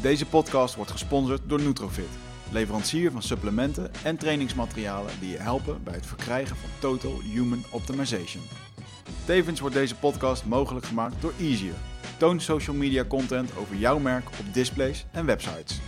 Deze podcast wordt gesponsord door Nutrofit, leverancier van supplementen en trainingsmaterialen die je helpen bij het verkrijgen van Total Human Optimization. Tevens wordt deze podcast mogelijk gemaakt door Easier. Toon social media content over jouw merk op displays en websites.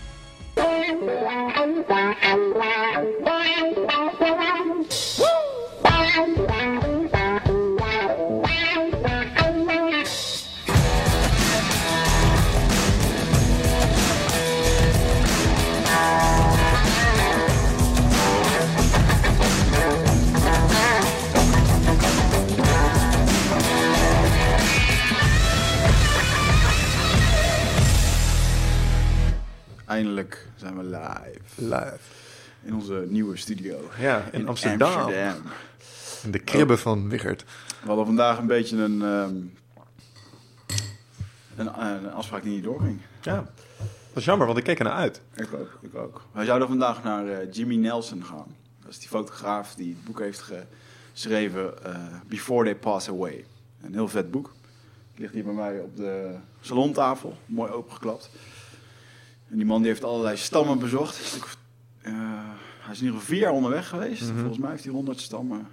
Eindelijk zijn we live Live. in onze nieuwe studio. Ja, in, Amsterdam. Amsterdam. In de kribben van Wichert. We hadden vandaag een beetje een, ehm, een, een afspraak die niet doorging. Ja. Dat is jammer, want ik keek er naar uit. Ik ook, ik ook. Wij zouden vandaag naar eh, Jimmy Nelson gaan. Dat is die fotograaf die het boek heeft geschreven, eh, Before They Pass Away. Een heel vet boek. Het ligt hier bij mij op de salontafel, mooi opengeklapt. En die man die heeft allerlei stammen bezocht. Eh, hij is in ieder geval vier jaar onderweg geweest. Mhm. Volgens mij heeft hij honderd stammen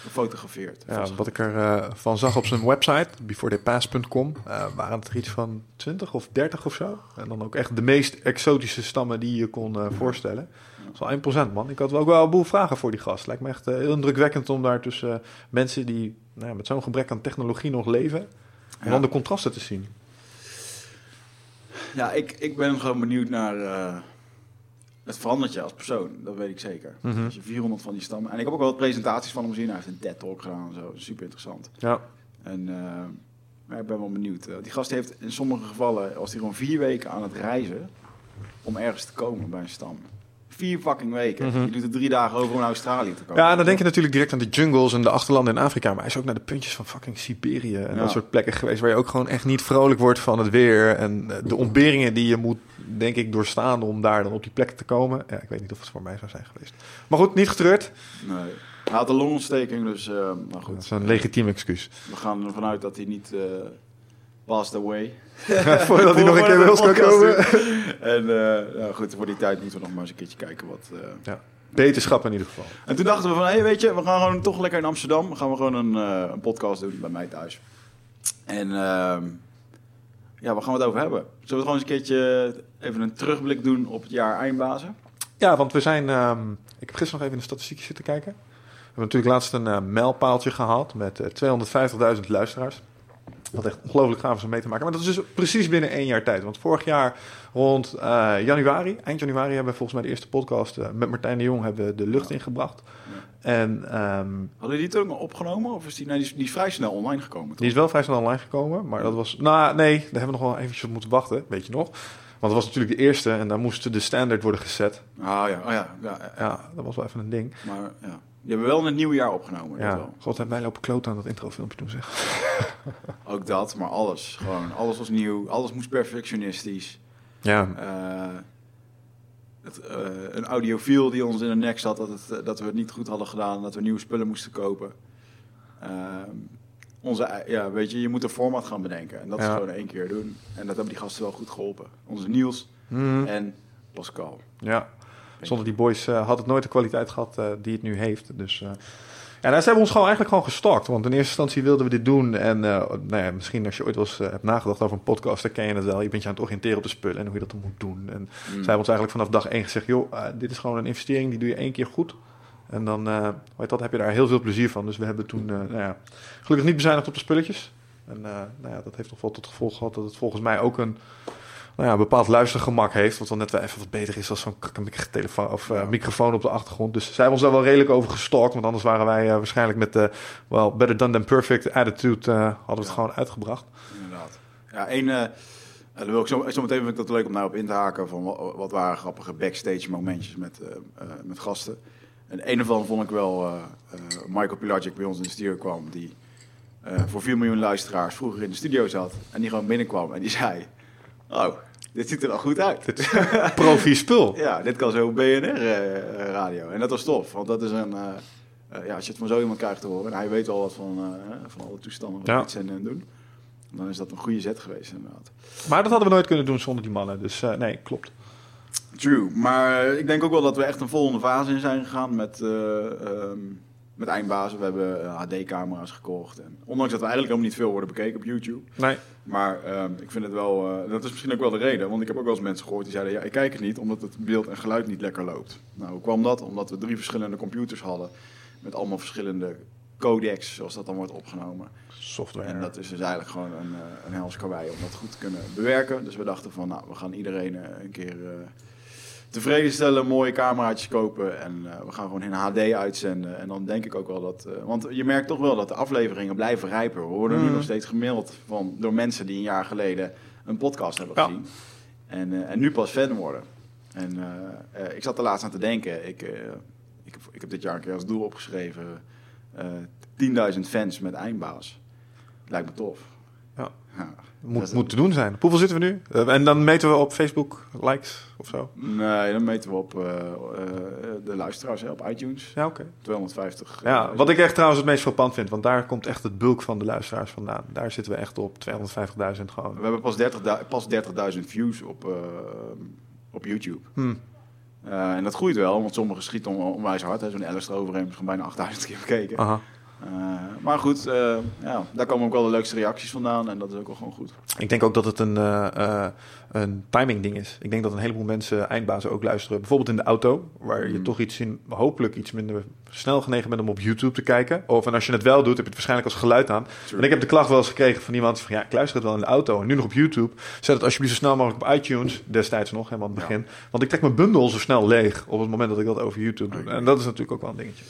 gefotografeerd. Ja, wat ik ervan van zag op zijn website, beforethipass.com, eh waren het er iets van 20 of 30 of zo. En dan ook echt de meest exotische stammen die je kon eh, voorstellen. Dat is wel 1% man. Ik had wel ook wel een boel vragen voor die gast. Lijkt me echt eh, heel indrukwekkend om daar tussen eh, mensen die nou met zo'n gebrek aan technologie nog leven, Ja. dan de contrasten te zien. Ja, ik, ik ben gewoon benieuwd naar... eh, het verandert je als persoon, dat weet ik zeker. Mhm. Als je 400 van die stammen... En ik heb ook wel wat presentaties van hem gezien. Hij heeft een TED-talk gedaan en zo. Super interessant. Ja, En eh, maar ik ben wel benieuwd. Eh, die gast heeft in sommige gevallen... was hij gewoon vier weken aan het reizen... om ergens te komen bij een stam. Vier fucking weken. Mhm. Je doet er drie dagen over om naar Australië te komen. Ja, en dan denk je natuurlijk direct aan de jungles en de achterlanden in Afrika. Maar hij is ook naar de puntjes van fucking Siberië en Ja. dat soort plekken geweest. Waar je ook gewoon echt niet vrolijk wordt van het weer. En eh, de ontberingen die je moet, denk ik, doorstaan om daar dan op die plekken te komen. Ja, ik weet niet of het voor mij zou zijn geweest. Maar goed, niet getreurd. Nee. Hij had een longontsteking, dus... eh Dat goed. is een legitiem excuus. We gaan ervan uit dat hij niet... eh passed away. Voordat hij nog een keer bij ons kan komen. En eh, nou goed, voor die tijd moeten we nog maar eens een keertje kijken wat... eh, Ja, beterschap in ieder geval. En toen dachten we van, hé, weet je, we gaan gewoon toch lekker in Amsterdam. Gaan we gewoon een, eh, een podcast doen bij mij thuis. En ehm, ja, waar gaan we het over hebben? Zullen we gewoon eens een keertje even een terugblik doen op het jaar Eindbazen? Ja, want we zijn... ehm, ik heb gisteren nog even in de statistieken zitten kijken. We hebben natuurlijk laatst een mijlpaaltje gehaald met eh, 250.000 luisteraars. Wat echt ongelooflijk gaaf is om mee te maken. Maar dat is dus precies binnen één jaar tijd. Want vorig jaar rond eh, januari, eind januari, hebben we volgens mij de eerste podcast eh, met Martijn de Jong hebben we de lucht ingebracht. En ehm, Hadden die het ook nog opgenomen? Of is die, nee, die, is, die is vrij snel online gekomen? die is wel vrij snel online gekomen. Maar dat was. Nou, nee, daar hebben we nog wel eventjes op moeten wachten. Weet je nog? Want dat was natuurlijk de eerste en daar moest de standaard worden gezet. Ah ja, oh, ja, ja, ja. Ja, dat was wel even een ding. Maar ja, die hebben we wel in het nieuwe jaar opgenomen. dat wel. god, hebben wij lopen kloten aan dat introfilmpje toen zeg. Ook dat, maar alles. Gewoon, alles was nieuw. Alles moest perfectionistisch. Ja, Eh, het, eh, een audiofiel die ons in de nek zat dat, het, eh, dat we het niet goed hadden gedaan, dat we nieuwe spullen moesten kopen. Ehm, onze, ja, weet je, je moet een format gaan bedenken en dat is Ja. gewoon één keer doen. En dat hebben die gasten wel goed geholpen. Onze Niels Mhm. en Pascal. ja. Zonder die boys eh, had het nooit de kwaliteit gehad eh, die het nu heeft. Dus eh, ja, ze hebben ons gewoon eigenlijk gewoon gestalkt. Want in eerste instantie wilden we dit doen. En nou ja, misschien als je ooit wel eens hebt nagedacht over een podcast, dan ken je het wel. Je bent je aan het oriënteren op de spullen en hoe je dat dan moet doen. En Mm. zij hebben ons eigenlijk vanaf dag één gezegd: joh, dit is gewoon een investering, die doe je één keer goed. En dan weet dat, heb je daar heel veel plezier van. Dus we hebben toen, nou ja, gelukkig niet bezuinigd op de spulletjes. En nou ja, dat heeft toch wel tot gevolg gehad dat het volgens mij ook een nou ja, bepaald luistergemak heeft. Wat dan net wel even wat beter is dan zo'n telefoon of eh, microfoon op de achtergrond. Dus zij hebben ons daar wel redelijk over gestalkt. Want anders waren wij eh, waarschijnlijk met de well, better done than perfect attitude eh, hadden we het Ja. gewoon uitgebracht. Inderdaad. Ja, één. eh, daar wil ik zo, zo meteen vind ik dat leuk om nou op in te haken. Van wat, wat waren grappige backstage momentjes met, eh, eh, met gasten. En een ervan vond ik wel eh, eh, Michael Pilacic bij ons in de studio kwam. Die eh, voor 4 miljoen luisteraars vroeger in de studio zat. En die gewoon binnenkwam en die zei... Oh, dit ziet er wel goed uit. Dit is profi spul. Ja, dit kan zo BNR-radio. en dat was tof, want dat is een... eh, eh, ja, als je het van zo iemand krijgt te horen... en hij weet al wat van, eh, van alle toestanden van Ja. en doen... Dan is dat een goede zet geweest inderdaad. Maar dat hadden we nooit kunnen doen zonder die mannen. Dus eh, nee, klopt. True, maar ik denk ook wel dat we echt een volgende fase in zijn gegaan met, eh, ehm, met eindbazen. We hebben HD-camera's gekocht. En ondanks dat we eigenlijk helemaal niet veel worden bekeken op YouTube. Nee. Maar ehm, ik vind het wel, eh, dat is misschien ook wel de reden. Want ik heb ook wel eens mensen gehoord die zeiden, ja, ik kijk het niet omdat het beeld en geluid niet lekker loopt. Nou, hoe kwam dat? Omdat we drie verschillende computers hadden met allemaal verschillende codecs, zoals dat dan wordt opgenomen. Software. En dat is dus eigenlijk gewoon een, uh, een hels karwei om dat goed te kunnen bewerken. Dus we dachten van, nou, we gaan iedereen een keer uh, tevreden stellen, mooie cameraatjes kopen en we gaan gewoon in HD uitzenden. En dan denk ik ook wel dat, want je merkt toch wel dat de afleveringen blijven rijper. We worden mm. nu nog steeds gemaild van, door mensen die een jaar geleden een podcast hebben Ja. gezien. En, en nu pas fan worden. En ik zat er laatst aan te denken, ik, ik, ik heb dit jaar een keer als doel opgeschreven... Uh, 10.000 fans met eindbaas. Lijkt me tof. Ja. ja moet, moet te doen zijn. Hoeveel zitten we nu? Uh, en dan meten we op Facebook likes of zo? Nee, dan meten we op uh, de luisteraars hè, op iTunes. Ja, oké. Okay. 250. Ja, wat ik echt trouwens het meest frappant vind, want daar komt echt het bulk van de luisteraars vandaan. Daar zitten we echt op 250.000 gewoon. We hebben pas 30.000 pas 30 views op, op YouTube. Hmm. Uh, en dat groeit wel, want sommige schieten onwijs hard. Zo'n Alice eroverheen is gewoon bijna 8000 keer bekeken. Aha. Uh, maar goed, uh, ja, daar komen ook wel de leukste reacties vandaan en dat is ook wel gewoon goed. Ik denk ook dat het een, uh, een timing ding is. Ik denk dat een heleboel mensen eindbazen ook luisteren. Bijvoorbeeld in de auto, waar je mm. toch iets in, hopelijk iets minder snel genegen bent om op YouTube te kijken. Of en als je het wel doet, heb je het waarschijnlijk als geluid aan. True. En ik heb de klacht wel eens gekregen van iemand van ja, ik luister het wel in de auto en nu nog op YouTube. Zet het alsjeblieft zo snel mogelijk op iTunes, destijds nog, helemaal aan het begin. Ja. Want ik trek mijn bundel zo snel leeg op het moment dat ik dat over YouTube doe. En dat is natuurlijk ook wel een dingetje.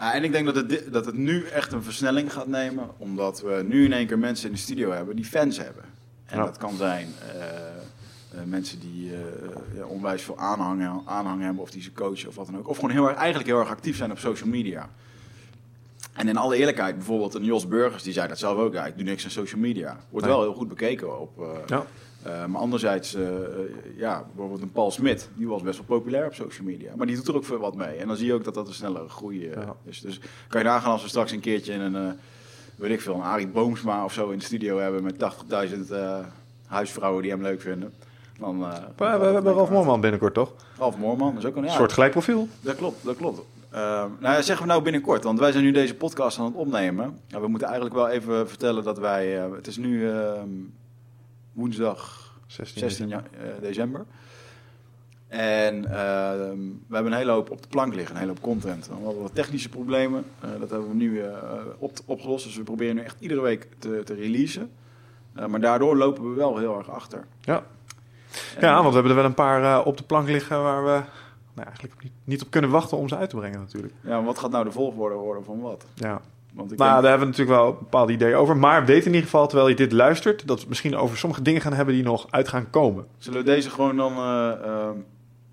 Ja, en ik denk dat het, dat het nu echt een versnelling gaat nemen, omdat we nu in één keer mensen in de studio hebben die fans hebben. En Ja. dat kan zijn eh, eh, mensen die eh, ja, onwijs veel aanhang, aanhang hebben, of die ze coachen of wat dan ook. Of gewoon heel erg, eigenlijk heel erg actief zijn op social media. En in alle eerlijkheid, bijvoorbeeld een Jos Burgers, die zei dat zelf ook. Ja, ik doe niks aan social media. Wordt Nee. wel heel goed bekeken op. Ja. Eh, maar anderzijds, eh, eh, ja, bijvoorbeeld een Paul Smit, die was best wel populair op social media. Maar die doet er ook veel wat mee. En dan zie je ook dat dat een snellere groei Ja. is. Dus kan je nagaan als we straks een keertje in een, weet ik veel, een Arie Boomsma of zo in de studio hebben met 80.000 eh, huisvrouwen die hem leuk vinden. Dan, Maar we, we hebben Ralf Moorman binnenkort, toch? Ralf Moorman is ook een ja, Een soort gelijk profiel. dat klopt, dat klopt. Uh, nou ja, zeggen we nou binnenkort, want wij zijn nu deze podcast aan het opnemen. We moeten eigenlijk wel even vertellen dat wij, het is nu uh, woensdag 16, 16 ja, uh, december. En we hebben een hele hoop op de plank liggen, een hele hoop content. We hadden wat technische problemen, uh, dat hebben we nu op, opgelost. Dus we proberen nu echt iedere week te, te releasen. Maar daardoor lopen we wel heel erg achter. Ja, en, ja want we hebben er wel een paar op de plank liggen waar we nou, eigenlijk niet, niet, op kunnen wachten om ze uit te brengen natuurlijk. Ja, wat gaat nou de volgorde worden van wat? Ja. Want ik nou, denk... daar hebben we natuurlijk wel bepaalde ideeën over. Maar weet in ieder geval, terwijl je dit luistert, dat we misschien over sommige dingen gaan hebben die nog uit gaan komen. Zullen we deze gewoon dan uh,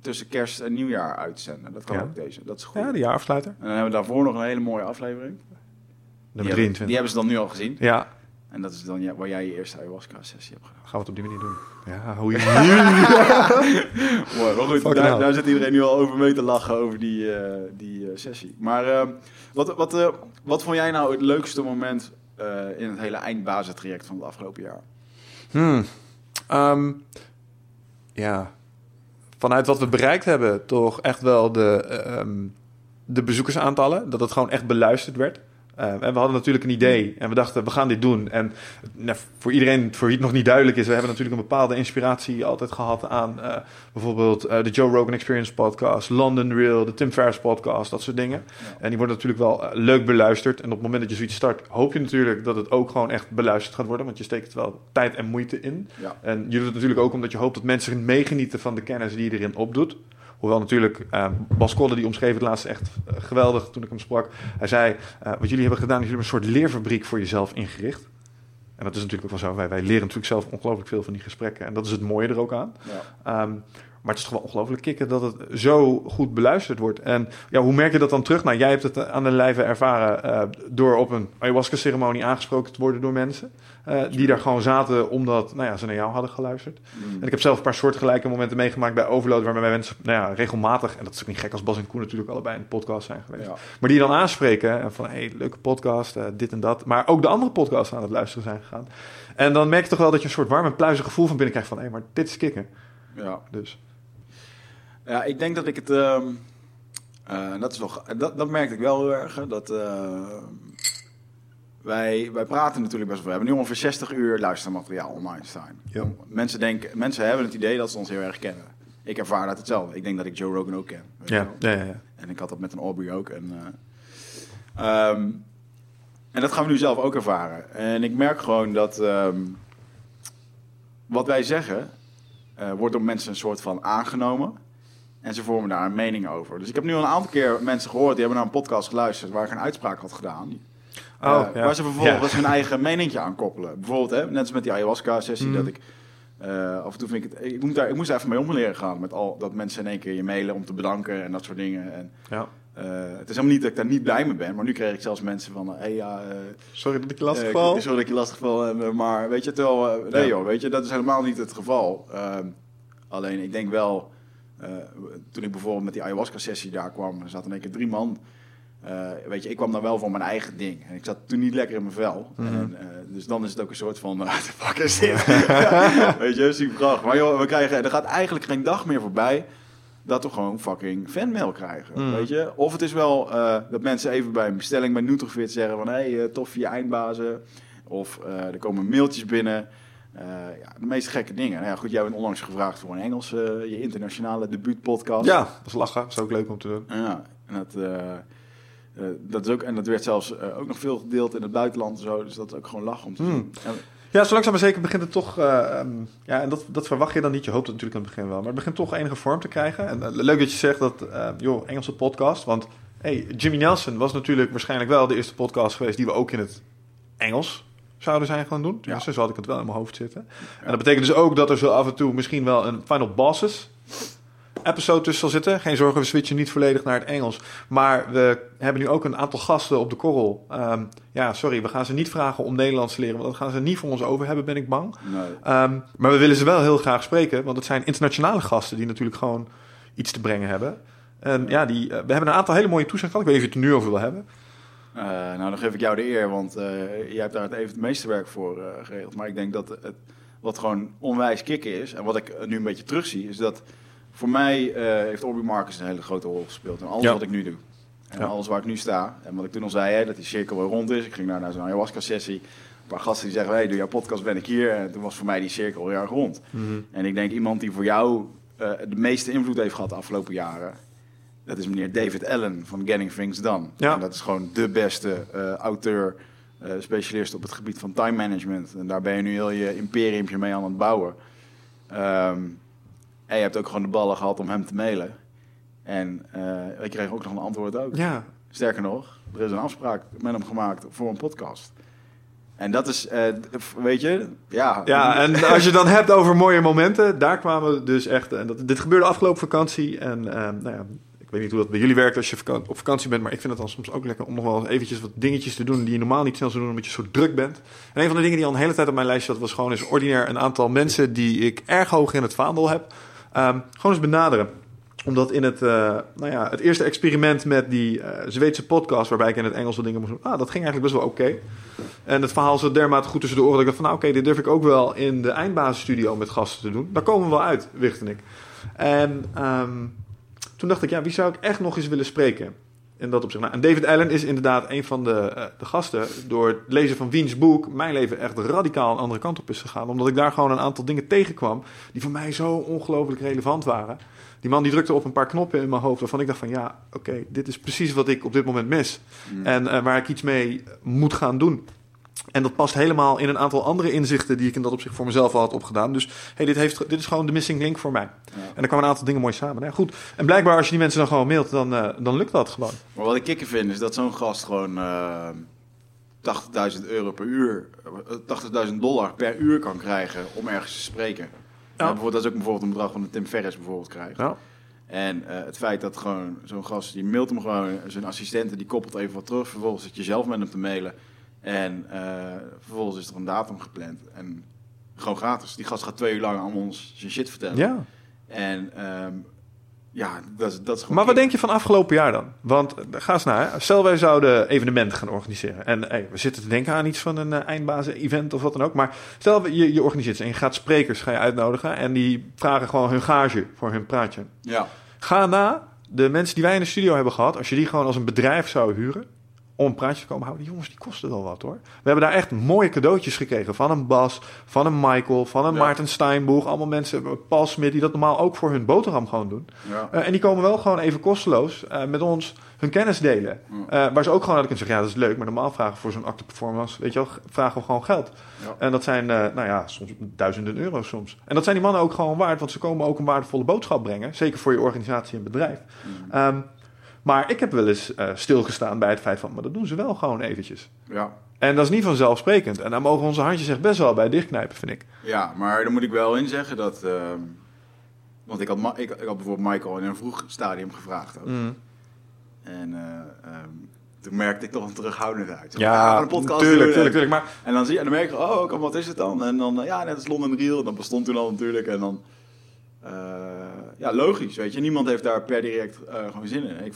tussen kerst en nieuwjaar uitzenden? Dat kan Ja. ook deze. Dat is goed. Ja, de jaarafsluiter. En dan hebben we daarvoor nog een hele mooie aflevering. Die Nummer hebben, 23. die hebben ze dan nu al gezien. Ja, En dat is dan ja, waar jij je eerste ayahuasca-sessie hebt gedaan. gaan we het op die manier doen. Ja, hoe je... Mooi, maar goed, daar, zit iedereen nu al over mee te lachen over die, eh, die eh, sessie. Maar eh, wat, wat, eh, wat vond jij nou het leukste moment in het hele eindbazentraject van het afgelopen jaar? Hmm. Ehm, ja, vanuit wat we bereikt hebben, toch echt wel de, ehm, de bezoekersaantallen. Dat het gewoon echt beluisterd werd. Uh, en we hadden natuurlijk een idee en we dachten, we gaan dit doen. En nou, voor iedereen, voor wie het nog niet duidelijk is, we hebben natuurlijk een bepaalde inspiratie altijd gehad aan uh, bijvoorbeeld uh, de Joe Rogan Experience podcast, London Real, de Tim Ferriss podcast, dat soort dingen. Ja. En die worden natuurlijk wel leuk beluisterd. En op het moment dat je zoiets start, hoop je natuurlijk dat het ook gewoon echt beluisterd gaat worden, want je steekt er wel tijd en moeite in. Ja. En je doet het natuurlijk ook omdat je hoopt dat mensen meegenieten van de kennis die je erin opdoet. Hoewel natuurlijk, uh, Bas Kolle die omschreef het laatst echt uh, geweldig toen ik hem sprak. Hij zei, uh, wat jullie hebben gedaan is jullie hebben een soort leerfabriek voor jezelf ingericht. En dat is natuurlijk ook wel zo. Wij, wij leren natuurlijk zelf ongelooflijk veel van die gesprekken. En dat is het mooie er ook aan. Ja. Um, Maar het is toch wel ongelooflijk kicken dat het zo goed beluisterd wordt. En ja, hoe merk je dat dan terug? Nou, jij hebt het aan de lijve ervaren uh, door op een ayahuasca-ceremonie aangesproken te worden door mensen. Uh, die daar gewoon zaten omdat nou ja, ze naar jou hadden geluisterd. Mm. En ik heb zelf een paar soortgelijke momenten meegemaakt bij Overload... waarbij mensen nou ja, regelmatig... en dat is ook niet gek als Bas en Koen natuurlijk allebei in de podcast zijn geweest... Ja. maar die dan aanspreken en van... hey, leuke podcast, uh, dit en dat. Maar ook de andere podcasts aan het luisteren zijn gegaan. En dan merk je toch wel dat je een soort warm en pluizig gevoel van binnen krijgt... van hé, hey, maar dit is kicken. Ja. Dus... Ja, ik denk dat ik het. Uh, dat, is wel, dat, dat merkte ik wel heel erg. Dat, wij, wij praten natuurlijk best wel. We hebben nu ongeveer 60 uur luistermateriaal online staan. Ja. Mensen, denken, mensen hebben het idee dat ze ons heel erg kennen. Ik ervaar dat hetzelfde. Ik denk dat ik Joe Rogan ook ken. Ja. Ja, ja, ja, En ik had dat met een Aubrey ook. En, um, en dat gaan we nu zelf ook ervaren. En ik merk gewoon dat um, wat wij zeggen, uh, wordt door mensen een soort van aangenomen. En ze vormen daar een mening over. Dus ik heb nu al een aantal keer mensen gehoord die hebben naar een podcast geluisterd waar ik een uitspraak had gedaan. Oh, ja. Waar ze vervolgens ja. hun eigen meningje aan koppelen. Bijvoorbeeld, hè, net als met die ayahuasca-sessie, mm. dat ik uh, af en toe vind ik het. Ik, moet daar, ik moest daar even mee om leren gaan. Met al dat mensen in één keer je mailen om te bedanken en dat soort dingen. En, ja. Uh, het is helemaal niet dat ik daar niet blij mee ben, maar nu kreeg ik zelfs mensen van: hey, ja. sorry dat ik je lastig val. sorry dat ik je lastig val, maar weet je, terwijl. nee, ja. joh, weet je, dat is helemaal niet het geval. Ehm, alleen ik denk wel toen ik bijvoorbeeld met die ayahuasca-sessie daar kwam, er zaten in één keer drie man. Uh, weet je, ik kwam daar wel voor mijn eigen ding. En ik zat toen niet lekker in mijn vel. Mm -hmm. en, uh, dus dan is het ook een soort van, wat de fuck is dit? weet je, super. Maar joh, we krijgen, er gaat eigenlijk geen dag meer voorbij dat we gewoon fucking fanmail krijgen. Mm. Weet je? Of het is wel dat mensen even bij een bestelling bij Nutrofit zeggen van... hé, hey, tof je eindbazen. Of er komen mailtjes binnen... Uh, ja, de meest gekke dingen. Nou ja, goed, jij bent onlangs gevraagd voor een Engels, uh, je internationale debuutpodcast. Ja, dat is lachen. Dat is ook leuk om te doen. Ja, en dat, uh, dat is ook, en dat werd zelfs ook nog veel gedeeld in het buitenland en zo. Dus dat is ook gewoon lachen om te. Hmm. Ja, zo langzaam maar zeker begint het toch... Um, ja, en dat, dat verwacht je dan niet. Je hoopt het natuurlijk aan het begin wel. Maar het begint toch enige vorm te krijgen. En leuk dat je zegt dat, joh, Engelse podcast. Want hey, Jimmy Nelson was natuurlijk waarschijnlijk wel de eerste podcast geweest... die we ook in het Engels zouden zijn gaan doen. Ja. Zo had ik het wel in mijn hoofd zitten. En dat betekent dus ook dat er zo af en toe misschien wel een Final Bosses episode tussen zal zitten. Geen zorgen, we switchen niet volledig naar het Engels. Maar we hebben nu ook een aantal gasten op de korrel. Um, ja, sorry, we gaan ze niet vragen om Nederlands te leren. Want dat gaan ze niet voor ons over hebben, ben ik bang. Nee. Um, maar we willen ze wel heel graag spreken. Want het zijn internationale gasten die natuurlijk gewoon iets te brengen hebben. En ja, die, uh, we hebben een aantal hele mooie toezeggingen gehad. Ik weet niet of je het er nu over wil hebben. Uh, nou, dan geef ik jou de eer, want uh, jij hebt daar het even het meeste werk voor geregeld. Maar ik denk dat het, wat gewoon onwijs kicken is, en wat ik nu een beetje terugzie, is dat voor mij heeft Orbie Marcus een hele grote rol gespeeld. En alles ja. wat ik nu doe. En ja. alles waar ik nu sta. En wat ik toen al zei, hè, dat die cirkel weer rond is. Ik ging daar naar zo'n ayahuasca-sessie. Een paar gasten die zeggen, hey, door jouw podcast ben ik hier. En toen was voor mij die cirkel heel erg rond. Mm -hmm. En ik denk iemand die voor jou de meeste invloed heeft gehad de afgelopen jaren dat is meneer David Allen van Getting Things Done. Ja. En dat is gewoon de beste uh, auteur, specialist op het gebied van time management. En daar ben je nu heel je imperiumpje mee aan het bouwen. Um, en je hebt ook gewoon de ballen gehad om hem te mailen. En uh, ik kreeg ook nog een antwoord ook. Ja. Sterker nog, er is een afspraak met hem gemaakt voor een podcast. En dat is, uh, weet je, ja. Ja, en als je dan hebt over mooie momenten, daar kwamen we dus echt. En dat, dit gebeurde afgelopen vakantie. En uh, nou ja, ik weet niet hoe dat bij jullie werkt als je op vakantie bent, maar ik vind het dan soms ook lekker om nog wel eventjes wat dingetjes te doen die je normaal niet snel zou doen omdat je zo druk bent. En een van de dingen die al een hele tijd op mijn lijstje zat, was gewoon eens ordinair een aantal mensen die ik erg hoog in het vaandel heb, um, gewoon eens benaderen omdat in het, uh, nou ja, het eerste experiment met die uh, Zweedse podcast, waarbij ik in het Engels wat dingen moest doen, ah, dat ging eigenlijk best wel oké. En het verhaal zat dermate goed tussen de oren dat ik dacht van, nou oké, dit durf ik ook wel in de eindbasisstudio met gasten te doen. Daar komen we wel uit, Wicht en ik. En um, toen dacht ik, ja, wie zou ik echt nog eens willen spreken? En dat op zich. Nou, en David Allen is inderdaad een van de, uh, de gasten. Door het lezen van Wiens boek mijn leven echt radicaal een andere kant op is gegaan. Omdat ik daar gewoon een aantal dingen tegenkwam die voor mij zo ongelooflijk relevant waren. Die man die drukte op een paar knoppen in mijn hoofd waarvan ik dacht van ja, oké, okay, dit is precies wat ik op dit moment mis. Mm. En uh, waar ik iets mee moet gaan doen. En dat past helemaal in een aantal andere inzichten die ik in dat opzicht voor mezelf al had opgedaan. Dus hey, dit, heeft, dit is gewoon de missing link voor mij. Ja. En er kwamen een aantal dingen mooi samen. Ja, goed. En blijkbaar als je die mensen dan gewoon mailt, dan, uh, dan lukt dat gewoon. Maar wat ik kikker vind is dat zo'n gast gewoon uh, 80.000 euro per uur, 80.000 dollar per uur kan krijgen om ergens te spreken. bijvoorbeeld, dat is ook bijvoorbeeld een bedrag van de Tim Ferriss bijvoorbeeld krijgt. Ja. En eh, het feit dat gewoon zo'n gast, die mailt hem gewoon, zijn assistente, die koppelt even wat terug. Vervolgens zit je zelf met hem te mailen. En eh, vervolgens is er een datum gepland. En gewoon gratis. Die gast gaat twee uur lang aan ons zijn shit vertellen. ja. En ehm, ja, dat is, dat is gewoon... Maar wat denk je van afgelopen jaar dan? Want eh, ga eens naar. hè. Stel wij zouden evenementen gaan organiseren. En hey, we zitten te denken aan iets van een uh, eindbazen-event of wat dan ook. Maar stel je, je organiseert iets en je gaat sprekers ga je uitnodigen. En die vragen gewoon hun gage voor hun praatje. Ja, Ga na de mensen die wij in de studio hebben gehad. Als je die gewoon als een bedrijf zou huren. Om een praatje te komen houden. Die jongens die kosten wel wat hoor. We hebben daar echt mooie cadeautjes gekregen. Van een Bas, van een Michael, van een Ja. Maarten Steinboeg. Allemaal mensen, Paul Smit, die dat normaal ook voor hun boterham gewoon doen. ja. Eh, en die komen wel gewoon even kosteloos eh, met ons hun kennis delen. Ja. Eh, waar ze ook gewoon hadden kunnen zeggen, ja dat is leuk, maar normaal vragen voor zo'n acte performance, weet je wel, vragen we gewoon geld. En dat zijn, eh, nou ja, soms duizenden euro's soms. En dat zijn die mannen ook gewoon waard, want ze komen ook een waardevolle boodschap brengen. Zeker voor je organisatie en bedrijf. Mm. Maar ik heb wel eens eh, stilgestaan bij het feit van, maar dat doen ze wel gewoon eventjes. ja. En dat is niet vanzelfsprekend. En daar mogen onze handjes echt best wel bij dichtknijpen, vind ik. Ja, maar daar moet ik wel in zeggen dat... ehm, want ik had, Ma- ik, ik had bijvoorbeeld Michael in een vroeg stadium gevraagd. ook. Mm. En eh, ehm, toen merkte ik toch een terughoudendheid. Zo, Ja, gaan een podcast tuurlijk, tuurlijk, tuurlijk. Maar En dan zie je, en dan merk je, oh, wat is het dan? En dan, eh, ja, net als London Real. Dat bestond toen al natuurlijk. En dan, eh, ja, logisch, weet je. Niemand heeft daar per direct eh, gewoon zin in. Ik,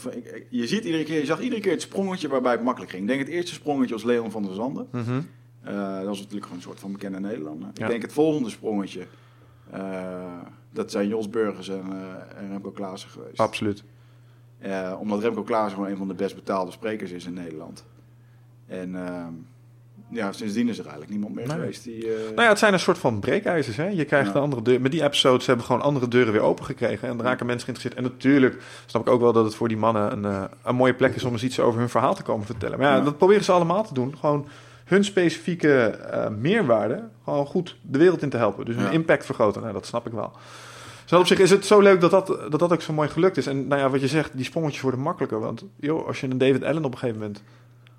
je ziet iedere keer, je zag iedere keer het sprongetje waarbij het makkelijk ging. Ik denk het eerste sprongetje was Leon van der Zanden. Mhm. Eh, dat was natuurlijk gewoon een soort van bekende Nederlander. Ja. Ik denk het volgende sprongetje, dat zijn Jos Burgers en, en Remco Klaassen geweest. absoluut. Omdat Remco Klaassen gewoon een van de best betaalde sprekers is in Nederland. En ehm, ja, sindsdien is er eigenlijk niemand meer Nee. geweest die... eh, Nou ja, het zijn een soort van breekijzers. Hè? Je krijgt Ja. de andere deur. Met die episodes hebben gewoon andere deuren weer open gekregen. En dan raken mensen geïnteresseerd. En natuurlijk snap ik ook wel dat het voor die mannen een, eh, een mooie plek is om eens iets over hun verhaal te komen vertellen. Maar ja, Ja. dat proberen ze allemaal te doen. Gewoon hun specifieke eh, meerwaarde gewoon goed de wereld in te helpen. Dus hun Ja. impact vergroten. Nou, dat snap ik wel. Dus op zich is het zo leuk dat dat, dat dat ook zo mooi gelukt is. En nou ja, wat je zegt, die sprongetjes worden makkelijker. Want joh, als je een David Allen op een gegeven moment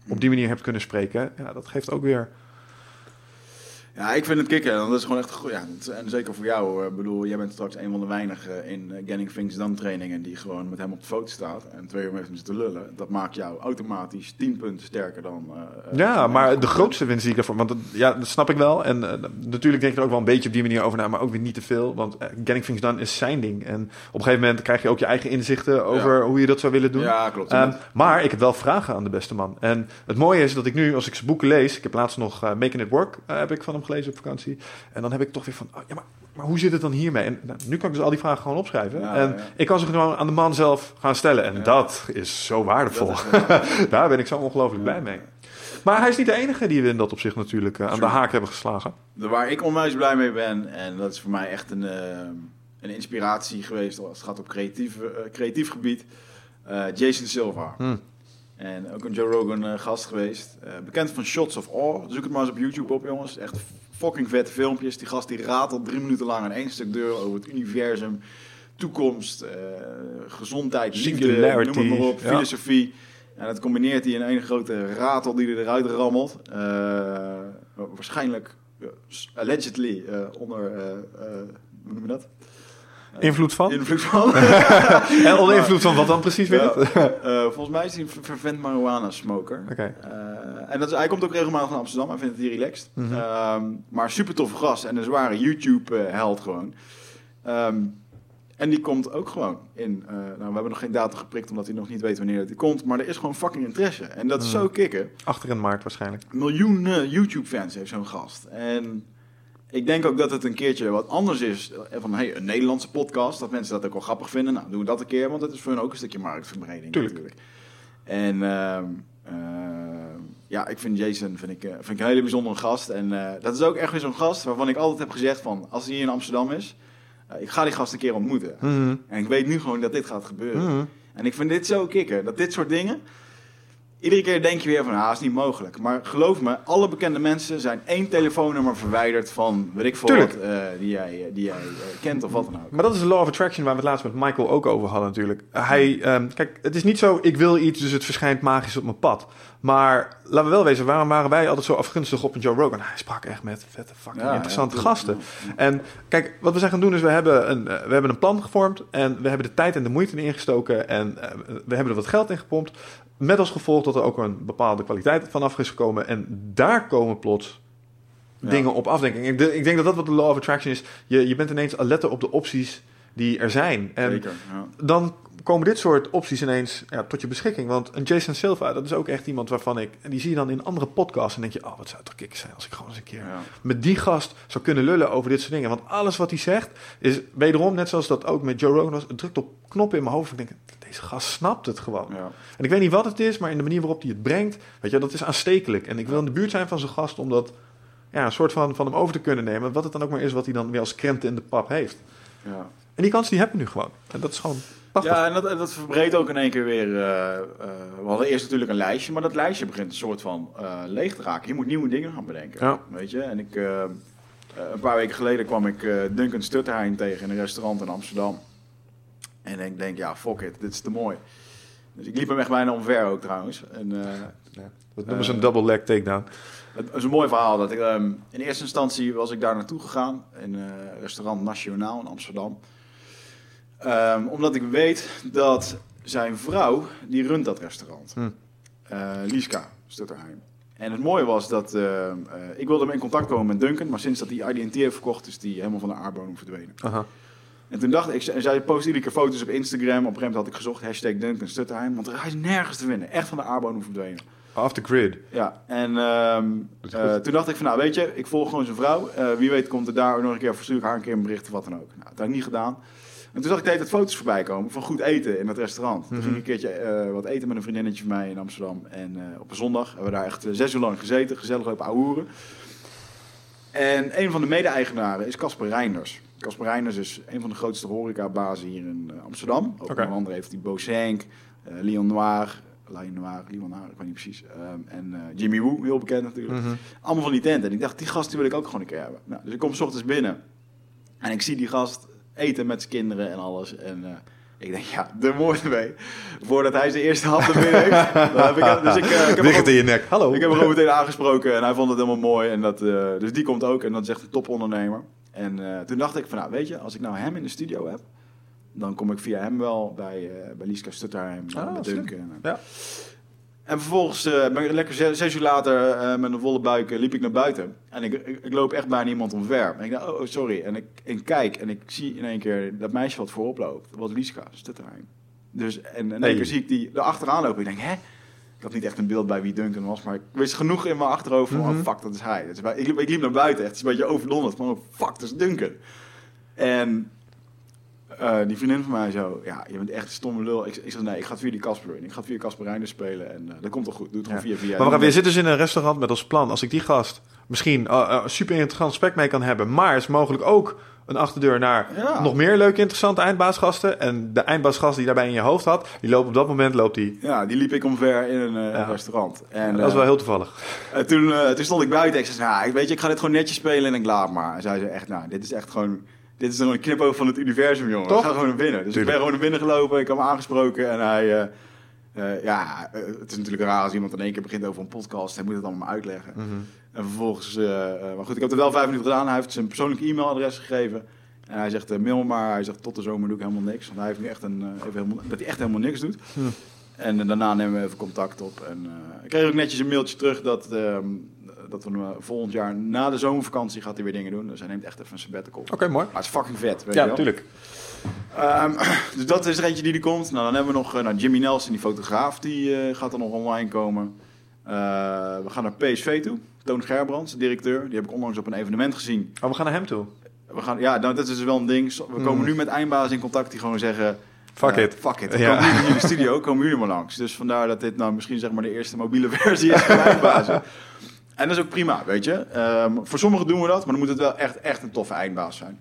op die manier hebt kunnen spreken, ja, dat geeft ook weer Ja, ik vind het kicken. Dat is gewoon echt goed. Ja, en zeker voor jou. Ik bedoel, jij bent straks een van de weinigen in Getting Things Done trainingen die gewoon met hem op de foto staat en twee uur met hem zit te lullen. Dat maakt jou automatisch 10 punten sterker dan. eh, eh, Ja, maar de grootste winst die ik ervoor... Want dat- ja, dat snap ik wel. En eh, natuurlijk denk ik er ook wel een beetje op die manier over na. Maar ook weer niet te veel. Want Getting Things Done is zijn ding. En op een gegeven moment krijg je ook je eigen inzichten... over hoe je dat zou willen doen. Ja, klopt. Ehm, maar ik heb wel vragen aan de beste man. En het mooie is dat ik nu, als ik zijn boeken lees... Ik heb laatst nog Making It Work heb ik van hem gelezen op vakantie. En dan heb ik toch weer van... oh, ja, maar, maar hoe zit het dan hiermee? En nou, nu kan ik dus al die vragen gewoon opschrijven. Ja, en ja. ik kan ze gewoon aan de man zelf gaan stellen. En dat is zo waardevol. Is, Daar ben ik zo ongelooflijk blij mee. Maar hij is niet de enige die we in dat opzicht natuurlijk eh, aan de haak hebben geslagen. De- Waar ik onwijs blij mee ben, en dat is voor mij echt een, eh, een inspiratie geweest als het gaat op creatief, eh, creatief gebied, Jason Silva. Hmm. En ook een Joe Rogan eh, gast geweest. Eh, bekend van Shots of Awe. Zoek het maar eens op YouTube op, jongens. Echt fucking vette filmpjes. Die gast die ratelt drie minuten lang aan één stuk deur over het universum, toekomst, eh, gezondheid, Singularity, noem het maar op, ja. filosofie. En dat combineert hij in één grote ratel die er eruit rammelt. Waarschijnlijk, allegedly, onder, hoe noem je dat? Invloed van? Invloed van. en onder invloed van wat dan precies weer? Ja. Oké. Eh, volgens mij is hij een ver- vervent marijuana-smoker. Eh, en dat is, hij komt ook regelmatig naar Amsterdam. Hij vindt het hier relaxed. Mhm. Ehm, maar super toffe gast en een zware YouTube-held gewoon. Ehm, en die komt ook gewoon in. eh, nou, we hebben nog geen datum geprikt omdat hij nog niet weet wanneer hij komt. Maar er is gewoon fucking interesse. En dat is Mhm. zo kicken. Achter in maart waarschijnlijk. Miljoenen YouTube-fans heeft zo'n gast. En ik denk ook dat het een keertje wat anders is. Van hey, een Nederlandse podcast. Dat mensen dat ook wel grappig vinden. Nou, doen we dat een keer. Want dat is voor hen ook een stukje marktverbreding Tuurlijk. natuurlijk. En ehm, ehm, ja, ik vind Jason vind ik, eh, vind ik een hele bijzondere gast. En eh, dat is ook echt weer zo'n gast waarvan ik altijd heb gezegd van... Als hij hier in Amsterdam is, eh, ik ga die gast een keer ontmoeten. Mhm. En ik weet nu gewoon dat dit gaat gebeuren. Mhm. En ik vind dit zo kicken. Dat dit soort dingen... iedere keer denk je weer van, ah, is niet mogelijk. Maar geloof me, alle bekende mensen zijn één telefoonnummer verwijderd van, weet ik veel wat, eh, die jij, die jij eh, kent of wat dan ook. Maar dat is de law of attraction waar we het laatst met Michael ook over hadden natuurlijk. Hij, ehm, kijk, het is niet zo, ik wil iets, dus het verschijnt magisch op mijn pad. Maar laten we wel wezen, waarom waren wij altijd zo afgunstig op een Joe Rogan? Hij sprak echt met vette fucking Ja, interessante ja, gasten. En kijk, wat we zijn gaan doen is, we hebben, een, eh, we hebben een plan gevormd en we hebben de tijd en de moeite in ingestoken en eh, we hebben er wat geld in gepompt. Met als gevolg dat er ook een bepaalde kwaliteit vanaf is gekomen en daar komen plots Ja. dingen op afdenking. Ik, ik denk dat dat wat de law of attraction is. Je, je bent ineens alert op de opties die er zijn. En Zeker, ja. dan komen dit soort opties ineens ja, tot je beschikking. Want een Jason Silva, dat is ook echt iemand waarvan ik... En die zie je dan in andere podcasts en denk je... Oh, wat zou het toch kicken zijn als ik gewoon eens een keer Ja. met die gast zou kunnen lullen over dit soort dingen. Want alles wat hij zegt is wederom, net zoals dat ook met Joe Rogan was... Het drukt op knoppen in mijn hoofd. En ik denk, gast snapt het gewoon. Ja. En ik weet niet wat het is, maar in de manier waarop hij het brengt... Weet je, dat is aanstekelijk. En ik wil in de buurt zijn van zo'n gast om dat... Ja, een soort van, van hem over te kunnen nemen. Wat het dan ook maar is wat hij dan weer als krenten in de pap heeft. Ja. En die kans die heb je nu gewoon. En dat is gewoon prachtig. Ja, en dat, en dat verbreedt ook in één keer weer. eh, eh, we hadden eerst natuurlijk een lijstje, maar dat lijstje begint een soort van eh, leeg te raken. Je moet nieuwe dingen gaan bedenken. Ja. Weet je, en ik, een paar weken geleden kwam ik Duncan Stutterheim tegen in een restaurant in Amsterdam. En ik denk, ja, fuck it, dit is te mooi. Dus ik liep hem echt bijna omver ook trouwens. En, eh, Ja, dat noemen ze een double leg takedown. het is een mooi verhaal. Dat ik, ehm, in eerste instantie was ik daar naartoe gegaan. In eh restaurant Nationaal in Amsterdam. Ehm, omdat ik weet dat zijn vrouw, die runt dat restaurant. Hm. Eh, Lieska Stutterheim. En het mooie was dat ehm, eh, ik wilde in contact komen met Duncan. Maar sinds dat hij IDT heeft verkocht, is die helemaal van de aardbodem verdwenen. Aha. En toen dacht ik, en zij post iedere keer foto's op Instagram. Op een gegeven moment had ik gezocht, hashtag Duncan Stutterheim. Want hij is nergens te vinden. Echt van de aardbodem verdwenen. Off the grid. Ja, en ehm, eh, toen dacht ik van, nou weet je, ik volg gewoon zijn vrouw. Eh, wie weet komt er daar nog een keer, verstuur ik haar een keer een bericht of wat dan ook. Nou, dat heb ik niet gedaan. En toen zag ik de hele tijd foto's voorbij komen van goed eten in dat restaurant. Toen Mhm. ging ik een keertje eh, wat eten met een vriendinnetje van mij in Amsterdam. En op een zondag hebben we daar echt zes uur lang gezeten, gezellig op ouwehoeren. En een van de mede-eigenaren is Casper Reinders. Casper Reinders is een van de grootste horecabazen hier in eh, Amsterdam. Ook onder andere heeft hij Bosenk, eh Leon Noir, Lion Noir, Leon Noir, ik weet niet precies. Ehm, en eh, Jimmy Woo, heel bekend natuurlijk. Mhm. Allemaal van die tenten. En ik dacht, die gast die wil ik ook gewoon een keer hebben. Nou, dus ik kom s ochtends binnen. En ik zie die gast eten met zijn kinderen en alles. En ik denk, ja, de moord mee. Voordat hij zijn eerste hap er binnen heeft. Heb ik, dus ik, ik heb hem in je nek. Hallo. ik heb hem gewoon meteen aangesproken en hij vond het helemaal mooi. En dat, dus die komt ook en dat is echt een topondernemer. En eh, toen dacht ik van, nou weet je, als ik nou hem in de studio heb, dan kom ik via hem wel bij, eh bij Lieska Stutterheim, eh, Ah. Duncan. Ja. En vervolgens ben ik lekker zes, zes uur later met een volle buik liep ik naar buiten. En ik, ik, ik loop echt bijna iemand omver. En ik dacht, oh oh, sorry. En ik, ik kijk en ik zie in één keer dat meisje wat voorop loopt. Dat was Lieska Stutterheim. Dus, en in één Hey. keer zie ik die er achteraan lopen. Ik denk, hè? Ik had niet echt een beeld bij wie Duncan was, maar ik wist genoeg in mijn achterhoofd van, Mhm. oh fuck, dat is hij. Dat is bij- ik, liep, ik liep naar buiten, echt het is een beetje overdonderd. Van, oh fuck, dat is Duncan. En eh, die vriendin van mij zo, ja, je bent echt een stomme lul. Ik, ik zeg, nee, ik ga via die Casper in. Ik ga via Casper Reinders spelen en eh, dat komt toch goed. Doe het gewoon Ja. via via. Maar we, gaan- we zitten dus in een restaurant met als plan. Als ik die gast misschien eh, super interessant gesprek mee kan hebben. Maar is mogelijk ook een achterdeur naar Ja. nog meer leuke, interessante eindbaasgasten. En de eindbaasgast die daarbij in je hoofd had, die loopt op dat moment loopt die. Ja, die liep ik omver in een eh, Ja. restaurant. En, dat is eh, wel heel toevallig. En toen, eh, toen stond ik buiten. Ik zei, nou, ik weet je, ik ga dit gewoon netjes spelen en ik laat maar. En zij zei echt, nou, dit is echt gewoon... Dit is gewoon een knipoog van het universum, jongen. Toch? Ik ga gewoon naar binnen. Dus Tuurlijk. ik ben gewoon naar binnen gelopen. Ik heb hem aangesproken en hij... ja, het is natuurlijk raar als iemand in één keer begint over een podcast. Hij moet het allemaal uitleggen. Mhm. En vervolgens... eh, eh, maar goed, ik heb het wel vijf minuten gedaan. Hij heeft zijn persoonlijke e-mailadres gegeven. En hij zegt, eh, mail me maar. Hij zegt, tot de zomer doe ik helemaal niks. Want hij heeft nu echt een... even helemaal, dat hij echt helemaal niks doet. En daarna nemen we even contact op. En ik kreeg ook netjes een mailtje terug dat, ehm, dat we volgend jaar na de zomervakantie gaat hij weer dingen doen. Dus hij neemt echt even een sabbatical. Oké, mooi. Maar het is fucking vet, weet je Ja, wel. natuurlijk. Ehm, dus dat is er eentje die er komt. Nou, dan hebben we nog nou, Jimmy Nelson, die fotograaf, die gaat er nog online komen. We gaan naar PSV toe. Toon Gerbrands, directeur. Die heb ik onlangs op een evenement gezien. Oh, we gaan naar hem toe. We gaan, ja, nou, dat is dus wel een ding. We komen Mm. nu met eindbaas in contact die gewoon zeggen... Fuck eh, it. Fuck it. Ja. komen nu in de studio, komen jullie maar langs. Dus vandaar dat dit nou misschien zeg maar de eerste mobiele versie is van eindbazen. En dat is ook prima, weet je. Ehm, voor sommigen doen we dat, maar dan moet het wel echt, echt een toffe eindbaas zijn.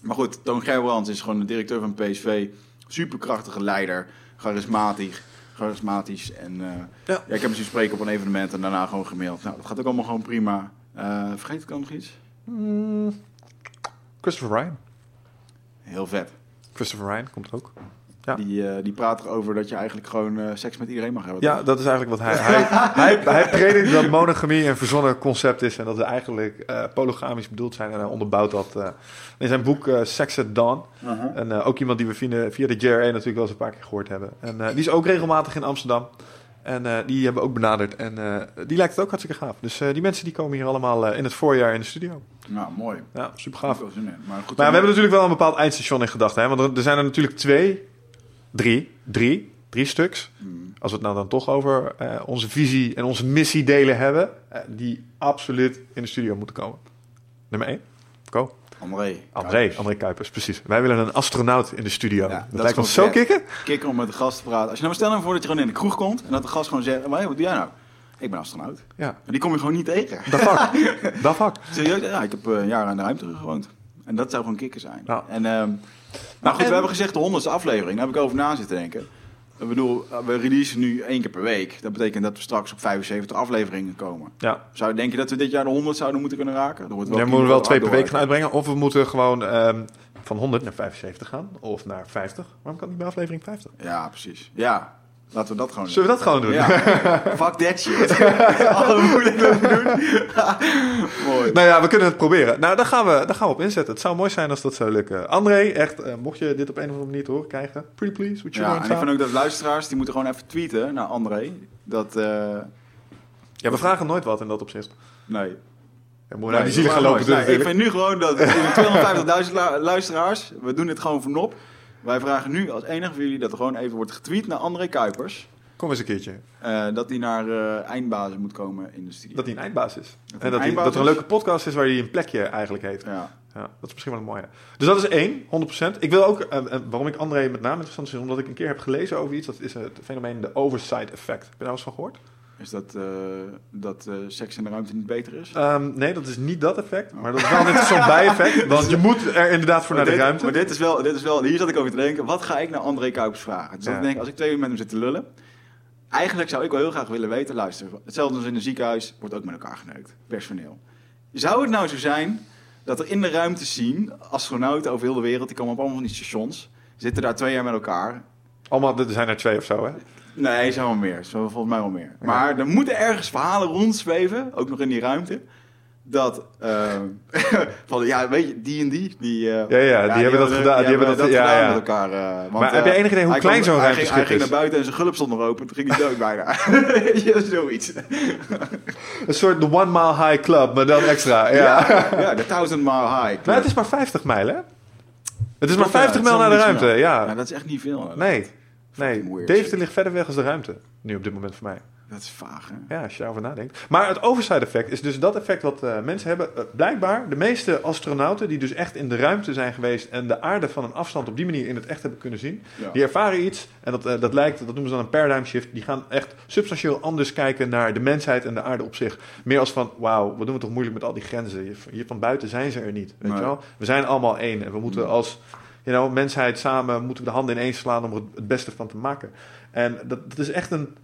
Maar goed, Toon Gerbrands is gewoon de directeur van PSV. Superkrachtige leider, charismatisch. Charismatisch. En eh, Ja. ja. ik heb hem zien spreken op een evenement en daarna gewoon gemaild. Nou, dat gaat ook allemaal gewoon prima. Eh, vergeet ik dan nog iets? Mm, Christopher Ryan. Heel vet. Christopher Ryan komt ook. Ja. Die, eh, die praat erover dat je eigenlijk gewoon eh, seks met iedereen mag hebben. Ja, dat is eigenlijk wat hij... Hij, hij, hij predikt dat monogamie een verzonnen concept is... en dat ze eigenlijk eh, polygamisch bedoeld zijn. En hij onderbouwt dat eh, in zijn boek Sex at Dawn. Uh-huh. En eh, ook iemand die we via, via de JRA natuurlijk wel eens een paar keer gehoord hebben. En eh, die is ook regelmatig in Amsterdam. En eh, die hebben we ook benaderd. En eh, die lijkt het ook hartstikke gaaf. Dus eh, die mensen die komen hier allemaal eh, in het voorjaar in de studio. Nou, mooi. Ja, super Gaaf. Maar goed, Maar we hebben natuurlijk wel een bepaald eindstation in gedachten. Hè? Want er, er zijn er natuurlijk twee, drie, drie, drie stuks. Hmm. Als we het nou dan toch over eh, onze visie en onze missie delen hebben. eh, die absoluut in de studio moeten komen. Nummer één. Go. André. André, Kuipers. André Kuipers, precies. Wij willen een astronaut in de studio. Ja, dat, dat lijkt ons zo kicken. Kikker om met de gast te praten. Als je nou maar stel voor dat je gewoon in de kroeg komt en dat de gast gewoon zegt: "Maar, Wat doe jij nou? Ik ben astronaut. Ja, En die kom je gewoon niet tegen. dat vak. dat vak. Serieus? Ja, ik heb eh, een jaar aan de ruimte gewoond. En dat zou gewoon kikker zijn. Ja. En, ehm, nou goed, en- we hebben gezegd de honderdste aflevering. Daar heb ik over na zitten denken. Ik bedoel, we releasen nu één keer per week. Dat betekent dat we straks op 75 afleveringen komen. Ja. Zou je denken dat we dit jaar de 100 zouden moeten kunnen raken? Dan wordt Ja, we moeten wel twee per week gaan uitbrengen. Of we moeten gewoon ehm, van 100 naar 75 gaan. Of naar 50. Waarom kan het niet bij aflevering 50? Ja, precies. Ja, laten we dat gewoon Zullen we dat gewoon doen? Ja. Fuck that shit. Alle moeilijk doen. Mooi. Nou ja, we kunnen het proberen. Nou, daar gaan, we, daar gaan we op inzetten. Het zou mooi zijn als dat zou lukken. André, echt, eh, mocht je dit op een of andere manier te horen krijgen, pretty please, would you Ja, en ik vind ook dat luisteraars, die moeten gewoon even tweeten naar André. Dat, eh, Ja, we vragen nooit wat in dat opzicht. nee. Ja, naar Nee, die zielen gaan lopen doen. Nee, ik vind nu gewoon dat in 250.000 lu- luisteraars, we doen het gewoon voor nop. Wij vragen nu als enige van jullie dat er gewoon even wordt getweet naar André Kuipers. Kom eens een keertje. eh, dat hij naar eh eindbazen moet komen in de studio. Dat hij een eindbaas is. en dat, hij, dat er een is? leuke podcast is waar hij een plekje eigenlijk heeft. Ja. Ja, dat is misschien wel een mooie. Dus dat is één, 100%. Ik wil ook, eh, waarom ik André met name interessant vind, omdat ik een keer heb gelezen over iets, dat is het fenomeen de oversight effect. Heb je daar eens van gehoord? Is dat, eh, dat eh, seks in de ruimte niet beter is? Ehm, nee, dat is niet dat effect, maar dat is wel een interessant bijeffect. Want je moet er inderdaad voor Maar naar de ruimte. Maar dit is, wel, dit is wel, hier zat ik over te denken, wat ga ik naar André Kuipers vragen? Dus Ja. ik denk, als ik twee uur met hem zit te lullen, eigenlijk zou ik wel heel graag willen weten, luister, hetzelfde als in een ziekenhuis, wordt ook met elkaar geneukt, personeel. Zou het nou zo zijn dat er in de ruimte zien, astronauten over heel de wereld, die komen op allemaal van die stations, zitten daar twee jaar met elkaar. Allemaal, er zijn er twee of zo, hè? Nee, zijn wel meer, zijn volgens mij wel meer. Maar er moeten ergens verhalen rondzweven, ook nog in die ruimte. Dat, eh, van ja, weet je, die en die, die, eh, Ja, ja, die hebben dat gedaan, die hebben dat- ja, gedaan ja. met elkaar. eh, want, Maar heb eh, enig idee hoe klein zo'n ging- ruimteschip Hij ging is? naar buiten en zijn gulp stond nog open, toen ging hij dood bijna. Je, zoiets. Een soort de One Mile High Club, maar dan extra. Ja. Ja, de Thousand Mile High. Maar het is maar 50 mijl, hè? Het is maar Klopt, ja, 50 het mijl is naar de ruimte. Ja, dat is echt niet veel. Nee, nee. Deventer ligt verder weg als de ruimte. Nu op dit moment voor mij. Dat is vaag, hè? Ja, als je daarover nadenkt. Maar het oversight effect is dus dat effect wat eh, mensen hebben. Eh, blijkbaar, de meeste astronauten die dus echt in de ruimte zijn geweest en de aarde van een afstand op die manier in het echt hebben kunnen zien, Ja. die ervaren iets en dat, eh, dat lijkt, dat noemen ze dan een paradigm shift. Die gaan echt substantieel anders kijken naar de mensheid en de aarde op zich. Meer als van, wauw, wat doen we toch moeilijk met al die grenzen. Hier, hier van buiten zijn ze er niet, weet Nee. je wel. We zijn allemaal één en we moeten als you know, mensheid samen moeten we de handen ineens slaan om er het- beste van te maken. En dat, dat is echt een,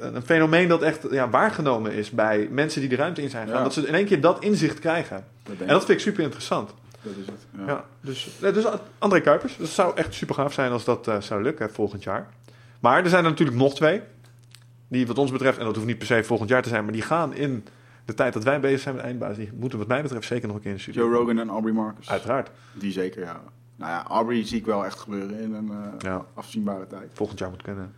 een fenomeen dat echt ja, waargenomen is bij mensen die de ruimte in zijn gegaan. Ja. Dat ze in één keer dat inzicht krijgen. Dat En dat vind ik super interessant. Dat is het. Ja. Ja. dus, dus André Kuipers, dat zou echt super gaaf zijn als dat eh, zou lukken volgend jaar. Maar er zijn er natuurlijk nog twee. Die wat ons betreft, en dat hoeft niet per se volgend jaar te zijn, maar die gaan in de tijd dat wij bezig zijn met eindbaas. Die moeten wat mij betreft zeker nog een keer in de studio. Joe Rogan en Aubrey Marcus. Uiteraard. Die zeker, ja. Nou ja, Aubrey zie ik wel echt gebeuren in een eh, Ja. afzienbare tijd. Volgend jaar moet kunnen.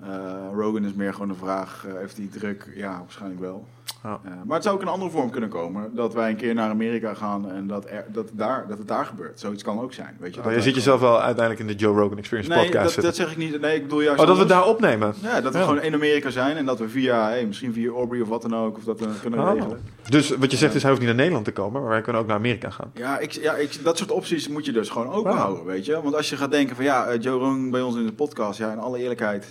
Eh, Rogan is meer gewoon de vraag, eh, heeft hij druk? Ja, waarschijnlijk wel. Ja. Eh, maar het zou ook in een andere vorm kunnen komen. Dat wij een keer naar Amerika gaan en dat, er, dat, daar, dat het daar gebeurt. Zoiets kan ook zijn. Weet je, Oh, je ziet jezelf wel uiteindelijk in de Joe Rogan Experience Nee, podcast dat, zitten. dat zeg ik niet. Nee, ik bedoel juist oh, dat we daar opnemen. Ja, dat we Ja. gewoon in Amerika zijn en dat we via, hey, misschien via Aubrey of wat dan ook, of dat we kunnen Oh. regelen. Dus wat je zegt is, hij hoeft niet naar Nederland te komen, maar wij kunnen ook naar Amerika gaan. Ja, ik, ja ik, dat soort opties moet je dus gewoon open Ja. houden, weet je. Want als je gaat denken van ja, eh, Joe Rogan bij ons in de podcast, ja, in alle eerlijkheid,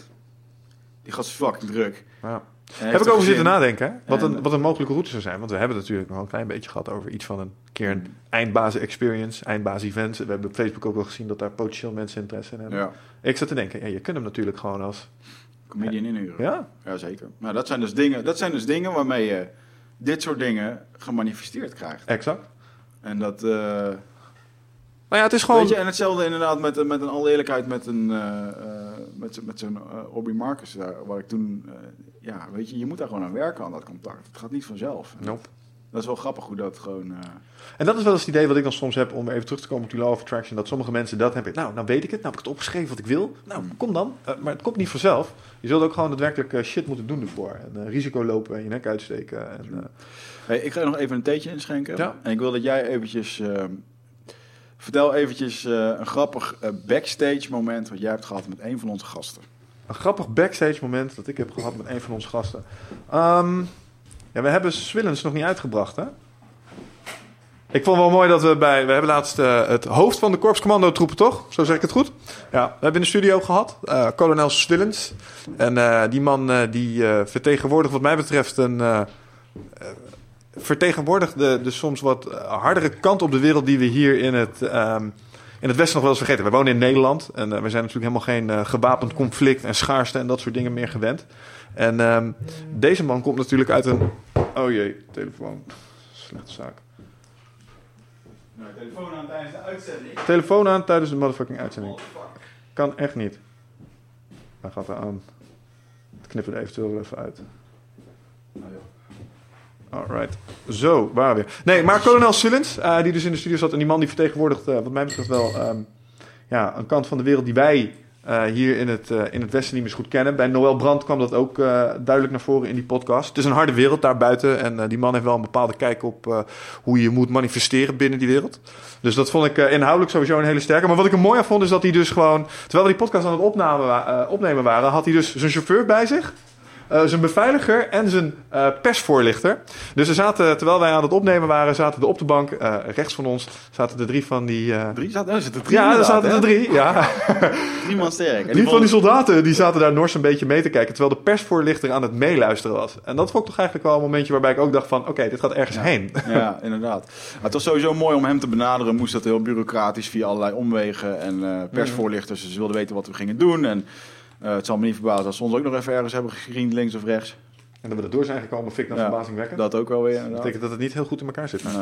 die gast is fucking druk. Ja. Heb ik er over zitten nadenken, hè? Wat, een, En- wat een mogelijke route zou zijn. Want we hebben het natuurlijk nog een klein beetje gehad over iets van een keer een eindbazen experience, eindbazen events. We hebben op Facebook ook wel gezien dat daar potentieel mensen interesse in hebben. Ja, Ik zat te denken, ja, je kunt hem natuurlijk gewoon als comedian inhuren. Ja? Jazeker. Maar dat zijn, dus dingen, dat zijn dus dingen waarmee je dit soort dingen gemanifesteerd krijgt. Exact. En dat... eh, Nou ja, het is gewoon... Weet je, en hetzelfde inderdaad met, met een alle eerlijkheid met een eh, eh, met, zo'n uh, Obi Marcus daar, waar ik toen, eh, ja, weet je, je moet daar gewoon aan werken aan dat contact. Het gaat niet vanzelf. Nope. Dat is wel grappig hoe dat gewoon. eh, En dat is wel eens het idee wat ik dan soms heb om even terug te komen op die law of attraction. Dat sommige mensen dat hebben. Nou, nou weet ik het. Nou heb ik het opgeschreven wat ik wil. Nou, Hmm. kom dan. Eh, maar het komt niet vanzelf. Je zult ook gewoon daadwerkelijk eh, shit moeten doen ervoor. En risico lopen en je nek uitsteken. En, Hey, ik ga nog even een theetje inschenken. Ja. En ik wil dat jij eventjes. eh, vertel eventjes een grappig backstage moment wat jij hebt gehad met een van onze gasten. Grappig backstage moment dat ik heb gehad met een van onze gasten. Ehm, ja, we hebben Swillens nog niet uitgebracht, hè? Ik vond wel mooi dat we bij... We hebben laatst eh, het hoofd van de korpscommando troepen, toch? Zo zeg ik het goed? Ja, we hebben in de studio gehad. eh kolonel Swillens. En eh, die man die vertegenwoordigt wat mij betreft een... vertegenwoordigt de, de soms wat hardere kant op de wereld die we hier in het... ehm, in het Westen nog wel eens vergeten. We wonen in Nederland en eh, we zijn natuurlijk helemaal geen eh, gewapend conflict en schaarste en dat soort dingen meer gewend. En ehm, deze man komt natuurlijk uit een. Oh jee, telefoon. Slechte zaak. Nou, telefoon aan tijdens de uitzending. Telefoon aan tijdens de motherfucking uitzending. Kan echt niet. Hij gaat er aan. Het knippen er eventueel even uit. Alright. Zo, waar weer. Nee, maar kolonel Sillens, eh, die dus in de studio zat... en die man die vertegenwoordigt, eh, wat mij betreft wel... ehm, ja, een kant van de wereld die wij eh, hier in het, in het Westen niet meer goed kennen. Bij Noël Brandt kwam dat ook duidelijk naar voren in die podcast. Het is een harde wereld daarbuiten. En die man heeft wel een bepaalde kijk op hoe je moet manifesteren binnen die wereld. Dus dat vond ik inhoudelijk sowieso een hele sterke. Maar wat ik er mooi aan vond is dat hij dus gewoon... Terwijl we die podcast aan het opnemen waren... had hij dus zijn chauffeur bij zich... eh, zijn beveiliger en zijn eh, persvoorlichter. Dus er zaten, terwijl wij aan het opnemen waren, zaten er op de bank, eh, rechts van ons, zaten er drie van die... Drie zaten, oh, er drie ja, er zaten er drie. Ja. Drie man sterk. En Die van die soldaten die zaten daar nors een beetje mee te kijken. Terwijl de persvoorlichter aan het meeluisteren was. En dat vond ik toch eigenlijk wel een momentje waarbij ik ook dacht van... Oké, dit gaat ergens Ja. heen. Ja, inderdaad. Maar het was sowieso mooi om hem te benaderen. Moest dat heel bureaucratisch via allerlei omwegen en eh, persvoorlichters. Dus ze wilden weten wat we gingen doen. En het zal me niet verbazen als ze ons ook nog even ergens hebben gegriend, links of rechts. En dat we er door zijn gekomen vind ik dan Ja, verbazingwekkend. Dat Dat ook wel weer. inderdaad. betekent dat het niet heel goed in elkaar zit. Nee,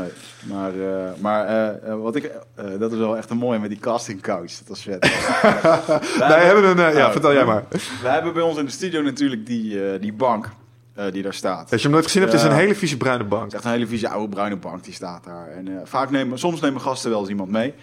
maar, eh, maar eh, eh, wat ik, eh, dat is wel echt een mooie met die casting couch. Dat was vet. Wij hebben een... eh, ja, Nou, vertel jij maar. We hebben bij ons in de studio natuurlijk die, eh, die bank eh, die daar staat. Als je hem nooit gezien hebt, is een hele vieze bruine bank. Het is echt een hele vieze oude bruine bank die staat daar. En eh, vaak nemen, soms nemen gasten wel eens iemand mee.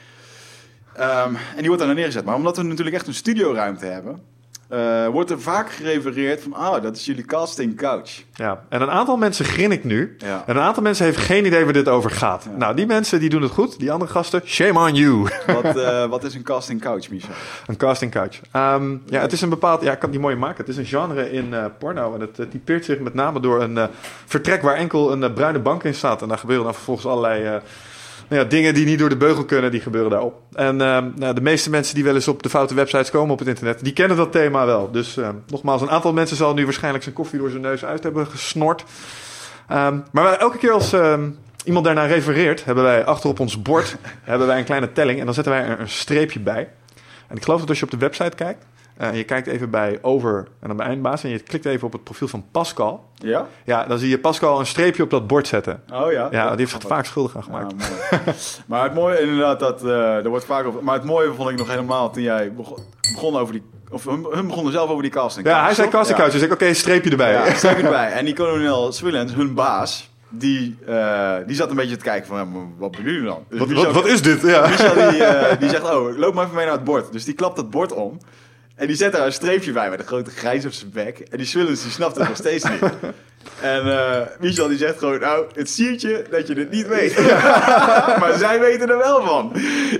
Ehm, en die wordt daar neergezet. Maar omdat we natuurlijk echt een studioruimte hebben, eh, wordt er vaak gerefereerd van, ah, dat is jullie casting couch. Ja. En een aantal mensen grin ik nu. Ja. En een aantal mensen heeft geen idee waar dit over gaat. Ja. Nou, die mensen die doen het goed. Die andere gasten, shame on you. Wat, eh, wat is een casting couch, Michel? Een casting couch. Ehm, ja, het is een bepaald. Ja, ik kan het niet mooi maken. Het is een genre in eh, porno. En het typeert zich met name door een vertrek waar enkel een bruine bank in staat. En daar gebeuren dan vervolgens allerlei. Nou ja, dingen die niet door de beugel kunnen, die gebeuren daarop. En ehm, nou, de meeste mensen die wel eens op de foute websites komen op het internet, die kennen dat thema wel. Dus ehm, nogmaals, een aantal mensen zal nu waarschijnlijk zijn koffie door zijn neus uit hebben gesnort. Ehm, maar elke keer als ehm, iemand daarnaar refereert, hebben wij achter op ons bord hebben wij een kleine telling. En dan zetten wij er een streepje bij. En ik geloof dat als je op de website kijkt, eh, je kijkt even bij over en dan bij eindbaas en je klikt even op het profiel van Pascal. Ja? Ja, dan zie je Pascal een streepje op dat bord zetten. Oh ja. Ja, die heeft zich vaak schuldig aan gemaakt. Ja, maar het mooie inderdaad, dat, eh, er wordt vaak over... Maar het mooie vond ik nog helemaal toen jij begon, begon over die... Of hun, hun begonnen zelf over die casting Ja, hij zei casting couch, dus ik oké, streepje erbij. Ja, zeker erbij. En die kolonel Swillens, hun baas, die, eh, die zat een beetje te kijken van, wat bedoelen jullie dan? Dus Wat, Michel- wat, wat is dit? Ja. Michel die, die zegt, oh, loop maar even mee naar het bord. Dus die klapt dat bord om. En die zet daar een streepje bij met een grote grijs op zijn bek. En die Swillens die snapt het nog steeds niet. En eh, Michel die zegt gewoon, nou, het siert je dat je het niet weet. maar zij weten er wel van.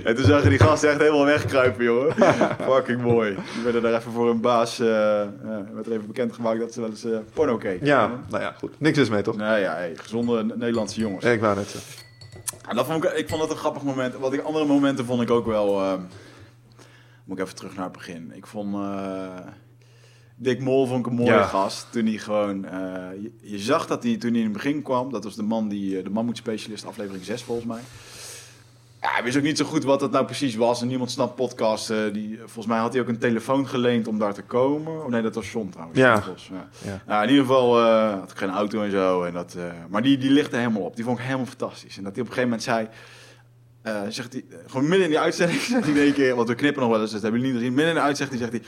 En toen zag je die gasten echt helemaal wegkruipen, jongen. Fucking mooi. Die werden daar even voor hun baas, eh, eh, werd er even bekendgemaakt dat ze wel eens eh, porno keken. Ja, nou ja, goed. Niks is mee, toch? Nou ja, hey, gezonde Nederlandse jongens. Ik wou net zeggen. En dat vond ik, ik vond het een grappig moment. Wat ik andere momenten vond ik ook wel. eh, moet ik even terug naar het begin. Ik vond. eh, Dick Mol vond ik een mooie Ja. gast. Toen hij gewoon. eh, je, je zag dat hij toen hij in het begin kwam. Dat was de man die. eh, de mammoetspecialist, aflevering 6 volgens mij. Ja, hij wist ook niet zo goed wat het nou precies was. En niemand snapt podcasten. Die, volgens mij had hij ook een telefoon geleend om daar te komen. Oh nee, dat was John trouwens. Ja. Dat was, ja. Ja. Nou, in ieder geval had ik geen auto en zo. En dat, maar die, die lichtte helemaal op. Die vond ik helemaal fantastisch. En dat hij op een gegeven moment zei... eh, zegt hij, gewoon midden in die uitzending zegt hij in keer... Want we knippen nog wel eens, dus hebben jullie niet gezien. Midden in de uitzending zegt hij...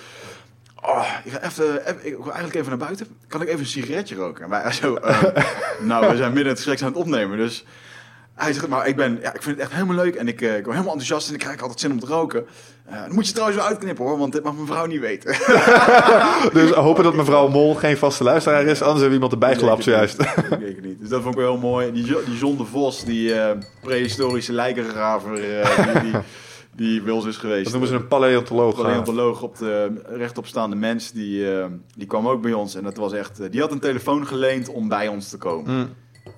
Oh, ik ga even, ik wil eigenlijk even naar buiten. Kan ik even een sigaretje roken? En wij zo... eh, nou, we zijn midden in het gesprek aan het opnemen, dus... Hij zegt, maar ik, ben, ja, ik vind het echt helemaal leuk en ik, eh, ik word helemaal enthousiast en ik krijg altijd zin om te roken. Eh, dan moet je trouwens wel uitknippen hoor, want dit mag mijn vrouw niet weten. Dus hopen dat mevrouw Mol geen vaste luisteraar is, anders hebben we iemand erbij gelapt zojuist. Ik weet het niet. Dus dat vond ik wel heel mooi. Die, die John de Vos, die eh, prehistorische lijkengraver, eh, die, die, die bij ons is geweest. Dat noemen ze een paleontoloog. Een paleontoloog op de rechtopstaande mens, die, eh, die kwam ook bij ons. En dat was echt, eh, die had een telefoon geleend om bij ons te komen. Mm,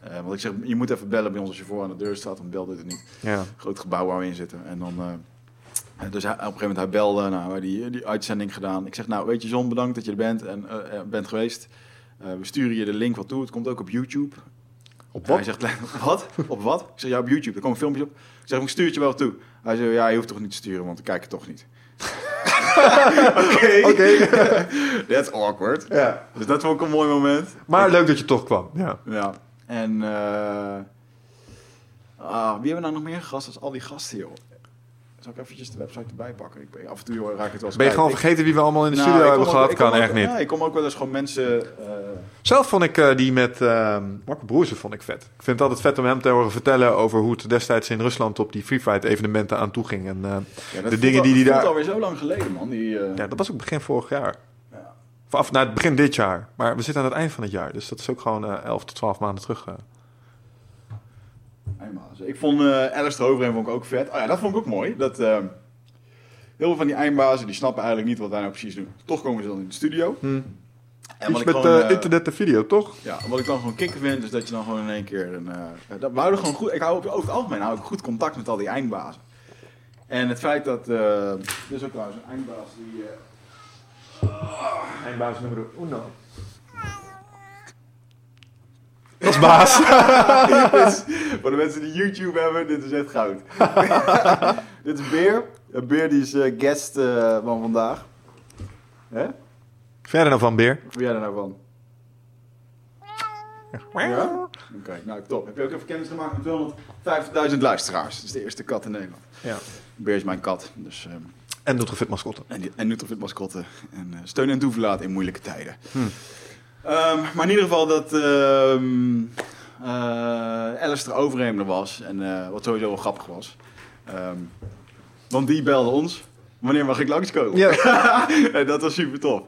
Eh, want ik zeg, je moet even bellen bij ons als je voor aan de deur staat, dan belde het niet. ja. groot gebouw waar we in zitten. En dan, eh, dus hij, op een gegeven moment hij belde, nou, die, die uitzending gedaan. Ik zeg, nou, weet je John, bedankt dat je er bent en eh, bent geweest. We sturen je de link wat toe. Het komt ook op YouTube. Op Hij wat? zegt, wat? op wat? Ik zeg, ja, op YouTube. Er komen filmpjes op. Ik zeg, ik stuur het je wel toe. Hij zegt, ja, je hoeft toch niet te sturen, want ik kijk het toch niet. Oké. Oké. That's awkward. Ja. Dus dat vond ik een mooi moment. Maar leuk dat je toch kwam. Ja. Ja. En ah, wie hebben we nou nog meer gast als al die gasten, joh? Zal ik eventjes de website erbij pakken? Ik ben, af en toe joh, raak ik het wel eens Ben je gewoon vergeten wie we allemaal in de Nou, studio hebben ook- gehad? kom Kan ook- echt niet. Ja, ik kom ook wel eens gewoon mensen... eh, Zelf vond ik eh, die met Marco Broersen vond ik vet. Ik vind het altijd vet om hem te horen vertellen over hoe het destijds in Rusland op die free fight evenementen aan toe ging. En ja, dat de dingen al- die die dat voelt daar... alweer zo lang geleden, man. Die, Ja, dat was ook begin vorig jaar. Ja. Of nou, het begin dit jaar. Maar we zitten aan het eind van het jaar. Dus dat is ook gewoon eh 11 tot 12 maanden terug. Eindbaas. Ik vond uh, Alistair Overeem vond ik ook vet. Oh ja, dat vond ik ook mooi. Dat, heel veel van die eindbazen die snappen eigenlijk niet wat wij nou precies doen. Toch komen ze dan in de studio. Hm. En Iets met gewoon, internet en video, toch? Ja, wat ik dan gewoon kicken vind, is dat je dan gewoon in één keer een. dat, we houden gewoon goed. Ik hou op- over het algemeen hou ik goed contact met al die eindbazen. En het feit dat. er is ook trouwens een eindbaas die. Eh, Eindbaas nummer uno. Dat is baas. voor de mensen die YouTube hebben, dit is echt goud. dit is Beer. Een Beer die is eh, guest eh, van vandaag. Hè? Verder dan van Beer. Wat vind jij er nou van? Ja? Oké, nou top. Heb je ook even kennis gemaakt met 250.000 luisteraars? Dat is de eerste kat in Nederland. Ja. Beer is mijn kat. Dus, ehm, En Nutrofit mascotte. en, en Nutrofit mascotte. En eh, steun en toeverlaat in moeilijke tijden. Hmm. Ehm, maar in ieder geval dat ehm eh Alistair was. En eh, wat sowieso wel grappig was. Ehm, want die belde ons. Wanneer mag ik langskomen? Ja. dat was super tof.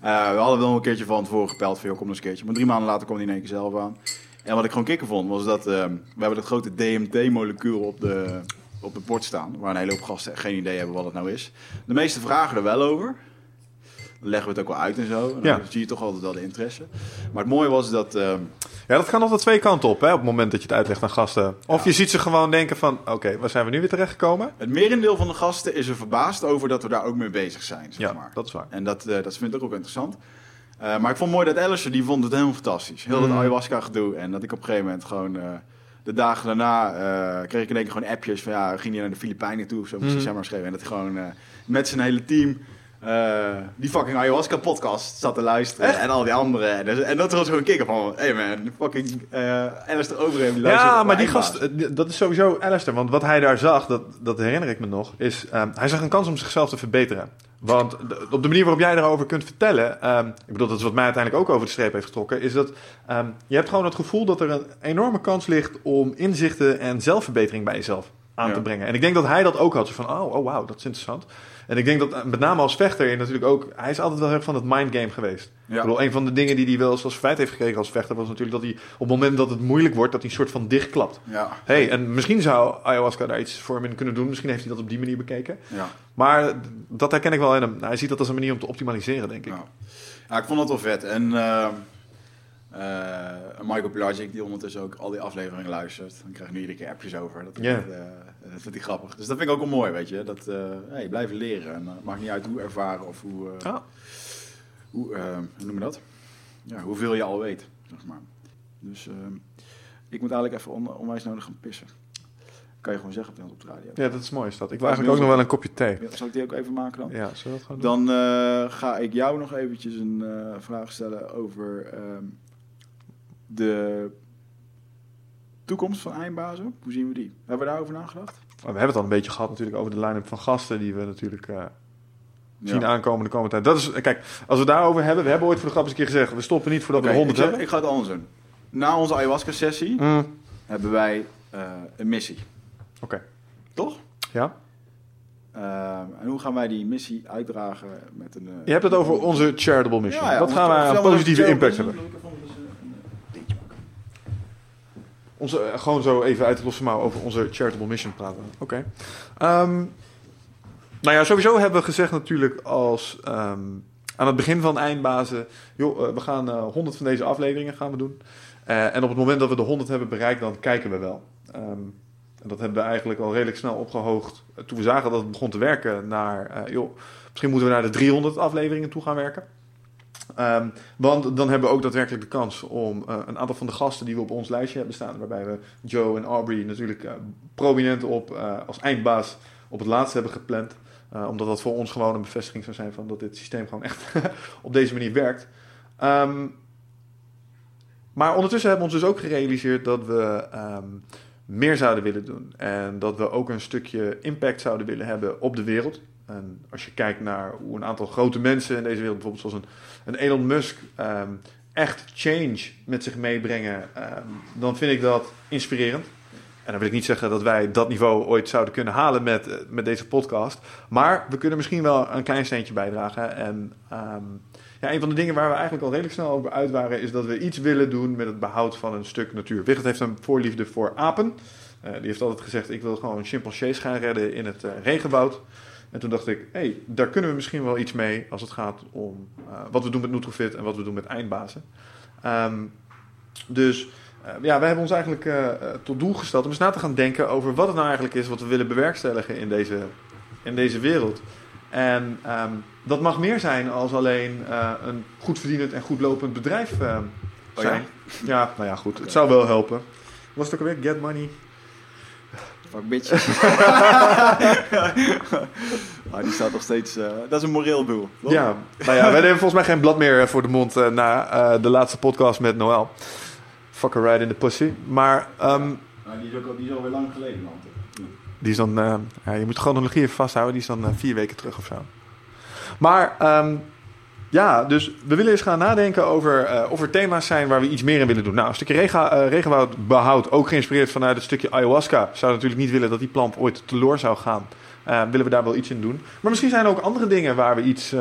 We hadden wel een keertje van tevoren gepeld van, joh, kom eens een keertje. Maar drie maanden later kwam hij in één keer zelf aan. En wat ik gewoon kikker vond, was dat we hebben dat grote DMT-molecuul op de, op het bord staan. Waar een hele hoop gasten geen idee hebben wat het nou is. De meeste vragen er wel over. Dan leggen we het ook wel uit en zo. En dan Ja. zie je toch altijd wel de interesse. Maar het mooie was dat... ehm, Ja, dat kan altijd twee kanten op, hè, op het moment dat je het uitlegt aan gasten. Of je ziet ze gewoon denken van, oké, waar zijn we nu weer terechtgekomen? het merendeel van de gasten is er verbaasd over dat we daar ook mee bezig zijn. Zeg Ja, maar. dat is waar. En dat, eh, dat vind ik ook interessant. Eh, maar ik vond mooi dat Alistair, die vond het helemaal fantastisch. Heel dat Mm. ayahuasca gedoe. En dat ik op een gegeven moment gewoon... eh, de dagen daarna eh, kreeg ik in één keer gewoon appjes van... Ja, ging hij naar de Filipijnen toe of zo. Moest Mm. hij maar schreven. En dat hij gewoon eh, met zijn hele team... eh, die fucking ayahuasca podcast zat te luisteren. En al die anderen. En, en dat was gewoon kicken van... Hey man, fucking uh, Alistair die luistert Ja, maar die gast, dat is sowieso Alistair. Want wat hij daar zag, dat, dat herinner ik me nog, is hij zag een kans om zichzelf te verbeteren. Want op de manier waarop jij daarover kunt vertellen, ehm, ik bedoel, dat is wat mij uiteindelijk ook over de streep heeft getrokken, is dat ehm, je hebt gewoon het gevoel dat er een enorme kans ligt om inzichten en zelfverbetering bij jezelf aan Ja. te brengen. En ik denk dat hij dat ook had. Zo van, oh, oh wauw, dat is interessant. En ik denk dat eh, met name als vechter je natuurlijk ook, hij is altijd wel heel erg van het mindgame geweest. Ja. Ik bedoel, een van de dingen die hij wel eens als feit heeft gekregen als vechter was natuurlijk dat hij op het moment dat het moeilijk wordt, dat hij een soort van dichtklapt. Ja, hey, en misschien zou ayahuasca daar iets voor hem in kunnen doen. Misschien heeft hij dat op die manier bekeken. ja. Maar dat herken ik wel in hem. Hij ziet dat als een manier om te optimaliseren, denk ik. Ja. ja, ik vond dat wel vet. En eh, Michael Pilagic, die ondertussen ook al die afleveringen luistert, dan krijg ik nu iedere keer appjes over. Dat, Ja. vind ik, eh, dat vind ik grappig. Dus dat vind ik ook wel mooi, weet je. Dat eh hey, blijven leren. En eh, maakt niet uit hoe ervaren of hoe, eh, Ah. hoe, eh, hoe noem je dat? Ja, hoeveel je al weet, zeg maar. Dus eh, ik moet eigenlijk even on onwijs nodig gaan pissen. Kan je gewoon zeggen op de radio. Ja, dat is mooi is dat. Ik wil eigenlijk ook nog wel een kopje thee. Zal ik die ook even maken dan? Ja, zullen we dat gewoon doen? Dan eh, ga ik jou nog eventjes een eh, vraag stellen over ehm, de toekomst van Eindbazen. Hoe zien we die? Hebben we daarover nagedacht? We hebben het al een beetje gehad natuurlijk over de line-up van gasten die we natuurlijk eh, zien Ja. aankomen de komende tijd. Dat is, kijk, als we daarover hebben, we hebben ooit voor de grap eens een keer gezegd, we stoppen niet voordat we 100 ik, zeg- hebben. ik ga het anders doen. Na onze ayahuasca-sessie Mm, hebben wij eh, een missie. Oké, Toch? ja. Ehm, en hoe gaan wij die missie uitdragen met een... eh, Je hebt het over onze charitable mission. Ja, ja, Wat gaan wij een positieve impact hebben? Dan kan ik even een, een theetje maken. Onze, eh, gewoon zo even uit het losse mouw over onze charitable mission praten. Oké. Ehm, nou ja, sowieso hebben we gezegd natuurlijk als ehm, aan het begin van Eindbazen... joh, eh, we gaan eh 100 van deze afleveringen gaan we doen. En op het moment dat we de 100 hebben bereikt, dan kijken we wel. Ehm, en dat hebben we eigenlijk al redelijk snel opgehoogd. eh, Toen we zagen dat het begon te werken naar... joh, misschien moeten we naar de 300 afleveringen toe gaan werken. Ehm, want dan hebben we ook daadwerkelijk de kans om eh, een aantal van de gasten die we op ons lijstje hebben staan, waarbij we Joe en Aubrey natuurlijk eh, prominent op eh, als eindbaas op het laatste hebben gepland. Omdat dat voor ons gewoon een bevestiging zou zijn van dat dit systeem gewoon echt op deze manier werkt. Ehm, maar ondertussen hebben we ons dus ook gerealiseerd dat we ehm, meer zouden willen doen. En dat we ook een stukje impact zouden willen hebben op de wereld. En als je kijkt naar hoe een aantal grote mensen in deze wereld, bijvoorbeeld zoals een, Elon Musk, ehm, echt change met zich meebrengen, ehm, dan vind ik dat inspirerend. En dan wil ik niet zeggen dat wij dat niveau ooit zouden kunnen halen met, eh, met deze podcast. Maar we kunnen misschien wel een klein steentje bijdragen. En ehm, ja, een van de dingen waar we eigenlijk al redelijk snel over uit waren, is dat we iets willen doen met het behoud van een stuk natuur. Wigert heeft een voorliefde voor apen. Eh, die heeft altijd gezegd: ik wil gewoon chimpansees gaan redden in het eh, regenwoud. En toen dacht ik, hé, hey, daar kunnen we misschien wel iets mee als het gaat om eh, wat we doen met Nutrofit en wat we doen met eindbazen. Ehm, dus eh, ja, wij hebben ons eigenlijk eh, tot doel gesteld om eens na te gaan denken over wat het nou eigenlijk is wat we willen bewerkstelligen in deze, in deze wereld. En ehm, dat mag meer zijn als alleen een goed verdienend en goed lopend bedrijf Oh ja? zijn. ja? nou ja, goed. Het zou wel helpen. Was het ook alweer? Get money. Fuck bitch. maar die staat nog steeds... eh, dat is een moreel doel. toch? Ja, nou ja, wij nemen volgens mij geen blad meer eh, voor de mond eh, na eh, de laatste podcast met Noël. Fuck a ride in the pussy. Maar ehm, Nou, die, is ook al, die is alweer lang geleden, man. die is dan, eh, ja, je moet de chronologie even vasthouden, die is dan vier weken terug of zo. Maar ehm, ja, dus we willen eens gaan nadenken over eh, of er thema's zijn waar we iets meer in willen doen. Nou, een stukje rega, eh, regenwoudbehoud, ook geïnspireerd vanuit het stukje ayahuasca. Zou natuurlijk niet willen dat die plant ooit teloor zou gaan. Eh, willen we daar wel iets in doen. Maar misschien zijn er ook andere dingen waar we iets,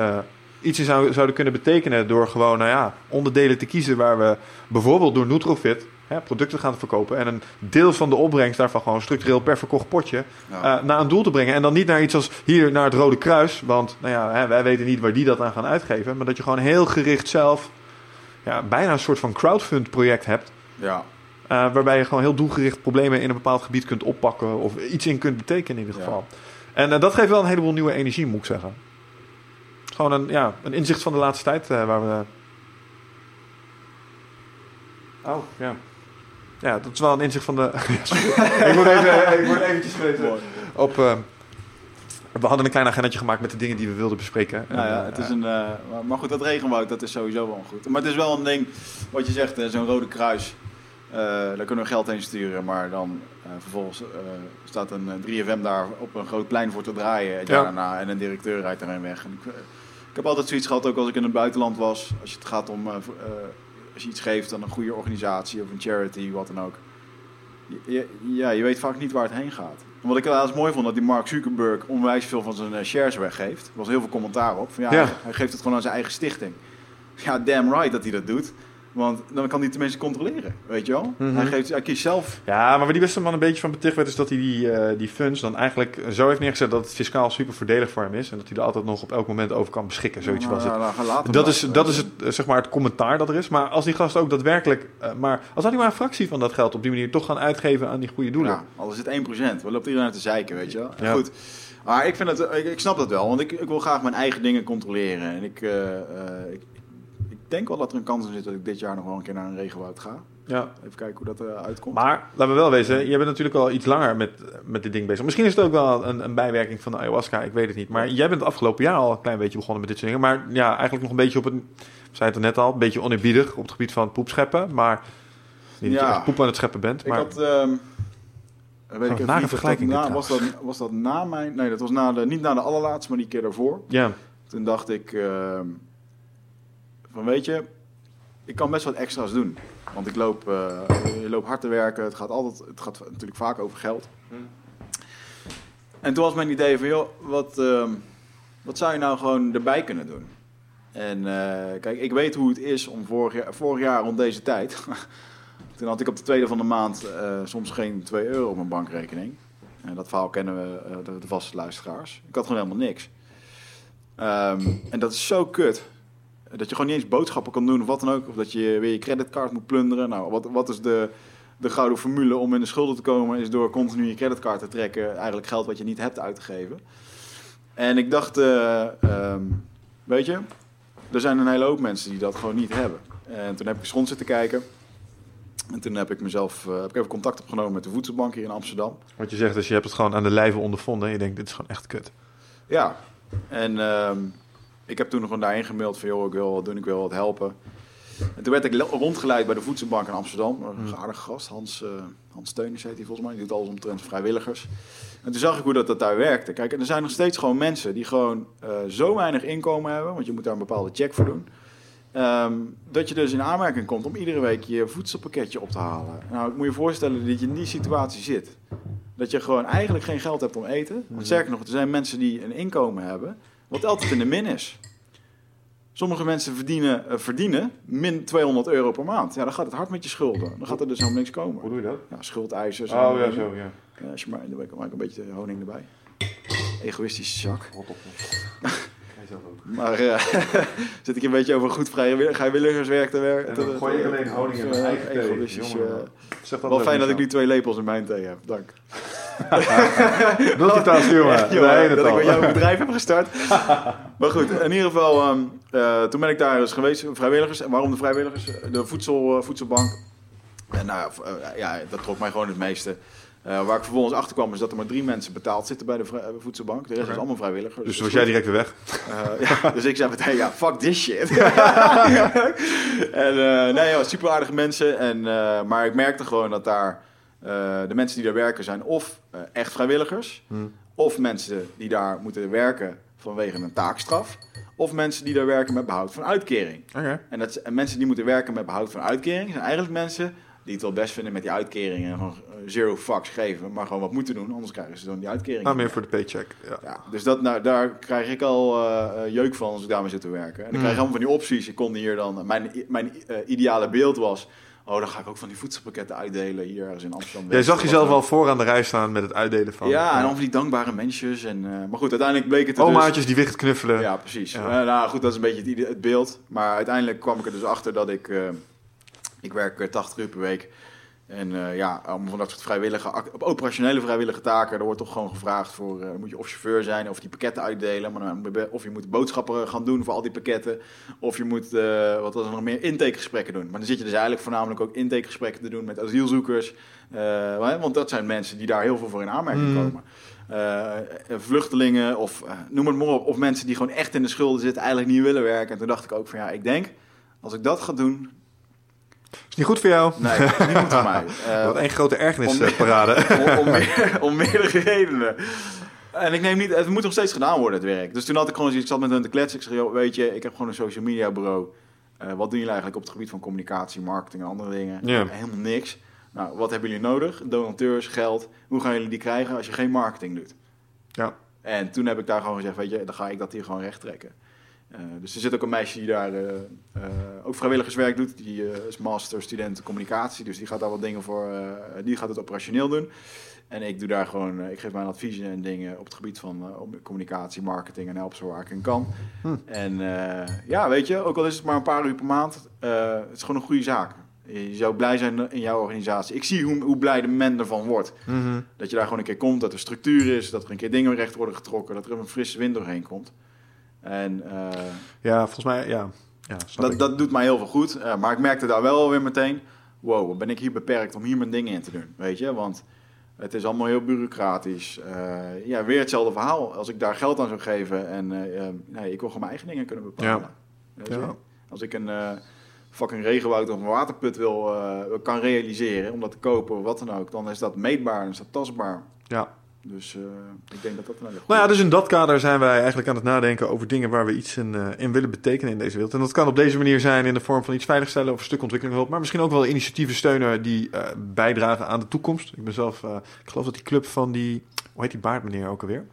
iets in zou- zouden kunnen betekenen. Door gewoon nou ja, onderdelen te kiezen waar we bijvoorbeeld door Nutrofit hè, producten gaan verkopen. En een deel van de opbrengst daarvan gewoon structureel per verkocht potje Ja. eh, naar een doel te brengen. En dan niet naar iets als hier naar het Rode Kruis. Want nou ja, hè, wij weten niet waar die dat aan gaan uitgeven. Maar dat je gewoon heel gericht zelf ja, bijna een soort van crowdfund project hebt. ja. eh, waarbij je gewoon heel doelgericht problemen in een bepaald gebied kunt oppakken. Of iets in kunt betekenen in ieder Ja. geval. En eh, dat geeft wel een heleboel nieuwe energie, moet ik zeggen. Gewoon een, ja, een inzicht van de laatste tijd waar we... Oh, ja. Ja, dat is wel een inzicht van de... Ik moet even, ik moet eventjes even Mooi. op... eh, we hadden een klein agendatje gemaakt met de dingen die we wilden bespreken. Nou ja, het eh, is een, eh, maar, goed, dat regenwoud, dat is sowieso wel goed. Maar het is wel een ding, wat je zegt, eh, zo'n rode kruis. eh, daar kunnen we geld heen sturen, maar dan eh, vervolgens eh, staat een eh, 3FM daar op een groot plein voor te draaien. Het jaar daarna en een directeur rijdt erheen weg. En ik, eh, ik heb altijd zoiets gehad, ook als ik in het buitenland was. Als je het gaat om, eh, eh, als je iets geeft aan een goede organisatie of een charity, wat dan ook. Je- ja, je weet vaak niet waar het heen gaat. En wat ik eens mooi vond, dat die Mark Zuckerberg onwijs veel van zijn eh, shares weggeeft. Er was heel veel commentaar op. Van, ja, hij geeft het gewoon aan zijn eigen stichting. Ja, damn right dat hij dat doet. Want dan kan hij tenminste controleren, weet je wel? Mhm. hij, geeft, hij kiest zelf. Ja, maar waar die beste man een beetje van beticht werd, is dat hij die, eh, die funds dan eigenlijk zo heeft neergezet dat het fiscaal super voordelig voor hem is. En dat hij er altijd nog op elk moment over kan beschikken. Zoiets was het. Nou, Dat is, dat is het, eh, zeg maar, het commentaar dat er is. Maar als die gasten ook daadwerkelijk. eh, maar als had hij maar een fractie van dat geld op die manier toch gaan uitgeven aan die goede doelen. Ja, al is het 1%. Wat loopt iedereen uit te zeiken, weet je wel? Ja. Goed. Maar ik, vind het, ik, ik snap dat wel, want ik, ik wil graag mijn eigen dingen controleren. En ik, ik, ik denk wel dat er een kans in zit dat ik dit jaar nog wel een keer naar een regenwoud ga. Ja. Even kijken hoe dat eruit uitkomt. Maar laten we wel wezen, je bent natuurlijk al iets langer met, met dit ding bezig. Misschien is het ook wel een, een bijwerking van de ayahuasca, ik weet het niet. Maar jij bent het afgelopen jaar al een klein beetje begonnen met dit soort dingen. Maar ja, eigenlijk nog een beetje op het, we zeiden het er net al, een beetje oneerbiedig op het gebied van poepscheppen. Maar niet dat je Ja. echt poep aan het scheppen bent. Ik Maar had... ehm, weet ik een even nare niet, was vergelijking dat na, was, dat, was dat na mijn... Nee, dat was na de, niet na de allerlaatste, maar die keer daarvoor. ja, Toen dacht ik... ehm, van weet je, ik kan best wat extra's doen. Want ik loop, eh, je loopt hard te werken. Het gaat, altijd, het gaat natuurlijk vaak over geld. En toen was mijn idee van, joh, wat, ehm, wat zou je nou gewoon erbij kunnen doen? En eh, kijk, ik weet hoe het is om vorig jaar, vorig jaar rond deze tijd... toen had ik op de tweede van de maand eh, soms geen 2 euro op mijn bankrekening. En dat verhaal kennen we, de, de vaste luisteraars. Ik had gewoon helemaal niks. Ehm, en dat is zo kut. Dat je gewoon niet eens boodschappen kan doen of wat dan ook. Of dat je weer je creditcard moet plunderen. Nou, wat, wat is de, de gouden formule om in de schulden te komen? Is door continu je creditcard te trekken. Eigenlijk geld wat je niet hebt uit te geven. En ik dacht, eh, ehm, weet je, er zijn een hele hoop mensen die dat gewoon niet hebben. En toen heb ik eens rond zitten kijken. En toen heb ik mezelf eh, heb ik even contact opgenomen met de voedselbank hier in Amsterdam. wat je zegt, dus je hebt het gewoon aan de lijve ondervonden. En je denkt, dit is gewoon echt kut. Ja, en ehm, ik heb toen nog gewoon daarheen gemaild van... joh, ik wil wat doen, ik wil wat helpen. En toen werd ik le- rondgeleid bij de voedselbank in Amsterdam. Een aardige gast, Hans, eh Hans heet hij volgens mij. Die doet alles omtrent vrijwilligers. En toen zag ik hoe dat, dat daar werkte. Kijk, en er zijn nog steeds gewoon mensen die gewoon eh, zo weinig inkomen hebben... want je moet daar een bepaalde check voor doen... ehm, dat je dus in aanmerking komt om iedere week je voedselpakketje op te halen. Nou, ik moet je voorstellen dat je in die situatie zit. Dat je gewoon eigenlijk geen geld hebt om eten. Want sterker nog, er zijn mensen die een inkomen hebben... wat altijd in de min is. Sommige mensen verdienen, eh, verdienen min 200 euro per maand. Ja, dan gaat het hard met je schulden. Dan gaat er dus helemaal niks komen. doe je dat? Ja, schuldeisers. Oh ja, zo, ja. Ja, als je maar, dan maak ik een beetje honing erbij. Egoïstische zak. Rot op. Maar eh, zit ik een beetje over goed vrijwillig- vrijwilligerswerk te werken? En dan gooi ik alleen honing in mijn eigen thee. Egoïstisch. Eh, wel fijn dat ik nu twee lepels in mijn thee heb. Dank. Multitasking, jongen. Ja, Daar heen dat ik met jou een bedrijf heb gestart. maar goed, in ieder geval, ehm, eh, toen ben ik daar dus geweest, vrijwilligers. En waarom de vrijwilligers? De voedsel, eh, voedselbank. En nou, ja, eh, ja, dat trok mij gewoon het meeste. Eh, waar ik vervolgens achter kwam, is dat er maar drie mensen betaald zitten bij de voedselbank. De rest is allemaal vrijwilligers. Dus was jij direct weer weg. Eh, ja, dus ik zei meteen, ja, fuck this shit. en eh, nee, ja, super aardige mensen. En, eh, maar ik merkte gewoon dat daar de mensen die daar werken zijn of eh, echt vrijwilligers, Hmm. of mensen die daar moeten werken vanwege een taakstraf, of mensen die daar werken met behoud van uitkering. En, dat, en mensen die moeten werken met behoud van uitkering zijn eigenlijk mensen die het wel best vinden met die uitkering en gewoon eh, zero fucks geven, maar gewoon wat moeten doen, anders krijgen ze dan die uitkering. Nou, meer voor de paycheck. Ja. ja, dus dat, nou, daar krijg ik al eh, eh, jeuk van als ik daarmee zit te werken. En ik Mm. krijg allemaal van die opties. Ik kon hier dan... Mijn, mijn eh, ideale beeld was... Oh, dan ga ik ook van die voedselpakketten uitdelen hier ergens in Amsterdam. Jij zag jezelf al voor aan de rij staan met het uitdelen van... Ja, en dan van die dankbare mensjes. En, eh, maar goed, uiteindelijk bleek het er Omaatjes die wicht dus... knuffelen. Ja, precies. Ja. Eh, nou goed, dat is een beetje het, beeld. Maar uiteindelijk kwam ik er dus achter dat ik... eh, ik werk eh, 80 uur per week. En eh, ja, allemaal van dat soort vrijwillige, operationele vrijwillige taken, er wordt toch gewoon gevraagd voor, eh, moet je of chauffeur zijn, of die pakketten uitdelen, maar dan, of je moet boodschappen gaan doen voor al die pakketten, of je moet, eh, wat was er nog meer, intakegesprekken doen. Maar dan zit je dus eigenlijk voornamelijk ook intakegesprekken te doen met asielzoekers, want dat zijn mensen die daar heel veel voor in aanmerking Mm. komen. Vluchtelingen of noem het maar op, of mensen die gewoon echt in de schulden zitten, eigenlijk niet willen werken. En toen dacht ik ook van ja, ik denk, als ik dat ga doen, Is niet goed voor jou? nee, niet goed voor mij. Eh, Wat één grote om- ergernisparade. om, om, meer- om meerdere redenen. En ik neem niet, het moet nog steeds gedaan worden, het werk. Dus toen had ik gewoon zoiets, ik zat met hun te kletsen. Ik zei, weet je, ik heb gewoon een social media bureau. Eh, wat doen jullie eigenlijk op het gebied van communicatie, marketing en andere dingen? Helemaal niks. Nou, wat hebben jullie nodig? Donateurs, geld. Hoe gaan jullie die krijgen als je geen marketing doet? Ja. En toen heb ik daar gewoon gezegd, weet je, dan ga ik dat hier gewoon recht trekken. Eh, dus er zit ook een meisje die daar eh, eh, ook vrijwilligerswerk doet. Die is master student communicatie. Dus die gaat daar wat dingen voor. die gaat het operationeel doen. En ik doe daar gewoon. ik geef mijn adviezen en dingen op het gebied van om- communicatie, marketing en help zo waar ik in kan. Hm. En ja, weet je, ook al is het maar een paar uur per maand, het is gewoon een goede zaak. Je zou blij zijn in jouw organisatie. Ik zie hoe, hoe blij de men ervan wordt. Mhm. Dat je daar gewoon een keer komt, dat er structuur is, dat er een keer dingen recht worden getrokken, dat er een frisse wind doorheen komt. En eh, Ja, volgens mij, ja. Ja, Dat, dat doet mij heel veel goed. Eh, maar ik merkte daar wel weer meteen... Wow, ben ik hier beperkt om hier mijn dingen in te doen? Weet je, want het is allemaal heel bureaucratisch. Eh, ja, weer hetzelfde verhaal. Als ik daar geld aan zou geven en... nee, ik wil gewoon mijn eigen dingen kunnen bepalen. Ja. Als ik een fucking regenwoud of een waterput wil, kan realiseren... om dat te kopen of wat dan ook... dan is dat meetbaar en is dat tastbaar. Dus eh, ik denk dat dat een hele Nou ja, dus in dat kader zijn wij eigenlijk aan het nadenken over dingen waar we iets in, eh, in willen betekenen in deze wereld. En dat kan op deze manier zijn in de vorm van iets veiligstellen of een stuk ontwikkelinghulp, maar misschien ook wel initiatieven steunen die eh, bijdragen aan de toekomst. Ik ben zelf, ik geloof dat die club van die, hoe heet die baardmeneer ook alweer?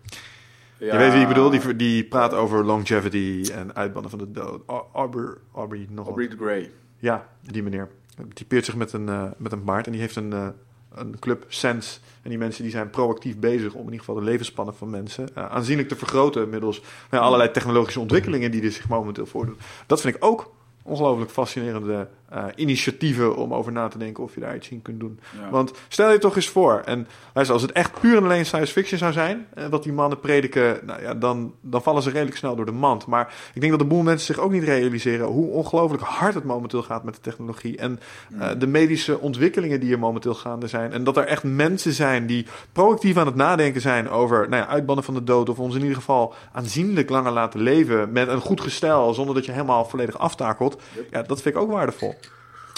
Ja, Je weet wie ik bedoel, die, die praat over longevity en uitbannen van de dood. Ar- Arbor, Aubrey, nog. Aubrey de Grey. Ja, die meneer. Die typeert zich met een, met een baard en die heeft een, een club Sense. En die mensen die zijn proactief bezig om in ieder geval de levensspannen van mensen eh, aanzienlijk te vergroten middels nou allerlei technologische ontwikkelingen die er zich momenteel voordoen. Dat vind ik ook ongelooflijk fascinerende eh, initiatieven om over na te denken of je daar iets in kunt doen. Ja. Want stel je toch eens voor, en luister, als het echt puur en alleen science fiction zou zijn, eh, wat die mannen prediken, nou ja, dan, dan vallen ze redelijk snel door de mand. Maar ik denk dat een boel mensen zich ook niet realiseren hoe ongelooflijk hard het momenteel gaat met de technologie en eh, de medische ontwikkelingen die er momenteel gaande zijn. En dat er echt mensen zijn die proactief aan het nadenken zijn over nou ja, uitbannen van de dood, of ons in ieder geval aanzienlijk langer laten leven met een goed gestel, zonder dat je helemaal volledig aftakelt. Ja, dat vind ik ook waardevol.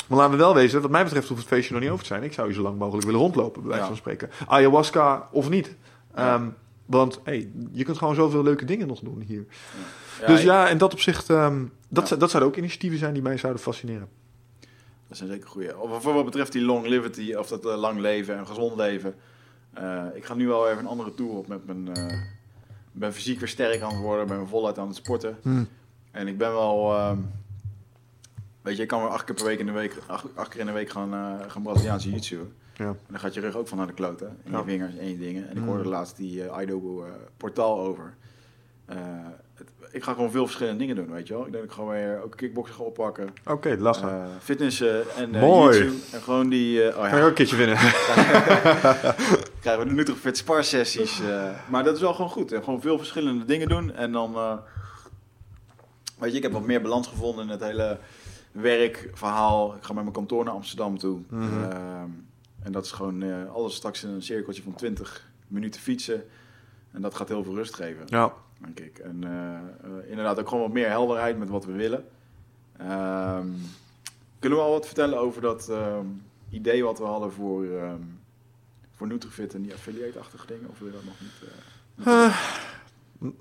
Maar laten we wel wezen, wat mij betreft hoeft het feestje nog niet over te zijn. Ik zou je zo lang mogelijk willen rondlopen, bij wijze van spreken. Ayahuasca of niet. Ehm, want hey, je kunt gewoon zoveel leuke dingen nog doen hier. Ja, dus ja, in dat opzicht, ehm, dat, Ja. dat zouden ook initiatieven zijn die mij zouden fascineren. Dat zijn zeker goede. Of voor wat betreft die longevity, of dat eh, lang leven en gezond leven. Eh, ik ga nu wel even een andere tour op met mijn... ik ben fysiek weer sterk aan het worden, ben voluit aan het sporten. Hm. En ik ben wel... weet je, ik kan weer acht keer per week in de week, acht, acht keer in de week gaan, eh gaan Braziliaanse jiu-jitsu. Ja. En dan gaat je rug ook van naar de kloten. En Ja. je vingers en je dingen. En ik Mm. hoorde laatst die eh Aido eh, portaal over. Eh, het- ik ga gewoon veel verschillende dingen doen, weet je wel. Ik denk dat ik gewoon weer ook kickboksen ga oppakken. Oké, lachen. Eh, fitnessen en Mooi. jiu-jitsu. En gewoon die... oh Kan je ook ja, een keertje winnen. krijgen we de Nutrifit spar sessies. maar dat is wel gewoon goed. En gewoon veel verschillende dingen doen. En dan... weet je, ik heb wat meer balans gevonden in het hele werkverhaal. Ik ga met mijn kantoor naar Amsterdam toe. Mhm. Ehm, en dat is gewoon eh, alles straks in een cirkeltje van 20 minuten fietsen. En dat gaat heel veel rust geven, ja. denk ik. En eh, eh, inderdaad ook gewoon wat meer helderheid met wat we willen. Ehm, kunnen we al wat vertellen over dat ehm, idee wat we hadden voor, voor Nutrifit en die affiliate-achtige dingen? Of wil je dat nog niet?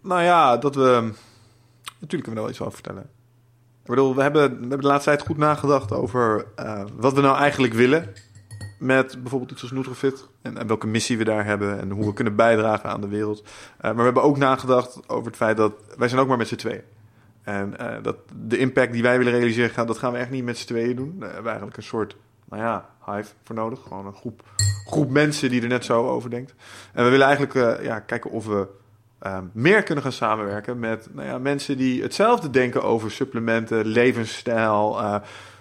nou ja, dat we... Natuurlijk kunnen we er wel iets over vertellen. Bedoel, we hebben, we hebben de laatste tijd goed nagedacht over eh, wat we nou eigenlijk willen. Met bijvoorbeeld iets als Nutrifit. En, en welke missie we daar hebben. En hoe we kunnen bijdragen aan de wereld. Eh, maar we hebben ook nagedacht over het feit dat... Wij zijn ook maar met z'n tweeën. En eh, dat de impact die wij willen realiseren, dat gaan we echt niet met z'n tweeën doen. Daar hebben we eigenlijk een soort, nou ja, hive voor nodig. Gewoon een groep, groep mensen die er net zo over denkt. En we willen eigenlijk ja, kijken of we eh, meer kunnen gaan samenwerken met nou ja, mensen die hetzelfde denken over supplementen, levensstijl, eh,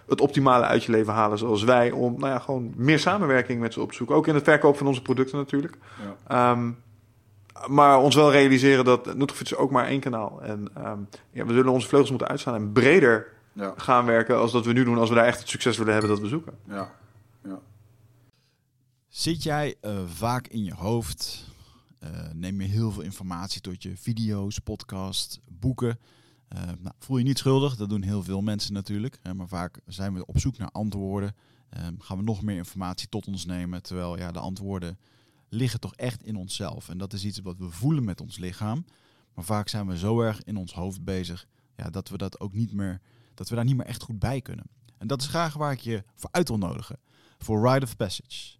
het optimale uit je leven halen zoals wij. Om nou ja, gewoon meer samenwerking met ze op te zoeken. Ook in het verkoop van onze producten natuurlijk. ja. Ehm, maar ons wel realiseren dat Nutrifit is ook maar één kanaal. En ehm, ja, we zullen onze vleugels moeten uitstaan en breder Ja, gaan werken als dat we nu doen. Als we daar echt het succes willen hebben dat we zoeken. ja, ja. Zit jij eh, vaak in je hoofd? Eh, neem je heel veel informatie tot je video's, podcast, boeken? Eh, nou, voel je niet schuldig, dat doen heel veel mensen natuurlijk. Maar vaak zijn we op zoek naar antwoorden. Eh, gaan we nog meer informatie tot ons nemen. Terwijl ja, de antwoorden liggen toch echt in onszelf. En dat is iets wat we voelen met ons lichaam. Maar vaak zijn we zo erg in ons hoofd bezig ja, dat we dat ook niet meer, dat we daar niet meer echt goed bij kunnen. En dat is graag waar ik je voor uit wil nodigen. Voor Rite of Passage.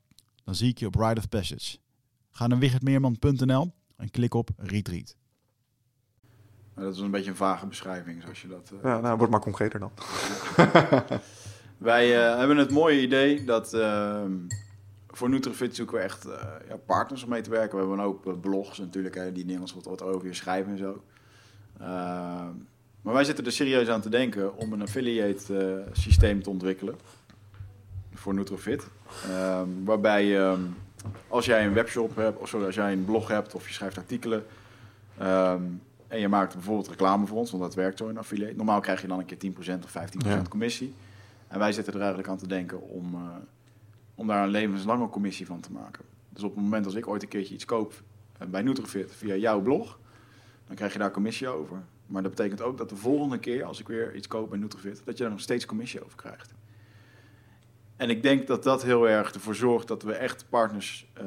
Dan zie ik je op Ride of Passage. Ga naar wichertmeerman.nl en klik op Retreat. Maar dat is een beetje een vage beschrijving, zoals je dat... eh, Ja, nou, wordt maar concreter dan. Wij eh, hebben het mooie idee dat ehm, voor Nutrifit zoeken we echt eh, ja, partners om mee te werken. We hebben een hoop blogs natuurlijk, hè, die Nederlands wat, wat over je schrijven en zo. Ehm, maar wij zitten er serieus aan te denken om een affiliate systeem te ontwikkelen voor Nutrifit. Ehm, waarbij ehm, als jij een webshop hebt, of sorry, als jij een blog hebt of je schrijft artikelen ehm, en je maakt bijvoorbeeld reclame voor ons, want dat werkt zo in affiliate. Normaal krijg je dan een keer 10% of 15% Ja. commissie. En wij zitten er eigenlijk aan te denken om, eh, om daar een levenslange commissie van te maken. Dus op het moment als ik ooit een keertje iets koop eh, bij Nutrifit via jouw blog, dan krijg je daar commissie over. Maar dat betekent ook dat de volgende keer, als ik weer iets koop bij Nutrifit, dat je daar nog steeds commissie over krijgt. En ik denk dat dat heel erg ervoor zorgt dat we echt partners eh,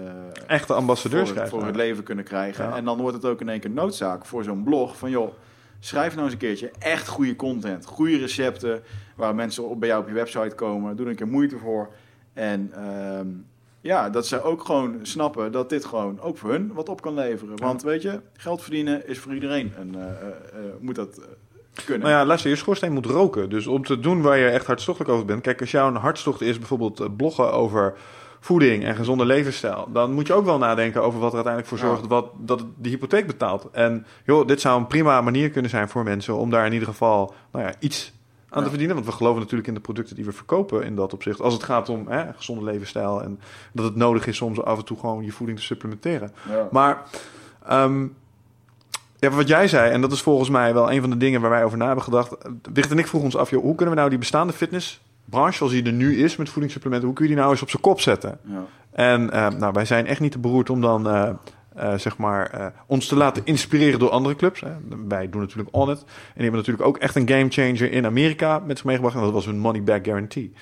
Echte ambassadeurs voor, het- krijgen. voor het leven kunnen krijgen. Ja. En dan wordt het ook in één keer noodzaak voor zo'n blog van joh, schrijf nou eens een keertje echt goede content, goede recepten waar mensen op, bij jou op je website komen. Doe er een keer moeite voor. En ehm, ja, dat ze ook gewoon snappen dat dit gewoon ook voor hun wat op kan leveren. Want weet je, geld verdienen is voor iedereen en eh, eh, moet dat kunnen. Nou ja, luister, je schoorsteen moet roken. Dus om te doen waar je echt hartstochtelijk over bent. Kijk, als jouw hartstocht is bijvoorbeeld eh, bloggen over voeding en gezonde levensstijl. Dan moet je ook wel nadenken over wat er uiteindelijk voor zorgt wat, dat de hypotheek betaalt. En joh, dit zou een prima manier kunnen zijn voor mensen om daar in ieder geval nou ja, iets aan Ja. te verdienen. Want we geloven natuurlijk in de producten die we verkopen in dat opzicht. Als het gaat om hè, gezonde levensstijl en dat het nodig is om zo af en toe gewoon je voeding te supplementeren. Ja. Maar ehm, ja, wat jij zei, en dat is volgens mij wel een van de dingen waar wij over na hebben gedacht. Wicht en ik vroegen ons af, joh, hoe kunnen we nou die bestaande fitnessbranche zoals die er nu is met voedingssupplementen, hoe kun je die nou eens op zijn kop zetten? Ja. En eh, nou, wij zijn echt niet te beroerd om dan eh, eh, zeg maar, ons te laten inspireren door andere clubs. Hè. Wij doen natuurlijk On It. En die hebben natuurlijk ook echt een game changer in Amerika met zich meegebracht. En dat was hun money back guarantee.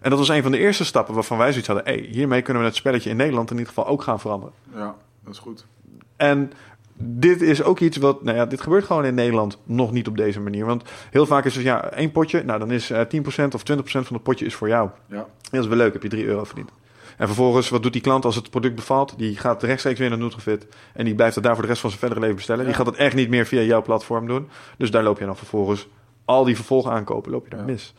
En dat was een van de eerste stappen waarvan wij zoiets hadden. Hey, hiermee kunnen we het spelletje in Nederland in ieder geval ook gaan veranderen. ja, dat is goed. En dit is ook iets wat, nou ja, dit gebeurt gewoon in Nederland nog niet op deze manier. Want heel vaak is het, ja, één potje, nou dan is eh 10% of 20% van het potje is voor jou. Ja. En dat is wel leuk, heb je 3 euro verdiend. En vervolgens, wat doet die klant als het product bevalt? Die gaat rechtstreeks weer naar Nutrifit. En die blijft het daar voor de rest van zijn verdere leven bestellen. Die gaat het echt niet meer via jouw platform doen. Dus daar loop je dan vervolgens al die vervolgen aankopen, loop je daar Ja. mis.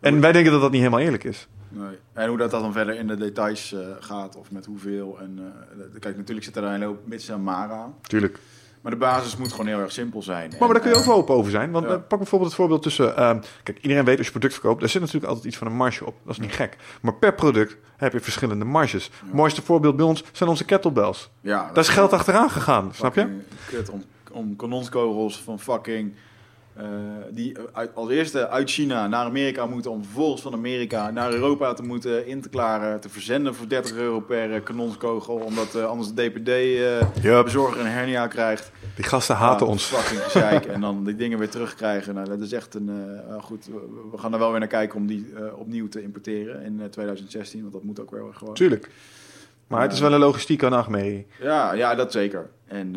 En wij denken dat dat niet helemaal eerlijk is. Nee. En hoe dat dan verder in de details eh, gaat of met hoeveel. En, eh, kijk, natuurlijk zit er een hele hoop mits en maren aan. Tuurlijk. Maar de basis moet gewoon heel erg simpel zijn. Maar, maar daar kun je ook wel open over zijn. Want ja. eh, pak bijvoorbeeld het voorbeeld tussen... ehm, kijk, iedereen weet als je product verkoopt... daar zit natuurlijk altijd iets van een marge op. Dat is niet gek. Maar per product heb je verschillende marges. Het mooiste voorbeeld bij ons zijn onze kettlebells. eh, ja, Daar is geld achteraan gegaan, snap je? Kut om, om kanonskogels van fucking... eh, die uit, als eerste uit China naar Amerika moeten... om vervolgens van Amerika naar Europa te moeten in te klaren... te verzenden voor 30 euro per eh, kanonskogel... omdat eh, anders de DPD-bezorger een hernia krijgt. Die gasten haten Ja, ons. Fucking en dan die dingen weer terugkrijgen. Nou, dat is echt een... goed, we, gaan er wel weer naar kijken om die opnieuw te importeren in eh, 2016. Want dat moet ook wel gewoon. Tuurlijk. Maar het is wel een logistieke nachtmerrie. Ja, ja, dat zeker. En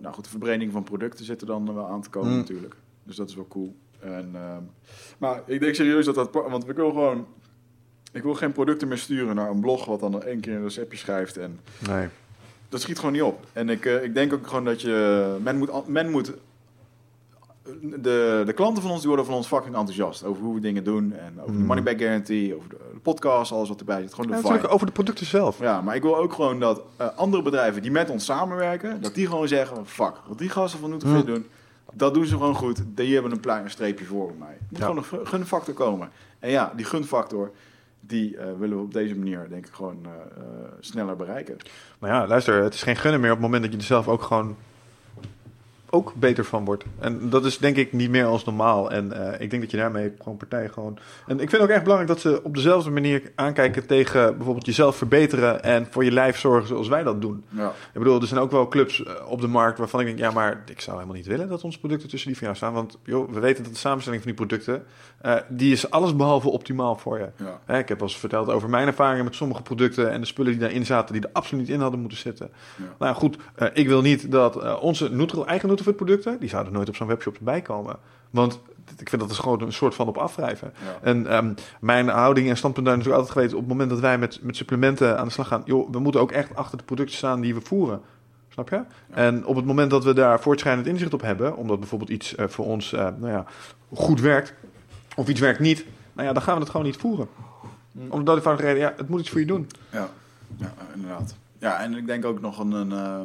nou goed, de verbreding van producten zit er dan wel aan te komen Mm. natuurlijk. Dus dat is wel cool. En, ehm, maar ik denk serieus dat dat... Want ik wil gewoon... Ik wil geen producten meer sturen naar een blog... wat dan één keer een receptje schrijft. En Nee. dat schiet gewoon niet op. En ik, eh, ik denk ook gewoon dat je... Men moet... Men moet de, de klanten van ons die worden van ons fucking enthousiast over hoe we dingen doen. En over de Mm. money back guarantee, over de, de podcast, alles wat erbij zit. Gewoon de Ja, natuurlijk over de producten zelf. Ja, maar ik wil ook gewoon dat eh, andere bedrijven die met ons samenwerken, dat die gewoon zeggen, fuck, wat die gasten van Nutrifit Hmm. doen, dat doen ze gewoon goed. Die hebben een klein streepje voor bij mij. Er moet Ja. gewoon een gu- gunfactor komen. En ja, die gunfactor, die eh, willen we op deze manier denk ik gewoon eh, eh, sneller bereiken. Maar ja, luister, het is geen gunnen meer op het moment dat je er zelf ook gewoon ook beter van wordt. En dat is denk ik niet meer als normaal. En eh, ik denk dat je daarmee gewoon partijen gewoon... En ik vind ook echt belangrijk dat ze op dezelfde manier aankijken tegen bijvoorbeeld jezelf verbeteren en voor je lijf zorgen zoals wij dat doen. Ja. Ik bedoel, er zijn ook wel clubs eh, op de markt waarvan ik denk, ja, maar ik zou helemaal niet willen dat onze producten tussen die van jou staan. Want joh, we weten dat de samenstelling van die producten, eh, die is alles behalve optimaal voor je. Ja. Hè, ik heb al eens verteld over mijn ervaringen met sommige producten en de spullen die daarin zaten, die er absoluut niet in hadden moeten zitten. Ja. Nou goed, ik wil niet dat onze Nutri eigen Nutrifit producten, die zouden nooit op zo'n webshop erbij komen. Want ik vind dat is gewoon een soort van op afwrijven. Ja. En ehm, mijn houding en standpunt daar is natuurlijk altijd geweest... op het moment dat wij met, met supplementen aan de slag gaan... joh, we moeten ook echt achter de producten staan die we voeren. Snap je? En op het moment dat we daar voortschrijdend inzicht op hebben... omdat bijvoorbeeld iets eh, voor ons eh, nou ja, goed werkt... of iets werkt niet... nou ja, dan gaan we het gewoon niet voeren. Omdat die eenvoudige reden, ja, het moet iets voor je doen. Ja, ja inderdaad. Ja, en ik denk ook nog een... een eh,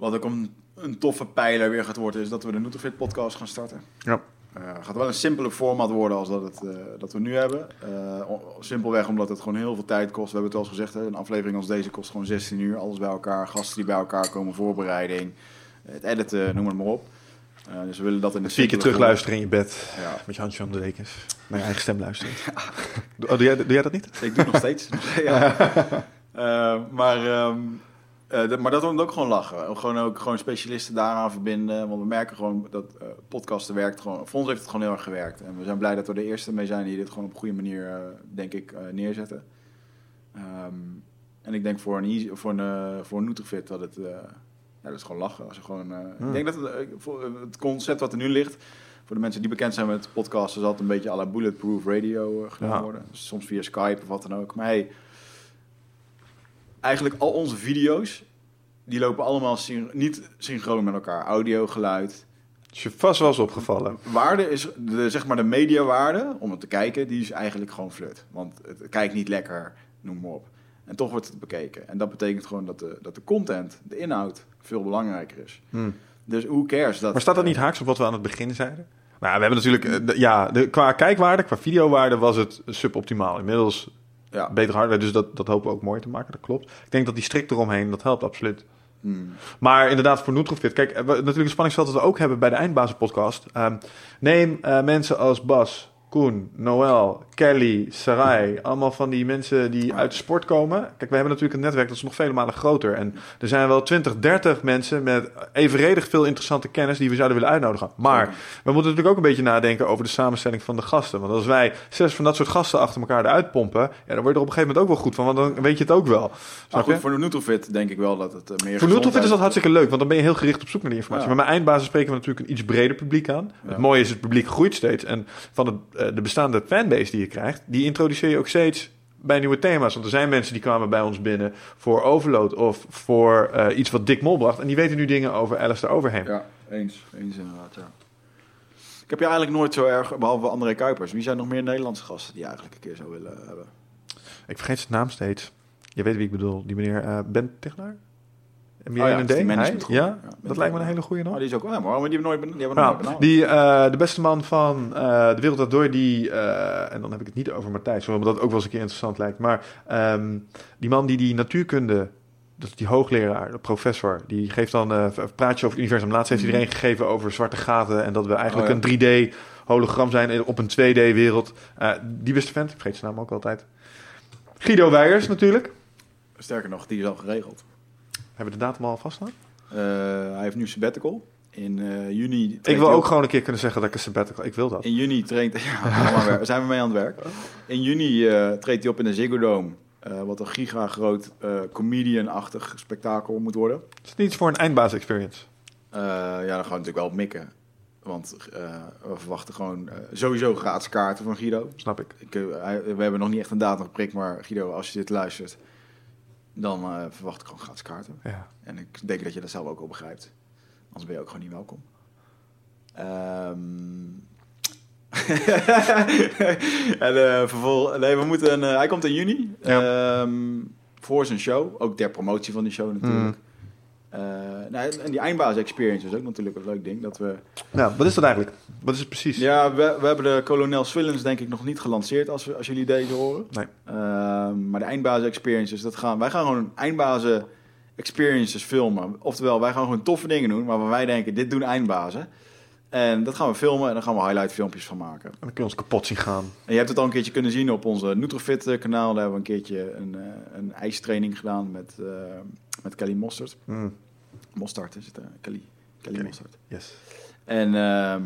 wat ook een, een toffe pijler weer gaat worden... is dat we de Nutrifit podcast gaan starten. Ja. Het gaat wel een simpeler format worden als dat, het, eh, dat we nu hebben. Eh, simpelweg omdat het gewoon heel veel tijd kost. We hebben het al eens gezegd, hè, een aflevering als deze kost gewoon 16 uur. Alles bij elkaar, gasten die bij elkaar komen, voorbereiding, het editen, noem het maar op. Dus we willen dat in de Vier keer terugluisteren in je bed... Ja, met je handje aan de dekens. naar je eigen stem luisteren. Oh, doe, jij, doe jij dat niet? ik doe het nog steeds. ja. Maar, ehm, eh, maar dat wordt ook gewoon lachen. Gewoon ook gewoon specialisten daaraan verbinden. Want we merken gewoon dat eh, podcasten werkt gewoon. Voor ons heeft het gewoon heel erg gewerkt. En we zijn blij dat we de eerste mee zijn die dit gewoon op een goede manier, eh, denk ik, neerzetten. Ehm, en ik denk voor een, easy, voor een, voor een Nutrifit dat het, ja, dat is gewoon lachen. Als je gewoon, Hmm. Ik denk dat het, het concept wat er nu ligt, voor de mensen die bekend zijn met podcasten, zal het een beetje à la bulletproof radio gedaan Ja. worden. Dus soms via Skype of wat dan ook. Maar hey, eigenlijk al onze video's, die lopen allemaal syn- niet synchroon met elkaar. Audio, geluid. Is je vast wel eens opgevallen. Waarde is, de, zeg maar de mediawaarde, om het te kijken, die is eigenlijk gewoon flut. Want het kijkt niet lekker, noem maar op. En toch wordt het bekeken. En dat betekent gewoon dat de, dat de content, de inhoud, veel belangrijker is. Hmm. Dus hoe cares dat... Maar staat dat niet haaks op wat we aan het begin zeiden? Nou, we hebben natuurlijk, eh, ja, de, qua kijkwaarde, qua videowaarde was het suboptimaal. Inmiddels Ja. beter hardware, dus dat, dat hopen we ook mooi te maken, dat klopt. Ik denk dat die strik eromheen, dat helpt absoluut. Hmm. Maar inderdaad, voor Nutrofit, kijk, eh, we- natuurlijk een spanningsveld dat we ook hebben bij de Eindbazen podcast. Ehm, neem eh, mensen als Bas, Koen, Noël, Kelly, Sarai, allemaal van die mensen die uit de sport komen. Kijk, we hebben natuurlijk een netwerk dat is nog vele malen groter. En er zijn wel 20, 30 mensen met evenredig veel interessante kennis die we zouden willen uitnodigen. Maar we moeten natuurlijk ook een beetje nadenken over de samenstelling van de gasten. Want als wij zes van dat soort gasten achter elkaar eruit pompen, ja, dan word je er op een gegeven moment ook wel goed van, want dan weet je het ook wel. Maar goed, voor de Nutrofit denk ik wel dat het eh, meer... Voor Nutrofit is dat hartstikke leuk, want dan ben je heel gericht op zoek naar die informatie. Ja. Maar mijn eindbasis spreken we natuurlijk een iets breder publiek aan. Ja. Het mooie is, het publiek groeit steeds. En van het, de bestaande fanbase die je krijgt, die introduceer je ook steeds bij nieuwe thema's. Want er zijn mensen die kwamen bij ons binnen voor Overload of voor eh, iets wat Dick Mol bracht. En die weten nu dingen over Alistair Overheim. Ja, eens. Eens inderdaad, ja. Ik heb je eigenlijk nooit zo erg, behalve André Kuipers. Wie zijn nog meer Nederlandse gasten die je eigenlijk een keer zou willen hebben? Ik vergeet zijn naam steeds. Je weet wie ik bedoel. Die meneer eh, Ben Tichelaar? En wie Oh ja, een D? managementgroep. Ja, dat lijkt me een hele goede nog. Oh, die is ook wel, maar die hebben nooit, die hebben nooit Nou, benaderd. die, eh, de beste man van eh, de wereld dat door, die, eh, en dan heb ik het niet over Matthijs, omdat dat ook wel eens een keer interessant lijkt. Maar ehm, die man die die natuurkunde, dat is die hoogleraar, de professor, die geeft dan een praatje over het universum. Laatst heeft hij er een gegeven over zwarte gaten en dat we eigenlijk Oh, ja. een 3D hologram zijn op een 2D wereld. Eh, die beste vent, ik vergeet zijn naam ook altijd. Guido Weijers natuurlijk. Sterker nog, die is al geregeld. Hebben we de datum al vaststaan? Eh, hij heeft nu sabbatical. In eh, juni... Ik wil ook op. gewoon een keer kunnen zeggen dat ik een sabbatical, ik wil dat. In juni traint... Ja, zijn we mee aan het werk. In juni eh, treedt hij op in de Ziggo Dome. wat een gigagroot eh comedian-achtig spektakel moet worden. Is het niet voor een eindbaas experience? Eh, ja, dan gaan we natuurlijk wel op mikken. Want we verwachten gewoon sowieso gratis kaarten van Guido. Snap ik. Ik, we hebben nog niet echt een datum geprikt, maar Guido, als je dit luistert, dan eh, verwacht ik gewoon gratis kaarten. Ja. En ik denk dat je dat zelf ook wel begrijpt. Anders ben je ook gewoon niet welkom. Ehm. en uh, vervolgens, nee, we moeten, een, uh, hij komt in juni Ja. um, voor zijn show, ook ter promotie van die show natuurlijk. Mm. Uh, nou, en die eindbaas experience is ook natuurlijk een leuk ding. Dat we... Ja, wat is dat eigenlijk? Wat is het precies? Ja, we, we hebben de Colonel Swillens denk ik nog niet gelanceerd als, we, als jullie deze horen. Nee. Uh, maar de eindbazen experiences, dat gaan, wij gaan gewoon een eindbazen experiences filmen. Oftewel, wij gaan gewoon toffe dingen doen, waarvan wij denken, dit doen eindbazen. En dat gaan we filmen en dan gaan we highlight filmpjes van maken. En dan kun je ons kapot zien gaan. En je hebt het al een keertje kunnen zien op onze Nutrofit eh, kanaal. Daar hebben we een keertje een, eh, een ijstraining gedaan met, eh met Kelly Mostert. Mm, Mostard is het, Kelly. Kelly, Kelly. Mostard. yes. En ehm,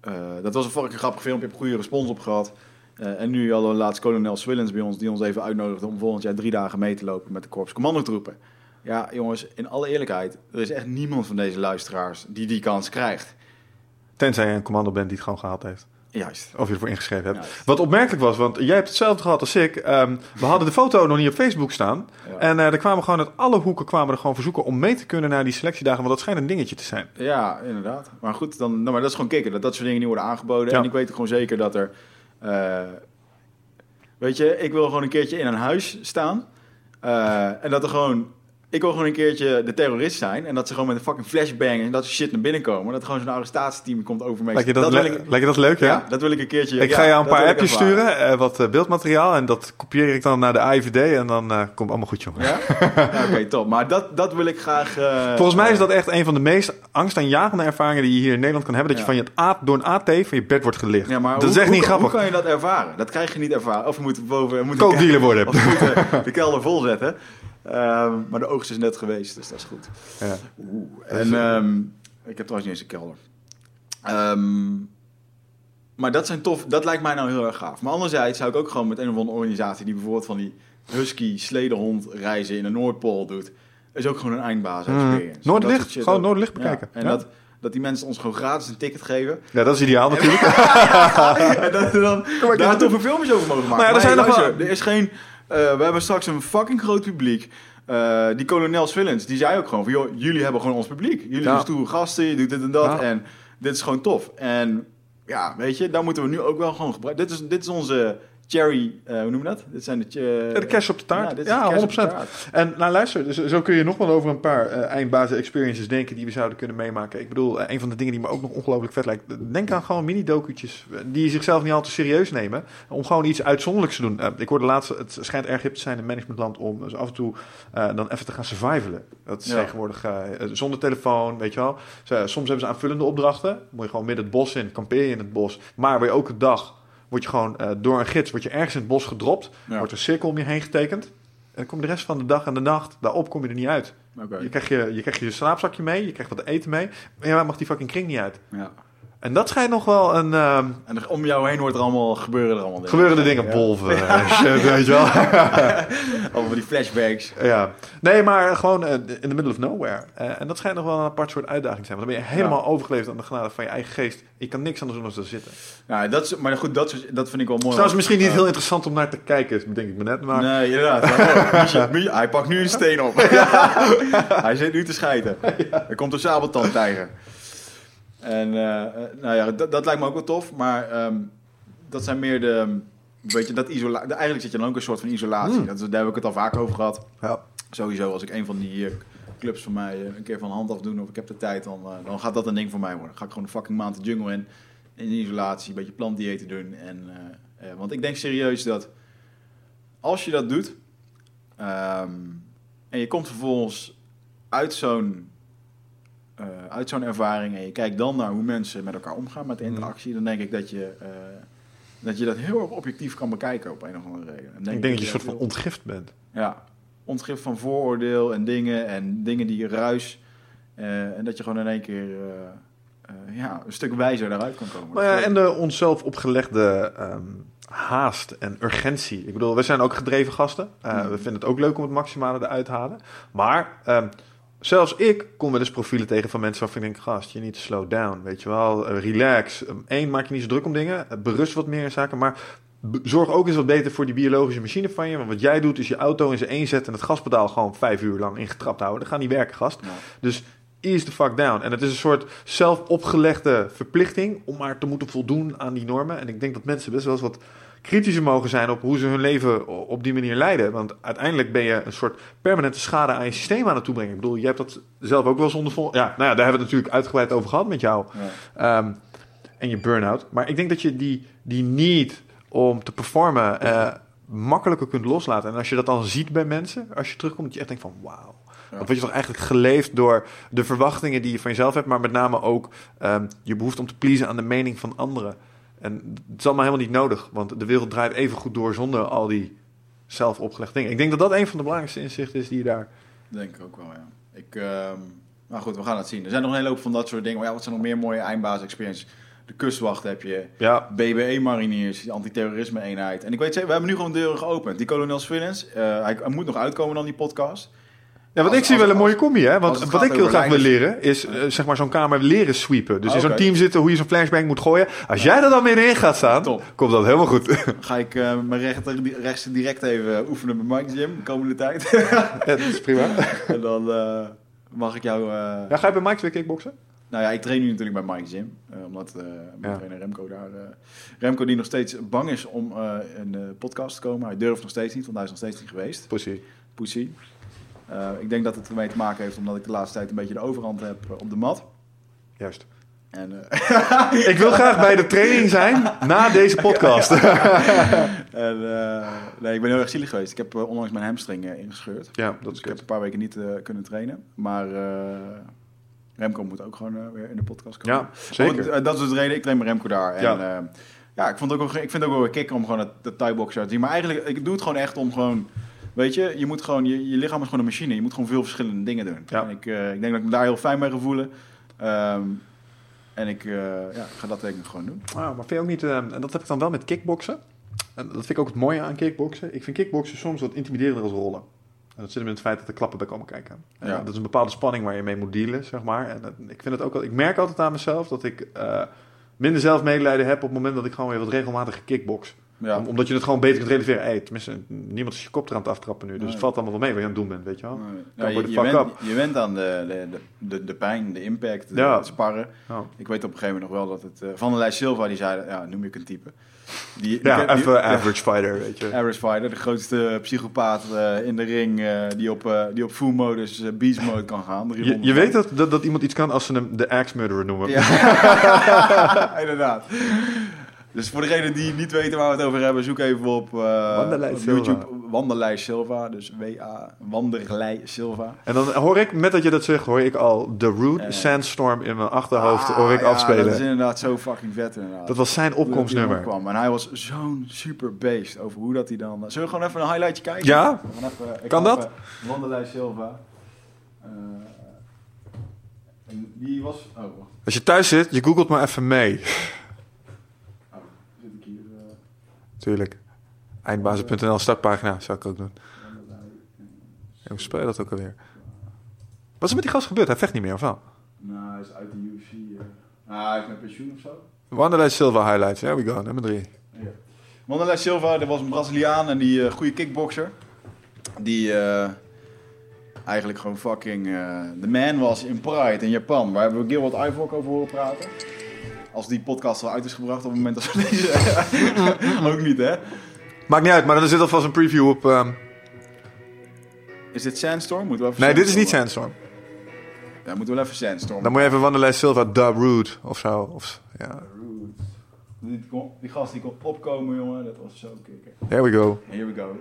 eh, dat was een vorige keer grappig filmpje. Ik heb goede respons op gehad. Eh, en nu we laatst kolonel Swillens bij ons, die ons even uitnodigde om volgend jaar drie dagen mee te lopen met de Korps Commandotroepen. Ja, jongens, in alle eerlijkheid, er is echt niemand van deze luisteraars die die kans krijgt. Tenzij je een commando bent die het gewoon gehaald heeft. Juist. Of je ervoor ingeschreven hebt. Juist. Wat opmerkelijk was, want jij hebt hetzelfde gehad als ik. Ehm, we hadden de foto nog niet op Facebook staan. Ja. En eh, er kwamen gewoon uit alle hoeken kwamen er gewoon verzoeken om mee te kunnen naar die selectiedagen. Want dat schijnt een dingetje te zijn. Ja, inderdaad. Maar goed, dan, nou, maar dat is gewoon kicken. Dat dat soort dingen niet worden aangeboden. Ja. En ik weet gewoon zeker dat er... eh, weet je, ik wil gewoon een keertje in een huis staan. eh, en dat er gewoon... Ik wil gewoon een keertje de terrorist zijn. En dat ze gewoon met een fucking flashbang en dat soort shit naar binnen komen. Dat gewoon zo'n arrestatieteam komt over me. Lijkt je dat, wil le- ik, lijkt je dat leuk, ja? ja, dat wil ik een keertje... Ik ja, ga jou een dat paar appjes sturen, eh, wat eh, beeldmateriaal. En dat kopieer ik dan naar de AIVD. En dan eh, komt allemaal goed, jongen. Ja? Ja, Oké, top. Maar dat, dat wil ik graag... Volgens mij is dat echt een van de meest angstaanjagende ervaringen die je hier in Nederland kan hebben. Dat je van je AT, door een AT van je bed wordt gelicht. Ja, maar dat hoe, is echt hoe, niet grappig. Hoe kan je dat ervaren? Dat krijg je niet ervaren. Of we moeten boven... we moeten Kookdealer worden. Of de kelder vol zetten. Ehm, maar de oogst is net geweest, dus dat is goed. Ja. Oeh. En ehm, ik heb trouwens niet eens een kelder. Ehm, maar dat, zijn tof, dat lijkt mij nou heel erg gaaf. Maar anderzijds zou ik ook gewoon met een of andere organisatie... die bijvoorbeeld van die husky sledenhond reizen in de Noordpool doet... is ook gewoon een eindbaas Mm. experience. Dat Noordlicht, gewoon ook. Noordlicht Ja, bekijken. En Ja. Dat, dat die mensen ons gewoon gratis een ticket geven... Ja, dat is ideaal natuurlijk. en dat we dan maar daar toffe filmpjes over mogen maken. Nou ja, er Maar zijn hey, nog luister, wel- Er is geen... eh, we hebben straks een fucking groot publiek. Eh, die kolonel Swillens, die zei ook gewoon van... Joh, jullie hebben gewoon ons publiek. Jullie Ja. zijn stoere gasten, je doet dit en dat. Ja. En dit is gewoon tof. En ja, weet je, daar moeten we nu ook wel gewoon gebruiken. Dit is, dit is onze cherry... eh, hoe noem je dat? Dit zijn de... Ja, de kerst op de taart. Ja, dit is Ja, de kerst op de 100%. taart. En nou luister, dus zo kun je nog wel over een paar eh, eindbazen experiences denken die we zouden kunnen meemaken. Ik bedoel, eh, een van de dingen die me ook nog ongelooflijk vet lijkt. Denk aan gewoon mini-docutjes eh, die zichzelf niet al te serieus nemen. Om gewoon iets uitzonderlijks te doen. Eh, ik hoorde laatst, het schijnt erg hip te zijn in managementland om dus af en toe eh, dan even te gaan survivalen. Dat is Ja. tegenwoordig eh, zonder telefoon, weet je wel. Soms hebben ze aanvullende opdrachten. Moet je gewoon midden het bos in, kampeer je in het bos. Maar weer elke dag word je gewoon eh, door een gids word je ergens in het bos gedropt. Ja. Wordt een cirkel om je heen getekend. En dan kom je de rest van de dag en de nacht, daarop kom je er niet uit. Je krijgt je, je krijgt je slaapzakje mee, je krijgt wat eten mee. Maar jij mag die fucking kring niet uit. Ja. En dat schijnt nog wel een... ehm En om jou heen wordt er allemaal, gebeuren er allemaal dingen. gebeuren de dingen, Ja. bolven, shit, weet je wel. Allemaal die flashbacks. ja. Nee, maar gewoon eh, in the middle of nowhere. Eh, en dat schijnt nog wel een apart soort uitdaging te zijn. Want dan ben je helemaal overgeleverd aan de genade van je eigen geest. Je kan niks anders doen dan daar zitten. Nou, dat is, maar goed, dat, is- dat vind ik wel mooi. Trouwens, misschien niet Ja. heel interessant om naar te kijken, denk ik me net. Maar Nee, inderdaad. Hij pakt nu een steen op. hij zit nu te schijten. Er komt een sabeltandtijger. En eh, eh, nou ja, dat, dat lijkt me ook wel tof. Maar ehm, dat zijn meer de... Weet je, dat isola eigenlijk zit je dan ook een soort van isolatie. Hmm. Dat, daar heb ik het al vaker over gehad. ja. Sowieso, als ik een van die eh, clubs van mij een keer van hand af doen of ik heb de tijd, dan, dan gaat dat een ding voor mij worden. Dan ga ik gewoon een fucking maand de jungle in, in isolatie, een beetje plantdiëten doen. En, want ik denk serieus dat als je dat doet ehm, en je komt vervolgens uit zo'n eh, uit zo'n ervaring en je kijkt dan naar hoe mensen met elkaar omgaan met de Mhm. interactie, dan denk ik dat je, eh, dat je dat heel erg objectief kan bekijken op een of andere reden. En Ik denk dat je een soort van ontgift bent. ja, ontgift van vooroordeel en dingen en dingen die je ruis. eh, en dat je gewoon in één keer ja, een stuk wijzer daaruit kan komen. Maar ja, en de onszelf opgelegde ehm, haast en urgentie. Ik bedoel, we zijn ook gedreven gasten. Mhm. We vinden het ook leuk om het maximale eruit te halen. Maar ehm, zelfs ik kom wel eens profielen tegen van mensen waarvan ik denk... gast, je niet te slow down, weet je wel. Eh, relax. Eén, maak je niet zo druk om dingen. Eh, berust wat meer in zaken. Maar zorg ook eens wat beter voor die biologische machine van je. Want wat jij doet is je auto in zijn één zetten... en het gaspedaal gewoon vijf uur lang ingetrapt houden. Dat gaat niet werken, gast. Dus ease the fuck down. En het is een soort zelf opgelegde verplichting om maar te moeten voldoen aan die normen. En ik denk dat mensen best wel eens wat kritischer mogen zijn op hoe ze hun leven op die manier leiden. Want uiteindelijk ben je een soort permanente schade aan je systeem aan het toebrengen. Ik bedoel, jij hebt dat zelf ook wel zonder vol. Ja, nou ja, daar hebben we het natuurlijk uitgebreid over gehad met jou. Ja. Ehm, en je burn-out. Maar ik denk dat je die, die need om te performen eh, makkelijker kunt loslaten. En als je dat dan ziet bij mensen, als je terugkomt, dat je echt denkt van wauw. Want word je toch eigenlijk geleefd door de verwachtingen die je van jezelf hebt, maar met name ook ehm, je behoefte om te pleasen aan de mening van anderen. En het is allemaal helemaal niet nodig, want de wereld draait even goed door zonder al die zelf opgelegde dingen. Ik denk dat dat een van de belangrijkste inzichten is die je daar... Denk ik ook wel, ja. Ik, ehm, maar goed, we gaan het zien. Er zijn nog een hele hoop van dat soort dingen. Maar ja, wat zijn nog meer mooie eindbaas-experiences? De kustwacht heb je. Ja, BBE-mariniers, die antiterrorisme-eenheid. En ik weet zeker, we hebben nu gewoon deuren geopend. Die kolonel Swillens, eh, hij, hij moet nog uitkomen dan die podcast. Ja, want Als- ik zie als- wel een mooie combi, hè? Want wat ik heel graag wil leren, is eh, zeg maar zo'n kamer leren sweepen. Dus Ah, in zo'n oké. team zitten hoe je zo'n flashbang moet gooien. Als jij er dan weer in gaat staan, Top. komt dat helemaal goed. Ga ik eh, mijn rechter, rechts direct even oefenen met Mike's Gym de komende tijd. Ja, dat is prima. en dan eh, mag ik jou... Ja, ga je bij Mike weer kickboksen? Nou ja, ik train nu natuurlijk bij Mike's Gym. eh, omdat mijn Ja. trainer Remco daar... Remco die nog steeds bang is om in de podcast te komen. Hij durft nog steeds niet, want hij is nog steeds niet geweest. Pussy. Pussy. Eh, ik denk dat het ermee te maken heeft omdat ik de laatste tijd een beetje de overhand heb eh, op de mat. Juist. En, eh, Ik wil graag bij de training zijn na deze podcast. en, nee, ik ben heel erg zielig geweest. Ik heb onlangs mijn hamstring ingescheurd. Ja, dat Dus is ik heb een paar weken niet kunnen trainen. Maar Remco moet ook gewoon weer in de podcast komen. Ja, zeker. Want, dat is dus de reden. Ik train met Remco daar. En, Ja. ja. ik, vond ook wel, ik vind het ook wel weer kicken om gewoon het, de thai-boxer te zien. Maar eigenlijk, ik doe het gewoon echt om gewoon... Weet je, je moet gewoon... Je, je lichaam is gewoon een machine. Je moet gewoon veel verschillende dingen doen. Ja. En ik, eh, ik denk dat ik me daar heel fijn bij ga voelen. Ehm, en ik eh, ja, ga dat denk ik gewoon doen. Ah, maar vind je ook niet, eh, en dat heb ik dan wel met kickboksen. En dat vind ik ook het mooie aan kickboksen. Ik vind kickboksen soms wat intimiderender als rollen. En dat zit hem in het feit dat er klappen bij komen kijken. En, Ja. dat is een bepaalde spanning waar je mee moet dealen, zeg maar. En dat- ik, vind het ook, ik merk altijd aan mezelf dat ik eh, minder zelfmedelijden heb op het moment dat ik gewoon weer wat regelmatig kickbox. Ja. Om- omdat je het gewoon beter kunt relativeren. Hey, tenminste, niemand is je kop eraan te aftrappen nu. Dus Nee. het valt allemaal wel mee wat je aan het doen bent, weet je wel. Nee. Je, je, went, je went aan de, de, de, pijn, de impact, Ja. het sparren. Ja. Ik weet op een gegeven moment nog wel dat het... eh, Van der Leij Silva, die zei, ja, noem je een type. Die, Ja, die- even average fighter, weet je. Average Fighter, de grootste psychopaat eh, in de ring eh, die, op, eh, die op full modus, eh, beast mode kan gaan. Je, 300 je weet dat, dat, dat iemand iets kan als ze hem de axe murderer noemen. Ja, inderdaad. Dus voor degenen die niet weten waar we het over hebben, zoek even op, eh, Wanderlei op. YouTube Wanderlei Silva. Dus W-A, Wanderlei Silva. En dan hoor ik, met dat je dat zegt, hoor ik al The Root Eh. Sandstorm in mijn achterhoofd Ah, hoor ik ja, afspelen. Dat is inderdaad zo fucking vet inderdaad. Dat was zijn opkomstnummer. opkwam. En hij was zo'n super beest over hoe dat hij dan... Zullen we gewoon even een highlightje kijken? Ja. Even, ik Kan dat? Wanderlei Silva. Eh, en die was... Oh, wacht. Als je thuis zit, je googelt maar even mee. Oh, zit ik hier... eh, Tuurlijk. Eindbazen.nl startpagina, zou ik ook doen. Ja, hoe speel je dat ook alweer? Wat is er met die gast gebeurd? Hij vecht niet meer, of wel? Nou, hij is uit de UFC. eh. Ah, hij is met pensioen of zo. Wanderlei Silva highlights. There we go, nummer drie. Ja. Wanderlei Silva, dat was een Braziliaan en die eh goede kickboxer. Die eh, eigenlijk gewoon fucking de man was in Pride in Japan. Waar hebben we Gilbert Ivor over horen praten. Als die podcast al uit is gebracht op het moment dat we deze... Ook niet, hè? Maakt niet uit, maar er zit alvast een preview op... ehm, Is dit Sandstorm? Moeten we even Nee, dit is niet Sandstorm-. Ja, moeten we wel even Sandstorm. Dan moet je even Wanderlei Silva The Root of zo. Of, ja. Die, die gast die kon opkomen, jongen. Dat was zo kicken. There we go. Here we go.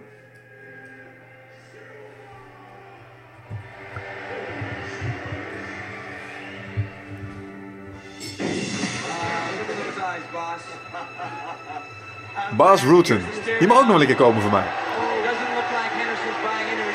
Bas Rooten. Die mag ook nog wel een keer komen voor mij. Henderson's buying into.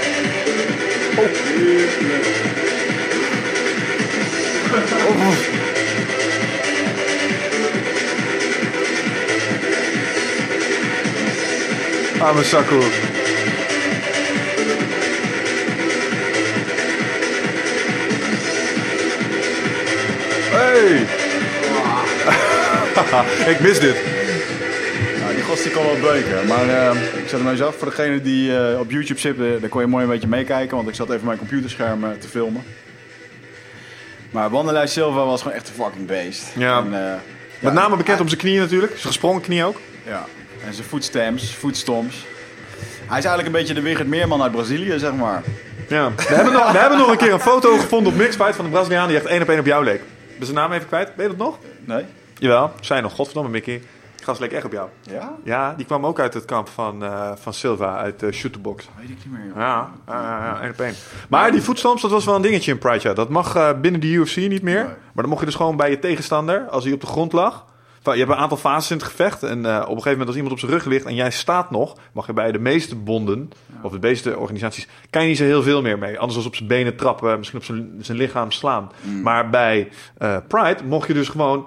He's kind of smiling, thinking, okay. Fucking hell. Ah, mijn zakkoe. Hey! ik mis dit. Die die kon wel beuken. Maar eh, ik zet hem eens af. Voor degene die eh, op YouTube zitten, daar kon je mooi een beetje meekijken. Want ik zat even mijn computerscherm eh, te filmen. Maar Wanderlei Silva was gewoon echt een fucking beest. Ja. En, eh, Met name bekend om zijn knieën natuurlijk. Zijn gesprongen knie ook. Ja. En zijn voetstamps, voetstomps. Hij is eigenlijk een beetje de Wigert Meerman uit Brazilië, zeg maar. Ja. We, hebben nog, we hebben nog een keer een foto gevonden op Mixfight van een Braziliaan die echt één op één op jou leek. Ben zijn naam even kwijt. Weet je dat nog? Nee? Jawel. Zij nog. Godverdomme Mickey. Gast leek echt op jou. Ja? Ja, die kwam ook uit het kamp van, eh, van Silva, uit de shooterbox. Weet ik niet meer. Ja, ja, één op één. Maar die voetstomps, dat was wel een dingetje in Pride. Ja. Dat mag eh, binnen de UFC niet meer. Nee. Maar dan mocht je dus gewoon bij je tegenstander, als hij op de grond lag. Je hebt een aantal fases in het gevecht. En eh, op een gegeven moment, als iemand op zijn rug ligt en jij staat nog, mag je bij de meeste bonden, of de meeste organisaties, kan je niet zo heel veel meer mee. Anders als op zijn benen trappen, misschien op zijn, zijn lichaam slaan. Maar bij eh, Pride mocht je dus gewoon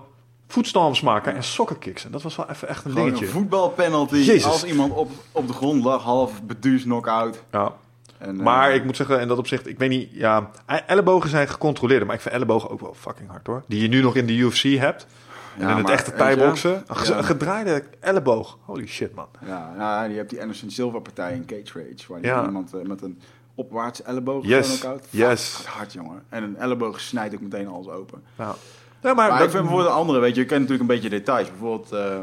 voetstomps maken en sokkenkicks. En dat was wel even echt een Gewoon een dingetje. voetbalpenalty Jezus. als iemand op, op de grond lag, half beduusd, knock-out. Ja. En, eh, Maar ik moet zeggen, in dat opzicht, ik weet niet, ja, ellebogen zijn gecontroleerd, maar ik vind ellebogen ook wel fucking hard hoor. Die je nu nog in de UFC hebt. En Ja, in het maar, echte thai-boksen. Een, ja. een gedraaide elleboog. Holy shit, man. Ja, ja, je hebt die Anderson Silva partij in Cage Rage, waar Ja. iemand eh, met een opwaartse elleboog Yes. knock-out. Yes. Hard, jongen. En een elleboog snijdt ook meteen alles open. Ja, ja maar, Maar dat, ik vind bijvoorbeeld andere, weet je, je kent natuurlijk een beetje details. Bijvoorbeeld eh,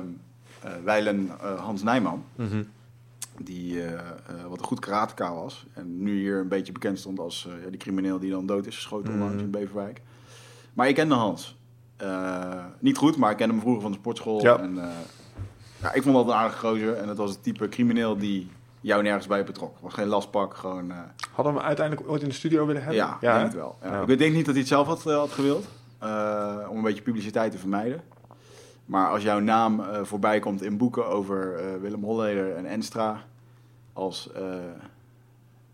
Weilen eh, Hans Nijman, Mhm. die wat een goed karateka was. En nu hier een beetje bekend stond als eh, ja, die crimineel die dan dood is geschoten Mhm. onlangs in Beverwijk. Maar ik kende Hans. Eh, niet goed, maar ik kende hem vroeger van de sportschool. Ja. En, eh, ja, ik vond dat een aardige gozer. En dat was het type crimineel die jou nergens bij betrok. Het was geen lastpak, gewoon... eh, hadden we hem uiteindelijk ooit in de studio willen hebben? ja, ik denk het wel. Ja. Ja. Ik denk niet dat hij het zelf had, had gewild. Eh, om een beetje publiciteit te vermijden. Maar als jouw naam eh, voorbij komt in boeken over eh, Willem Holleder en Enstra... als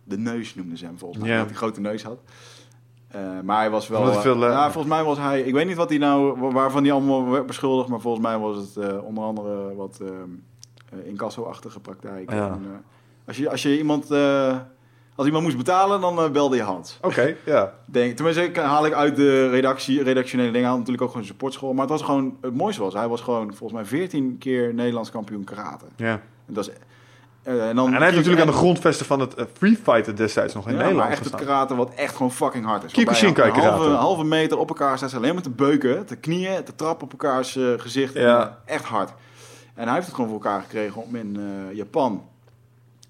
de neus noemden ze hem volgens mij, dat hij grote neus had. Maar hij was wel... Veel, ja, volgens mij was hij... Ik weet niet wat hij nou, wa- waarvan hij allemaal werd beschuldigd... maar volgens mij was het onder andere wat eh eh, incasso-achtige praktijk. Ja. En, als, je, als je iemand... als iemand moest betalen, dan eh, belde je Hans. Oké, ja. Denk, tenminste, ik haal ik uit de redactie, redactionele dingen. Had natuurlijk ook gewoon zijn sportschool. Maar het was gewoon, het mooiste was, hij was gewoon volgens mij 14 keer Nederlands kampioen karate. ja. En, dat is, eh, en, dan En hij heeft natuurlijk aan de en- grondvesten van het eh, Free Fighter destijds nog in ja, Nederland maar echt het karate wat echt gewoon fucking hard is. Kyokushinkai je een halve, karate. halve meter op elkaar staat, ze alleen maar te beuken, te knieën, te trappen op elkaars gezicht. Ja. En, echt hard. En hij heeft het gewoon voor elkaar gekregen om in Japan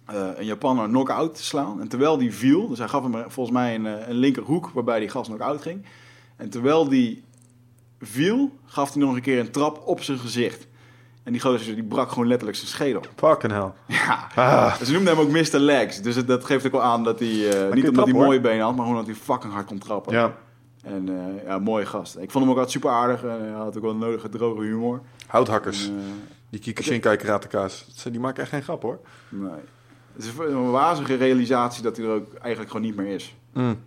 eh, een Japaner knock-out te slaan. En terwijl die viel, dus hij gaf hem volgens mij een, eh, een linkerhoek waarbij die gast knock-out ging. En terwijl die viel, gaf hij nog een keer een trap op zijn gezicht. En die gozer die brak gewoon letterlijk zijn schedel. Fucking hell. Ja, Ah. ze noemden hem ook Mr. Legs. Dus het- dat geeft ook wel aan dat hij, eh, niet omdat hij hoor. mooie benen had, maar gewoon dat hij fucking hard kon trappen. Ja. En ja, mooie gast. Ik vond hem ook altijd super aardig en hij had ook wel een nodige droge humor. Houthakkers. En, eh, Die Kyokushinkai karateka's. Die maken echt geen grap hoor. nee. Het is een wazige realisatie dat hij er ook eigenlijk gewoon niet meer is. Mm.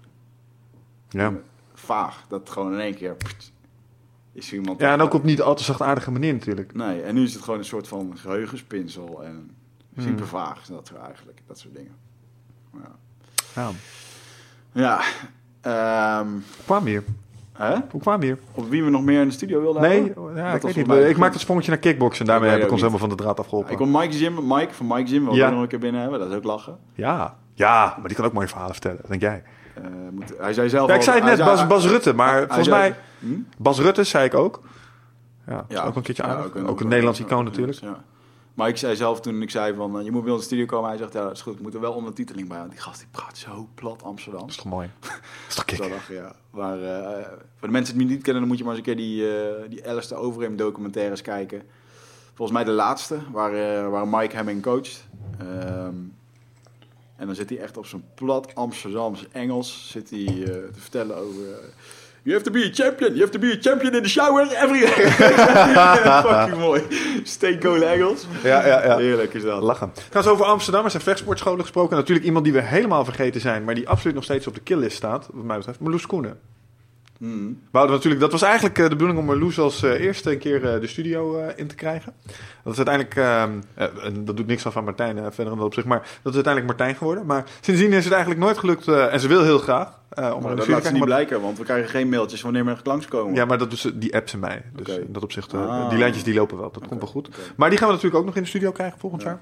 Ja. Vaag. Dat gewoon in één keer pst, is iemand. ja, en ook op niet al te zachtaardige manier natuurlijk. Nee, en nu is het gewoon een soort van geheugenspinsel en Hmm. super vaag is dat eigenlijk. Dat soort dingen. Ja. Ja. Ja. kwamen we hier? Hoe kwamen we hier? Op wie we nog meer in de studio wilden Nee, hebben? ja, Dat ik weet voor niet. mij Ik maakte het sprongetje naar kickboksen en daarmee heb ik ons ook helemaal van de draad afgeholpen. Ik kon Mike Jim, Mike van Mike Jim, Ja. ik nog een keer binnen hebben. Dat is ook lachen. Ja. ja, maar die kan ook mooie verhalen vertellen, denk jij. Eh, moet, hij zei zelf Ja, ik zei het net, zei- Bas, Bas Rutte, maar volgens zei- mij... Hm? Bas Rutte zei ik ook. Ja, Ja, ook een keertje ja, aardig. ook een, ook Nederlands ook- icoon ook- natuurlijk. Ja. Maar ik zei zelf toen ik zei van, eh, je moet bij ons studio komen. Hij zegt, ja, dat is goed. Er moet er wel ondertiteling bij. Want die gast die praat zo plat Amsterdam. Dat is toch mooi? Dat is toch kick? Ik, ja. Maar eh, voor de mensen die het niet kennen, dan moet je maar eens een keer die, eh die Alice de Overeem documentaires kijken. Volgens mij de laatste, waar, waar Mike hem in coacht. Ehm, en dan zit hij echt op zijn plat Amsterdams Engels zit hij, te vertellen over... You have to be a champion. You have to be a champion in the shower every Fucking mooi. Stay cool Engels. Ja, ja, ja. Heerlijk is dat. Lachen. Trouwens, over Amsterdammers en vechtsportscholen gesproken. Natuurlijk iemand die we helemaal vergeten zijn, maar die absoluut nog steeds op de killlist staat, wat mij betreft. Marloes Koenen. Hadden natuurlijk, dat was eigenlijk eh, de bedoeling om Marloes als eh, eerste een keer eh, de studio in te krijgen. Dat is uiteindelijk, ehm, eh, en dat doet niks af van Martijn verder in dat opzicht, maar dat is uiteindelijk Martijn geworden. Maar sindsdien is het eigenlijk nooit gelukt, en ze wil heel graag, om Maar de dat laat ze niet maar- blijken, want we krijgen geen mailtjes wanneer we langskomen. Ja, maar dat ze, die appt ze mij. Dus in dat opzicht, Ah. die lijntjes die lopen wel, dat komt wel goed. Maar die gaan we natuurlijk ook nog in de studio krijgen volgend Ja. jaar.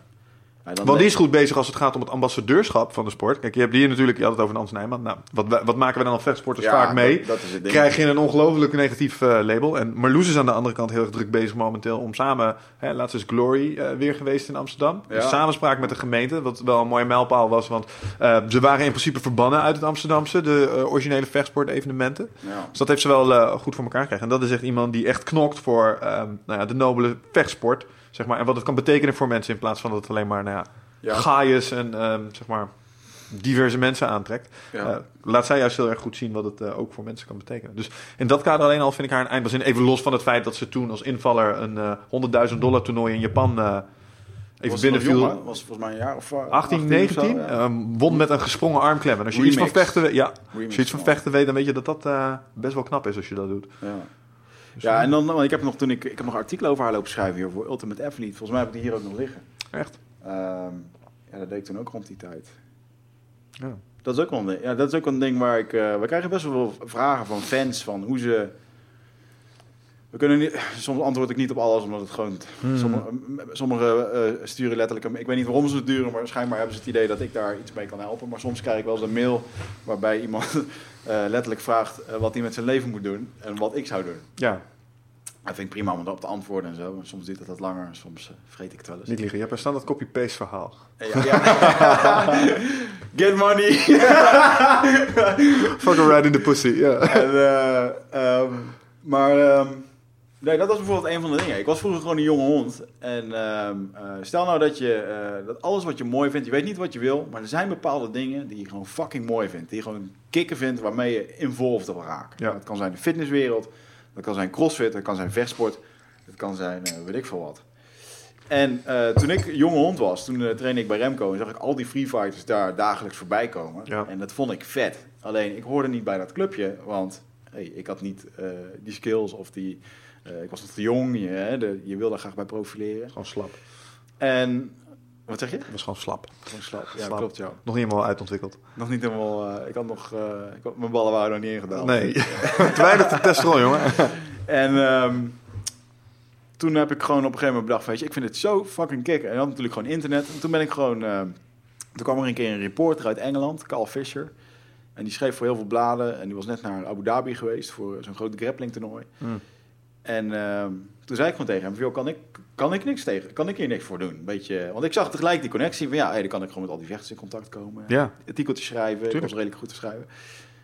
Want die is goed bezig als het gaat om het ambassadeurschap van de sport. Kijk, je hebt hier natuurlijk, je had het over Hans Nijman. Nou, wat, wat maken we dan als vechtsporters Ja, vaak mee? Dat, dat is het ding. Krijg je een ongelooflijk negatief eh, label. En Marloes is aan de andere kant heel erg druk bezig momenteel om samen... Hè, laatst is Glory eh, weer geweest in Amsterdam. Ja. In samenspraak met de gemeente, wat wel een mooie mijlpaal was. Want eh, ze waren in principe verbannen uit het Amsterdamse, de eh, originele vechtsportevenementen. Ja. Dus dat heeft ze wel eh, goed voor elkaar gekregen. En dat is echt iemand die echt knokt voor nou ja, de nobele vechtsport. Zeg maar. En wat het kan betekenen voor mensen in plaats van dat het alleen maar nou ja, Ja. gaaiers en ehm, zeg maar, diverse mensen aantrekt. Ja. Eh, laat zij juist heel erg goed zien wat het eh, ook voor mensen kan betekenen. Dus in dat kader alleen al vind ik haar een eindbazin. Even los van het feit dat ze toen als invaller een eh 100.000 dollar toernooi in Japan even binnenviel. was volgens mij een jaar of eh, 18, 19. of zo, ja. ehm, won met een gesprongen armklem. En als je iets van vechten weet, ja, Remix als je iets van vechten weet, dan weet je dat dat best wel knap is als je dat doet. Ja. Dus, ja, en dan, want ik heb nog toen ik, ik heb nog artikelen over haar lopen schrijven hier voor Ultimate Athlete. Volgens mij heb ik die hier ook nog liggen. Echt? Ehm, ja, dat deed ik toen ook rond die tijd. Ja. Dat is ook wel een ding, ja, dat is ook een ding waar ik... eh, we krijgen best wel veel vragen van fans van hoe ze... We kunnen niet, soms antwoord ik niet op alles, omdat het gewoon... Hmm. Sommige, sommigen eh, sturen letterlijk... een- Ik weet niet waarom ze het duren, maar schijnbaar hebben ze het idee dat ik daar iets mee kan helpen. Maar soms krijg ik wel eens een mail waarbij iemand letterlijk vraagt eh, wat hij met zijn leven moet doen en wat ik zou doen. Ja, Dat vind ik prima om erop te antwoorden en zo. Soms duurt het wat langer, soms eh, vreet ik het wel eens. niet liggen. Je hebt een standaard copy-paste verhaal. Ja, ja. Get money! Fuck a ride in the pussy, ja. Eh, ehm, maar ehm, nee, dat was bijvoorbeeld een van de dingen. Ik was vroeger gewoon een jonge hond. En ehm, eh, stel nou dat je eh, dat alles wat je mooi vindt, je weet niet wat je wil, maar er zijn bepaalde dingen die je gewoon fucking mooi vindt. Die je gewoon kicken vindt waarmee je involved wil raken. Ja. Dat kan zijn de fitnesswereld, dat kan zijn crossfit, dat kan zijn vechtsport, dat kan zijn eh, weet ik veel wat. En toen ik jonge hond was, toen trainde ik bij Remco en zag ik al die free fighters daar dagelijks voorbij komen. Ja. En dat vond ik vet. Alleen ik hoorde niet bij dat clubje, want hey, ik had niet die skills of die. Eh, ik was nog te jong, je, hè, de, je wil daar graag bij profileren. Gewoon slap. En wat zeg je? Dat was gewoon slap. Gewoon slap. Ja, Slap. klopt, ja. Nog niet helemaal uitontwikkeld. Nog niet helemaal. eh, ik had nog. eh, ik had, mijn ballen waren nog niet ingedaald. Nee. Te weinig testosteron, jongen. En ehm, toen heb ik gewoon op een gegeven moment bedacht, weet je, ik vind het zo fucking kick. En had natuurlijk gewoon internet. En toen ben ik gewoon, ehm, toen kwam er een keer een reporter uit Engeland, Carl Fisher. En die schreef voor heel veel bladen. En die was net naar Abu Dhabi geweest voor zo'n groot grappling toernooi. Mm. En ehm, toen zei ik gewoon tegen hem, joh, kan ik, kan ik niks tegen? Kan ik hier niks voor doen? Beetje, want ik zag tegelijk die connectie van, ja, hey, dan kan ik gewoon met al die vechters in contact komen. Ja. Artikeltjes schrijven, ik Tuurlijk. was redelijk goed te schrijven.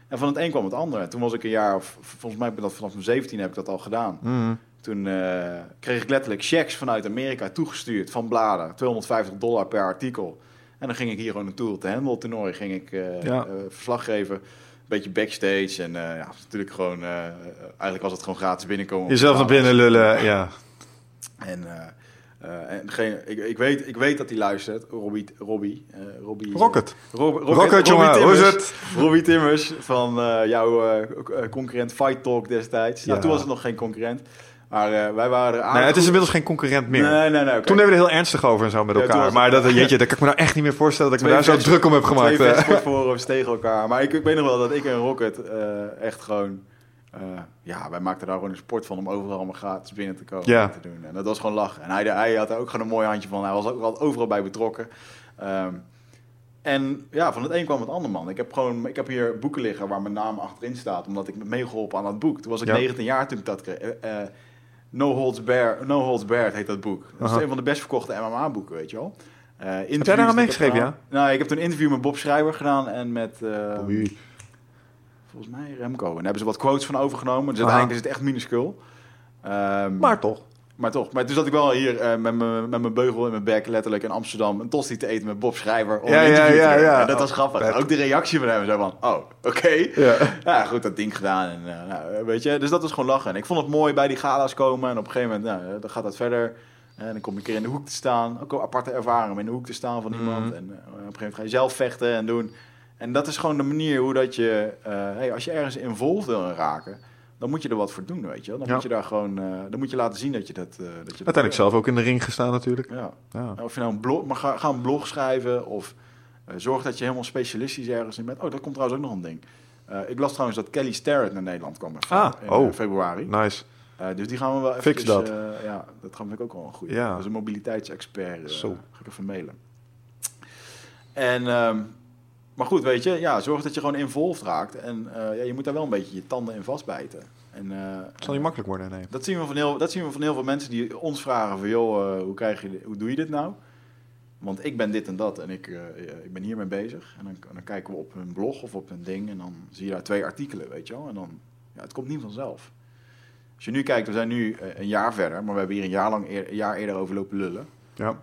En van het een kwam het ander. Toen was ik een jaar, of volgens mij heb ik dat vanaf mijn 17 heb ik dat al gedaan. Mm. Toen eh, kreeg ik letterlijk checks vanuit Amerika toegestuurd van bladen. 250 dollar per artikel. En dan ging ik hier gewoon naartoe. Op de handball toernooi ging ik eh, Ja. eh, verslag geven. Beetje backstage. En eh, ja, natuurlijk gewoon... eh, eigenlijk was het gewoon gratis binnenkomen. Jezelf naar binnen lullen, ja. En, eh, en degene, ik, ik, weet, ik weet dat hij luistert. Robbie... Robbie, eh, Robbie Rocket. Rob, Rob- Rocket, Robbie jongen, hoe is Timmers. het? Robbie Timmers van jouw concurrent Fight Talk destijds. Nou, Ja. toen was het nog geen concurrent. Maar eh, wij waren aan. Nee, het is inmiddels geen concurrent meer. Nee, nee, nee. Toen hebben we er heel ernstig over en zo met elkaar. maar dat, jeetje, dat kan ik me nou echt niet meer voorstellen dat ik me daar zo druk om heb gemaakt. Twee eh. vechtsportforums tegen elkaar. Maar ik, ik weet nog wel dat ik en Rocket eh, echt gewoon... ja, wij maakten daar gewoon een sport van om overal allemaal gratis binnen te komen Ja. en te doen. En dat was gewoon lachen. En hij, hij had er ook gewoon een mooi handje van. Hij was ook wel overal bij betrokken. Ehm, en ja, van het een kwam het ander, man. Ik heb gewoon, ik heb hier boeken liggen waar mijn naam achterin staat, omdat ik me meegeholpen aan dat boek. Toen was ik Ja. 19 jaar toen ik dat kreeg. No Holds Barred, no Holds Barred heet dat boek. Dat is Aha. een van de best verkochte MMA-boeken, weet je wel. Eh, Heb jij daar aan meegeschreven, gedaan. Nou, ik heb een interview met Bob Schrijver gedaan en met, Oei. volgens mij Remco. En daar hebben ze wat quotes van overgenomen. Dus uiteindelijk is het echt minuscule. Ehm, Maar toch. Maar toch, maar toen zat ik wel hier eh, met mijn met mijn beugel in mijn bek, letterlijk in Amsterdam, een tosti te eten met Bob Schrijver. Om Ja, een ja, ja, ja. En dat was grappig. vet. Ook de reactie van hem, zo van, oh, oké. Ja. Ja, goed, dat ding gedaan. En, eh, nou, weet je, dus dat was gewoon lachen. En ik vond het mooi bij die gala's komen. En op een gegeven moment, nou, dan gaat dat verder. En dan kom ik een keer in de hoek te staan. Ook een aparte ervaring om in de hoek te staan van iemand. Mhm. En eh, op een gegeven moment ga je zelf vechten en doen. En dat is gewoon de manier hoe dat je... eh, hey, als je ergens involved wil raken, dan moet je er wat voor doen, weet je wel. Dan Ja. moet je daar gewoon... eh, dan moet je laten zien dat je dat... eh, dat je dat Uiteindelijk zelf ook in de ring gestaan natuurlijk. Ja. Ja. Of je nou een blog... Maar ga, ga een blog schrijven of... eh, zorg dat je helemaal specialistisch ergens in bent. Oh, dat komt trouwens ook nog een ding. Ik las trouwens dat Kelly Starrett naar Nederland kwam in, Ah, in oh. februari. Nice. Dus die gaan we wel even... Fix dat. ja, dat gaan we ook wel een goede. Ja. Dat is een mobiliteitsexpert. Zo. Ga ik even mailen. En, ehm, maar goed, weet je, ja, zorg dat je gewoon involved raakt. En eh, ja, je moet daar wel een beetje je tanden in vastbijten. En, eh, Het zal niet makkelijk worden, nee. dat zien, we van heel, dat zien we van heel veel mensen die ons vragen van... joh, eh, hoe, krijg je, hoe doe je dit nou? Want ik ben dit en dat en ik, ik ben hiermee bezig. En dan, dan kijken we op hun blog of op hun ding... en dan zie je daar twee artikelen, weet je wel. En dan, ja, het komt niet vanzelf. Als je nu kijkt, we zijn nu een jaar verder... maar we hebben hier een jaar, lang eer- een jaar eerder over lopen lullen. Ja.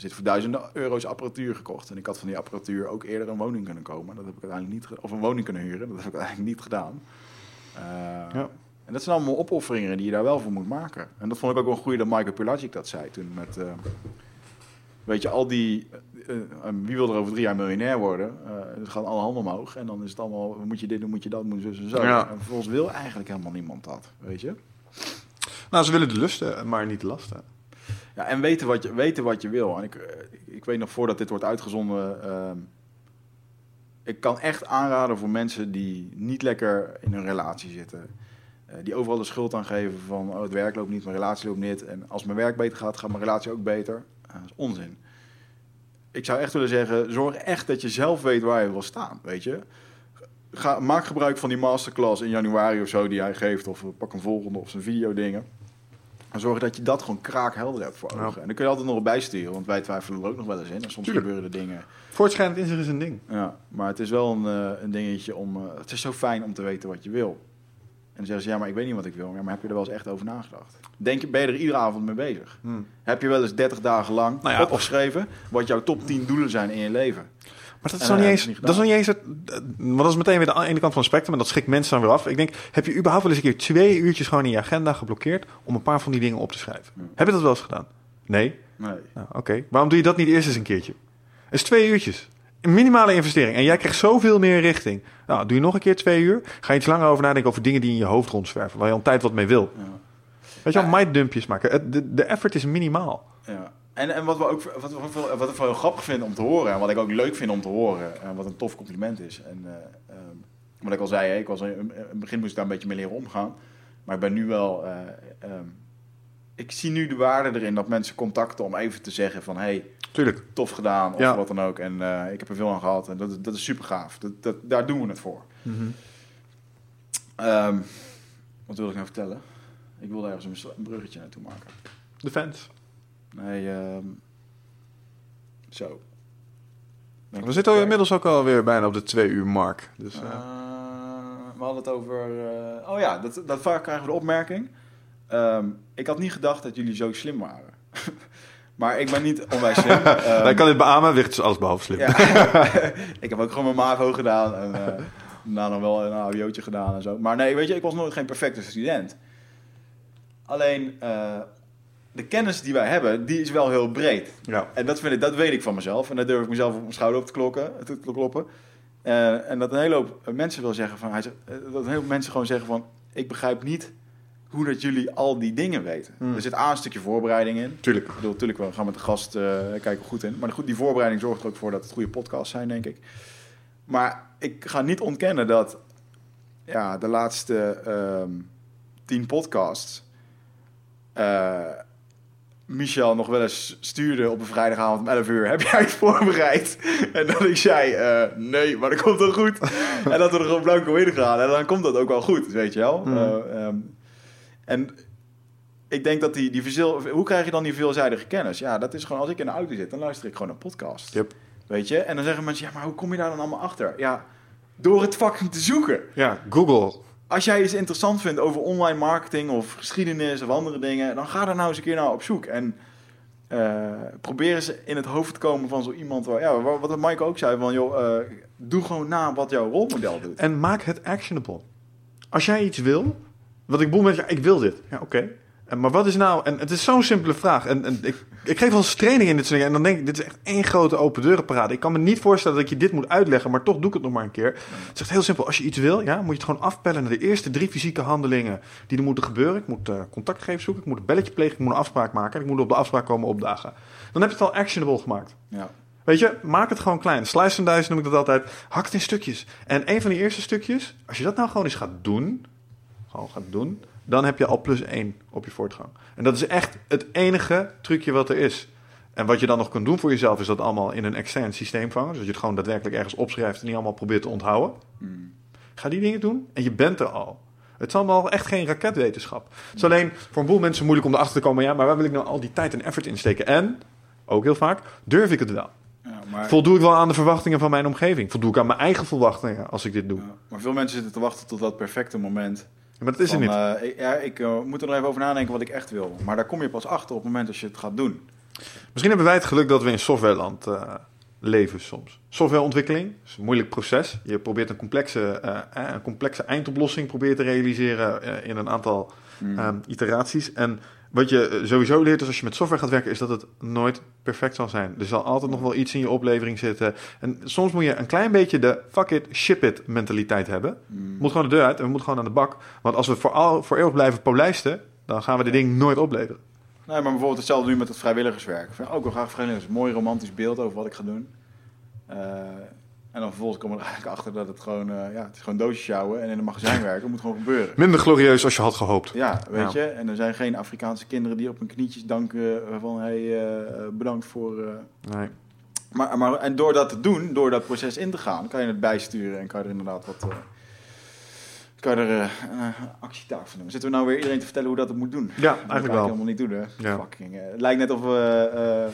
Zit voor duizenden euro's apparatuur gekocht. En ik had van die apparatuur ook eerder een woning kunnen komen. Dat heb ik uiteindelijk niet. Of een woning kunnen huren. Dat heb ik uiteindelijk niet gedaan. Eh, Ja. En dat zijn allemaal opofferingen die je daar wel voor moet maken. En dat vond ik ook wel goed dat Michael Pelagic dat zei toen. Met, eh, weet je, al die... eh, wie wil er over drie jaar miljonair worden? Het gaat alle handen omhoog. En dan is het allemaal, moet je dit doen, moet je dat, moet je zo en zo. Ja. En vervolgens wil eigenlijk helemaal niemand dat, weet je? Nou, ze willen de lusten, maar niet de lasten. Ja, en weten wat je, weten wat je wil. En ik, eh, ik weet nog voordat dit wordt uitgezonden. ehm, ik kan echt aanraden voor mensen die niet lekker in een relatie zitten. eh, die overal de schuld aan geven van oh, het werk loopt niet, mijn relatie loopt niet. En als mijn werk beter gaat, gaat mijn relatie ook beter. Eh, dat is onzin. Ik zou echt willen zeggen, zorg echt dat je zelf weet waar je wil staan, weet je. Ga, maak gebruik van die masterclass in januari of zo die hij geeft. Of pak een volgende of zijn videodingen. En zorg dat je dat gewoon kraakhelder hebt voor Ja. ogen. En dan kun je altijd nog bijsturen, want wij twijfelen er ook nog wel eens in. En soms Tuurlijk. gebeuren er dingen. Voortschrijdend inzicht is een ding. Ja, maar het is wel een, eh, een dingetje om... eh, het is zo fijn om te weten wat je wil. En dan zeggen ze, ja, maar ik weet niet wat ik wil. Ja, maar heb je er wel eens echt over nagedacht? Denk je, ben je er iedere avond mee bezig? Hmm. Heb je wel eens 30 dagen lang Nou ja, opgeschreven... wat jouw top 10 doelen zijn in je leven? Maar dat is nog niet eens. het Dat is niet nog niet eens het. Want dat is meteen weer de ene kant van het spectrum. En dat schikt mensen dan weer af. Ik denk, heb je überhaupt wel eens een keer twee uurtjes gewoon in je agenda geblokkeerd. om een paar van die dingen op te schrijven? Ja. Heb je dat wel eens gedaan? Nee. Nee. Nou, oké. Waarom doe je dat niet eerst eens een keertje? Het is twee uurtjes. Een minimale investering. En jij krijgt zoveel meer richting. Nou, doe je nog een keer twee uur. Ga je iets langer over nadenken over dingen die in je hoofd rondzwerven. Waar je al een tijd wat mee wil. Ja. Weet je wel, minddumpjes maken. De, de effort is minimaal. Ja. En, en wat we ook wat, we, wat, wat ik wel heel grappig vind om te horen, en wat ik ook leuk vind om te horen, en wat een tof compliment is. En eh, ehm, wat ik al zei, hè, ik was in, het begin moest ik daar een beetje mee leren omgaan. Maar ik ben nu wel. eh, ehm, ik zie nu de waarde erin dat mensen contacten om even te zeggen van hey, Tuurlijk. tof gedaan of Ja. wat dan ook. En eh, ik heb er veel aan gehad en dat, is- dat is super gaaf. Dat, dat, daar doen we het voor. Ehm, wat wil ik nou vertellen? Ik wilde ergens een bruggetje naartoe maken. De fans. Nee, ehm, zo. Denk We ik- zitten inmiddels ook alweer bijna op de twee uur mark. Dus, eh, Eh, we hadden het over. eh, oh ja, dat, dat vaak krijgen we de opmerking. Ehm, ik had niet gedacht dat jullie zo slim waren. maar ik ben niet onwijs slim. Ehm, Wij kan dit beamen, Wicht is alles behalve slim. ja. ik heb ook gewoon mijn MAVO gedaan. En daarna nog wel een AWO'tje gedaan en zo. Maar nee, weet je, ik was nooit geen perfecte student. Alleen, de kennis die wij hebben, die is wel heel breed. Ja. En dat, vind ik, dat weet ik van mezelf. En daar durf ik mezelf op mijn schouder op te, klokken, te kloppen. Eh, en dat een hele hoop mensen wil zeggen van... Hij zegt, eh, dat een hele hoop mensen gewoon zeggen van... Ik begrijp niet hoe dat jullie al die dingen weten. Hmm. Er zit A, een stukje voorbereiding in. Tuurlijk. Ik bedoel, natuurlijk, we gaan met de gast eh, kijken goed in. Maar goed, die voorbereiding zorgt er ook voor dat het goede podcasts zijn, denk ik. Maar ik ga niet ontkennen dat ja, de laatste ehm, tien podcasts... Michel nog wel eens stuurde op een vrijdagavond om 11 uur. Heb jij het voorbereid? En dat ik zei, eh, nee, maar dat komt wel goed. en dat we er gewoon blanco in gaan. En dan komt dat ook wel goed, weet je wel. Mhm. Eh, ehm, en ik denk dat die, die hoe krijg je dan die veelzijdige kennis? Ja, dat is gewoon als ik in de auto zit, dan luister ik gewoon een podcast. Yep. Weet je? En dan zeggen mensen, ja, maar hoe kom je daar dan allemaal achter? Ja, door het fucking te zoeken. Ja, Google. Als jij iets interessant vindt over online marketing of geschiedenis of andere dingen, dan ga daar nou eens een keer naar op zoek. En eh, probeer eens in het hoofd te komen van zo iemand. Waar, ja, wat Mike ook zei, van joh, eh, doe gewoon na wat jouw rolmodel doet. En maak het actionable. Als jij iets wil, wat ik bedoel met, ja, ik wil dit. Ja, oké. En Maar wat is nou, en het is zo'n simpele vraag. En, en ik, ik geef wel eens training in dit soort dingen. En dan denk ik, dit is echt één grote open deurenparade. Ik kan me niet voorstellen dat ik je dit moet uitleggen, maar toch doe ik het nog maar een keer. Het is echt heel simpel. Als je iets wil, ja, moet je het gewoon afpellen naar de eerste drie fysieke handelingen die er moeten gebeuren. Ik moet eh contactgevers zoeken, ik moet een belletje plegen, ik moet een afspraak maken. en Ik moet op de afspraak komen opdagen. Dan heb je het al actionable gemaakt. Ja. Weet je, maak het gewoon klein. Slice and dice noem ik dat altijd. Hak het in stukjes. En een van die eerste stukjes, als je dat nou gewoon eens gaat doen, gewoon gaat doen, dan heb je al plus één op je voortgang. En dat is echt het enige trucje wat er is. En wat je dan nog kunt doen voor jezelf is dat allemaal in een extern systeem vangen. Dus dat je het gewoon daadwerkelijk ergens opschrijft en niet allemaal probeert te onthouden. Mm. Ga die dingen doen en je bent er al. Het is allemaal echt geen raketwetenschap. Het is alleen voor een boel mensen moeilijk om erachter te komen. Ja, maar waar wil ik nou al die tijd en effort in steken? En, ook heel vaak, durf ik het wel? Ja, maar, Voldoe ik wel aan de verwachtingen van mijn omgeving? Voldoe ik aan mijn eigen verwachtingen als ik dit doe? ja, maar veel mensen zitten te wachten tot dat perfecte moment. Maar dat is er niet. eh, ik- ja, ik eh, moet er nog even over nadenken wat ik echt wil. Maar daar kom je pas achter op het moment als je het gaat doen. Misschien hebben wij het geluk dat we in softwareland eh, leven soms. Softwareontwikkeling is een moeilijk proces. Je probeert een complexe, een complexe eindoplossing probeert te realiseren in een aantal Mm. ehm, iteraties. En wat je eh, sowieso leert is als je met software gaat werken, is dat het nooit perfect zal zijn. Er zal altijd nog wel iets in je oplevering zitten. En soms moet je een klein beetje de fuck it, ship it mentaliteit hebben. Mm. Moet gewoon de deur uit en we moeten gewoon aan de bak. Want als we voor, al, voor eeuwig blijven polijsten, dan gaan we dit ding nooit opleveren. Nee, maar bijvoorbeeld hetzelfde nu met het vrijwilligerswerk. Ik vind ook wel graag vrijwilligers. Een mooi romantisch beeld over wat ik ga doen. Eh, en dan vervolgens kom ik er eigenlijk achter dat het gewoon, eh, ja, het is gewoon doosjes sjouwen en in een magazijn werken. Dat moet gewoon gebeuren. Minder glorieus als je had gehoopt. Ja, weet Ja. je. En er zijn geen Afrikaanse kinderen die op hun knietjes danken eh, van hey, eh, bedankt voor... eh. Nee. Maar, maar, en door dat te doen, door dat proces in te gaan, kan je het bijsturen en kan je er inderdaad wat... eh, kan je er eh, een actietaak van doen. Zitten we nou weer iedereen te vertellen hoe dat het moet doen? Ja, Dat eigenlijk ik wel. helemaal niet doen, hè. Ja. Fucking, eh, het lijkt net of we...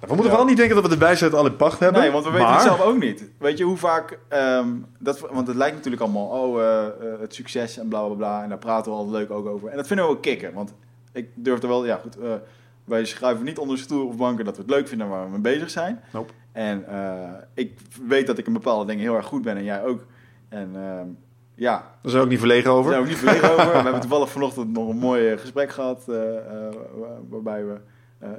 eh, We moeten vooral niet denken dat we de wijsheid al in pacht hebben. Nee, want we weten het zelf ook niet. Weet je hoe vaak... ehm, dat, want het lijkt natuurlijk allemaal... Oh, eh, eh, het succes en bla bla bla. En daar praten we altijd leuk ook over. En dat vinden we ook kicken. Want ik durf er wel... Ja, goed. eh, wij schuiven niet onder stoel of banken dat we het leuk vinden waar we mee bezig zijn. Nope. En ik weet dat ik in bepaalde dingen heel erg goed ben. En jij ook. En ehm, ja, Daar zijn we ook niet verlegen daar over. zijn we ook niet verlegen over. We hebben toevallig vanochtend nog een mooi gesprek gehad. eh, eh, waarbij we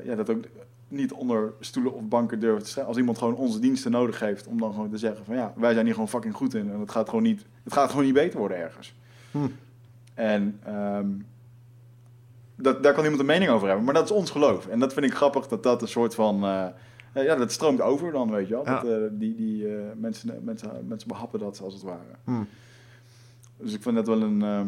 ja, dat ook niet onder stoelen of banken durven te schrijven. Als iemand gewoon onze diensten nodig heeft, om dan gewoon te zeggen van ja, wij zijn hier gewoon fucking goed in. En het gaat gewoon niet, het gaat gewoon niet beter worden ergens. Hm. En ehm, dat, daar kan iemand een mening over hebben. Maar dat is ons geloof. En dat vind ik grappig dat dat een soort van... eh, eh, ja, dat stroomt over dan, weet je wel. Ja. Dat, eh, die die mensen, mensen, mensen behappen dat als het ware. Hm. Dus ik vind dat wel een... ehm,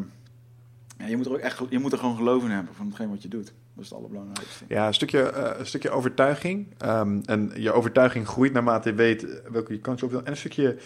ja, je moet er ook echt je moet er gewoon geloof in hebben van hetgeen wat je doet. Dat is het allerbelangrijkste. Ja, een stukje, eh, een stukje overtuiging. Ehm, en je overtuiging groeit naarmate je weet welke je kant op wil. En een stukje...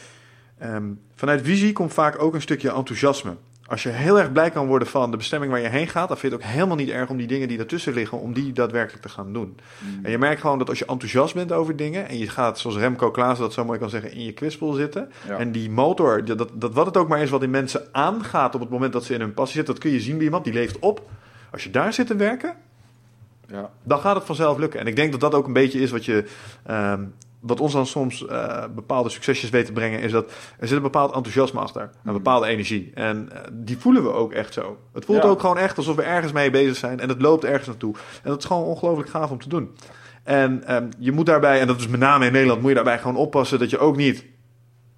ehm, vanuit visie komt vaak ook een stukje enthousiasme. Als je heel erg blij kan worden van de bestemming waar je heen gaat... dan vind je het ook helemaal niet erg om die dingen die daartussen liggen... om die daadwerkelijk te gaan doen. Mm. En je merkt gewoon dat als je enthousiast bent over dingen... en je gaat, zoals Remco Klaassen dat zo mooi kan zeggen... in je kwispel zitten... Ja. En die motor, dat, dat, dat wat het ook maar is wat in mensen aangaat op het moment dat ze in hun passie zitten, dat kun je zien bij iemand, die leeft op. Als je daar zit te werken, ja. dan gaat het vanzelf lukken. En ik denk dat dat ook een beetje is wat je. ehm, wat ons dan soms eh, bepaalde succesjes weet te brengen, is dat er zit een bepaald enthousiasme achter. Een Mhm. bepaalde energie. En eh, die voelen we ook echt zo. Het voelt Ja. ook gewoon echt alsof we ergens mee bezig zijn. En het loopt ergens naartoe. En dat is gewoon ongelooflijk gaaf om te doen. En ehm, je moet daarbij, en dat is met name in Nederland, moet je daarbij gewoon oppassen dat je ook niet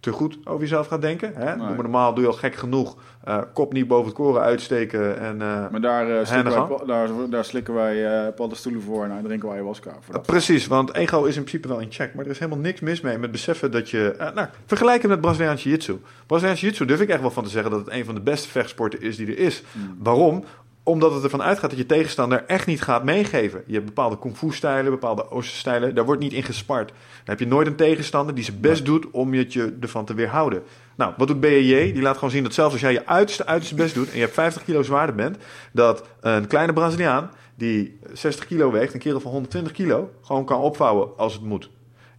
te goed over jezelf gaat denken. Hè? Nee. Normaal doe je al gek genoeg. Eh, kop niet boven het koren uitsteken. En, eh, Maar daar, eh, slikken wij, daar, daar slikken wij paddenstoelen voor en drinken wij ayahuasca voor. Precies, want ego is in principe wel in check. Maar er is helemaal niks mis mee met beseffen dat je... nou, vergelijk het met Braziliaans Jiu-Jitsu. Braziliaans Jiu-Jitsu durf ik echt wel van te zeggen dat het een van de beste vechtsporten is die er is. Mm. Waarom? Omdat het ervan uitgaat dat je tegenstander echt niet gaat meegeven. Je hebt bepaalde kung fu stijlen, bepaalde oosterstijlen. Daar wordt niet in gespart. Dan heb je nooit een tegenstander die zijn best doet om je, ervan te weerhouden. Nou, wat doet BJJ? Die laat gewoon zien dat zelfs als jij je uiterste, uiterste best doet... en je hebt 50 kilo zwaarder bent... dat een kleine Braziliaan die 60 kilo weegt... een kerel van 120 kilo... gewoon kan opvouwen als het moet.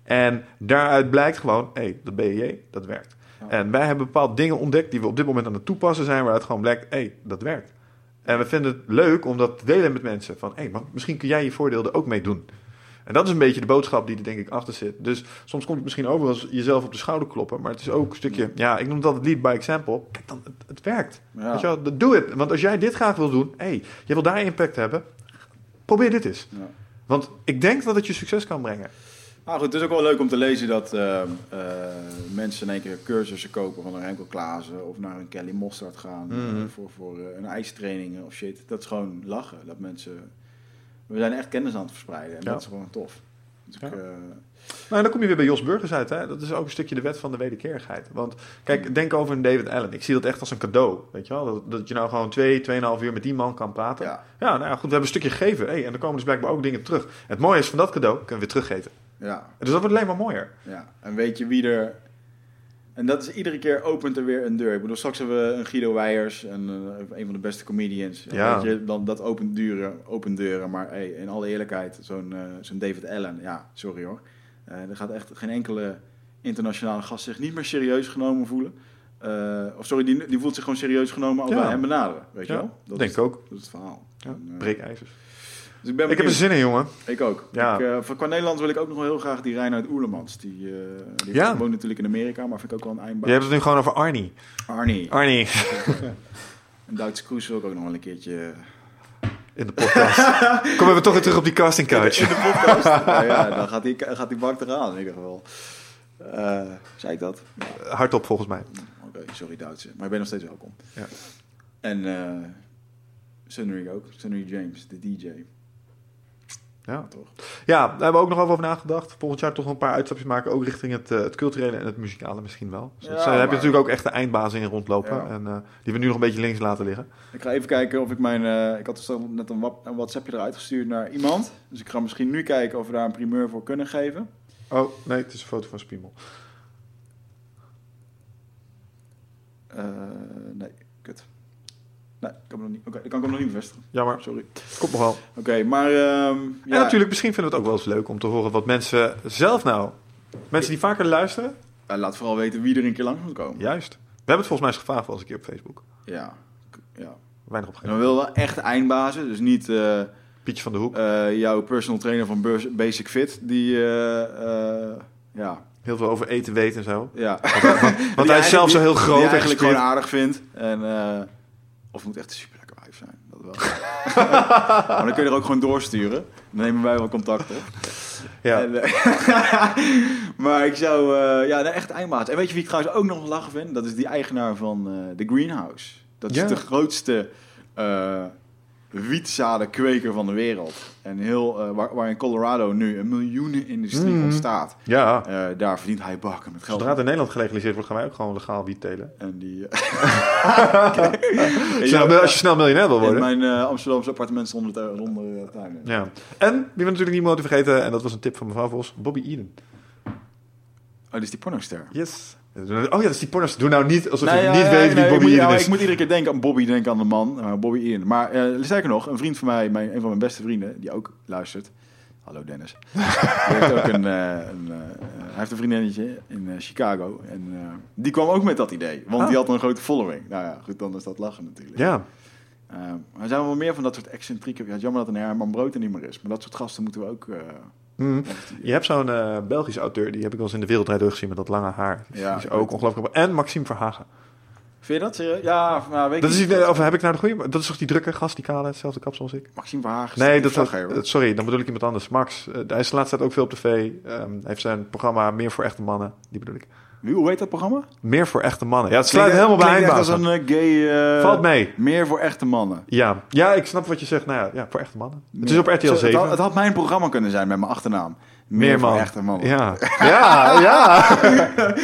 En daaruit blijkt gewoon... hé, hey, dat BJJ, dat werkt. En wij hebben bepaalde dingen ontdekt... die we op dit moment aan het toepassen zijn... waaruit gewoon blijkt... hé, hey, dat werkt. En we vinden het leuk om dat te delen met mensen. Van, hé, maar misschien kun jij je voordeel er ook mee doen. En dat is een beetje de boodschap die er denk ik achter zit. Dus soms komt het misschien over als jezelf op de schouder kloppen. Maar het is ook een stukje, ja, ik noem het altijd lead by example. Kijk dan, het, het werkt. Ja. Weet je wel, doe het. Want als jij dit graag wil doen, hé, hey, je wil daar impact hebben. Probeer dit eens. Ja. Want ik denk dat het je succes kan brengen. Nou goed, het is ook wel leuk om te lezen dat eh, eh, mensen in één keer cursussen kopen van een Renko Klaassen of naar een Kelly Mostard gaan eh, Mhm. voor, voor eh, een ijstraining of shit. Dat is gewoon lachen. Dat mensen, we zijn echt kennis aan het verspreiden en Ja. dat is gewoon tof. Dus Ja. ik, Nou, dan kom je weer bij Jos Burgers uit. Hè? Dat is ook een stukje de wet van de wederkerigheid. Want kijk, denk over een David Allen. Ik zie dat echt als een cadeau. Weet je wel? Dat, dat je nou gewoon twee, tweeënhalf uur met die man kan praten. ja, Ja, nou ja, goed, we hebben een stukje gegeven. Hey, en er komen dus blijkbaar ook dingen terug. Het mooie is van dat cadeau, kunnen we weer teruggeven. Ja, Dus dat wordt alleen maar mooier. ja. En weet je wie er... En dat is iedere keer opent er weer een deur. Ik bedoel, straks hebben we een Guido Weijers, een, eh, een van de beste comedians. Ja. Weet je, dan, dat opent deuren, opent deuren. Maar hey, in alle eerlijkheid, zo'n eh, zo'n David Allen, ja, sorry hoor. Eh, er gaat echt geen enkele internationale gast zich niet meer serieus genomen voelen. Of sorry, die, die voelt zich gewoon serieus genomen als Ja. wij hem benaderen. Weet je wel? Dat denk is, ik ook. Dat is het verhaal. Ja, En, breekijzers. Dus ik ben Ik heb er zin in, jongen. Ik ook. Ja. Ik, eh, voor, qua Nederlands wil ik ook nog wel heel graag die Reinhard Oerlemans. Die, eh die Ja. woont natuurlijk in Amerika, maar vind ik ook wel een Je eindbaas. hebt het nu gewoon over Arnie. Arnie. Arnie, Een Duitse cruise wil ik ook nog wel een keertje... in de podcast. Komen we toch weer terug op die casting couch. In de podcast. nou ja, dan gaat die, gaat die bak eraan in ieder geval. Eh zei ik dat? Ja, Hardop volgens mij. Oké, sorry Duitse. Maar ik ben nog steeds welkom. Ja. En eh Sunny ook. Sunny James, de DJ. Ja. Toch? ja, daar hebben we ook nog over nagedacht. Volgend jaar toch een paar uitstapjes maken. Ook richting het, eh, het culturele en het muzikale misschien wel. Dus Ja, daar heb je natuurlijk ook echt de eindbazen in rondlopen. Ja. En, eh, die we nu nog een beetje links laten liggen. Ik ga even kijken of ik mijn... eh, ik had dus net een, een WhatsAppje eruit gestuurd naar iemand. Dus ik ga misschien nu kijken of we daar een primeur voor kunnen geven. Oh, nee, het is een foto van Spiemel. Eh, nee, kut. Nee, ik kan hem nog niet. Oké, kan ik hem nog niet bevestigen. Jammer. Sorry. Komt nog wel. Oké, maar ehm, ja, En natuurlijk, misschien vinden we het ook wel eens leuk om te horen wat mensen zelf nou... Mensen die vaker luisteren, eh, laat vooral weten wie er een keer langs moet komen. juist. We hebben het volgens mij eens gevraagd eens een keer op Facebook. Ja. Ja. Weinig En opgegeven. dan wil wel echt eindbazen, dus niet eh, Pietje van de Hoek. eh, jouw personal trainer van Basic Fit, die, ja, Heel veel over eten weten en zo. ja. Want hij is zelf zo heel groot en eigenlijk gewoon aardig vindt. En, of het moet echt een super lekker wijf zijn, dat wel. maar dan kun je er ook gewoon doorsturen. Dan nemen wij wel contact op. Ja. En, eh, maar ik zou, eh, ja, echt eindbaas. En weet je wie ik trouwens ook nog lachen vind? Dat is die eigenaar van eh de Greenhouse. Dat is Ja. de grootste eh wietzadenkweker van de wereld. En heel, eh, waar, waar in Colorado nu een miljoenenindustrie Mhm. ontstaat. Ja. Eh, daar verdient hij bakken met geld. Zodra het in Nederland gelegaliseerd wordt, gaan wij ook gewoon legaal wiet telen. En die... Snel- als je snel miljonair wil in worden. mijn eh, Amsterdamse appartement zonder, tu- zonder eh, tuin. Ja. En, wie we natuurlijk niet moeten vergeten, en dat was een tip van mevrouw Vos, Bobby Eden. Oh, dit is die pornoster. Yes. Oh ja, dat is die pornos. Doe nou niet alsof Nee, je ja, niet ja, weet nee, wie Bobby ja, is. Ik moet iedere keer denken aan Bobby, denken aan de man, uh, Bobby Ian. Maar eh sterker nog, een vriend van mij, mijn, een van mijn beste vrienden, die ook luistert. Hallo Dennis. die heeft ook een, eh, een eh, hij heeft een vriendinnetje in eh, Chicago. En eh, die kwam ook met dat idee, want Ah. die had een grote following. Nou ja, goed, dan is dat lachen natuurlijk. Ja, Eh, maar er zijn wel meer van dat soort excentrieke... Ja, jammer dat een Herman Brood er niet meer is. Maar dat soort gasten moeten we ook... eh, Mhm. Je hebt zo'n eh Belgische auteur, die heb ik wel eens in de wereldrijd gezien met dat lange haar. Ja, die is ook ongelooflijk. En Maxime Verhagen. Vind je dat serieus? Ja, nou, weet Dat is niet. die, of heb ik nou de goede? Dat is toch die drukke gast, die kale, hetzelfde kapsel als ik? Maxime Verhagen. Nee, dat, dat, verslaggever. sorry, dan bedoel ik iemand anders. Max, eh, hij is de laatste tijd ook veel op tv. Ehm, hij heeft zijn programma Meer voor Echte Mannen. Die bedoel ik. Hoe heet dat programma? Meer voor Echte Mannen. Ja, het sluit Klinkt- helemaal bij eindbazen. als een eh, gay... eh, Valt mee. Meer voor echte mannen. Ja. ja, ik snap wat je zegt. Nou ja, ja voor echte mannen. Het is op RTL Zo, 7. Het had, het had mijn programma kunnen zijn met mijn achternaam. Meer, voor echte mannen. Ja, ja, ja.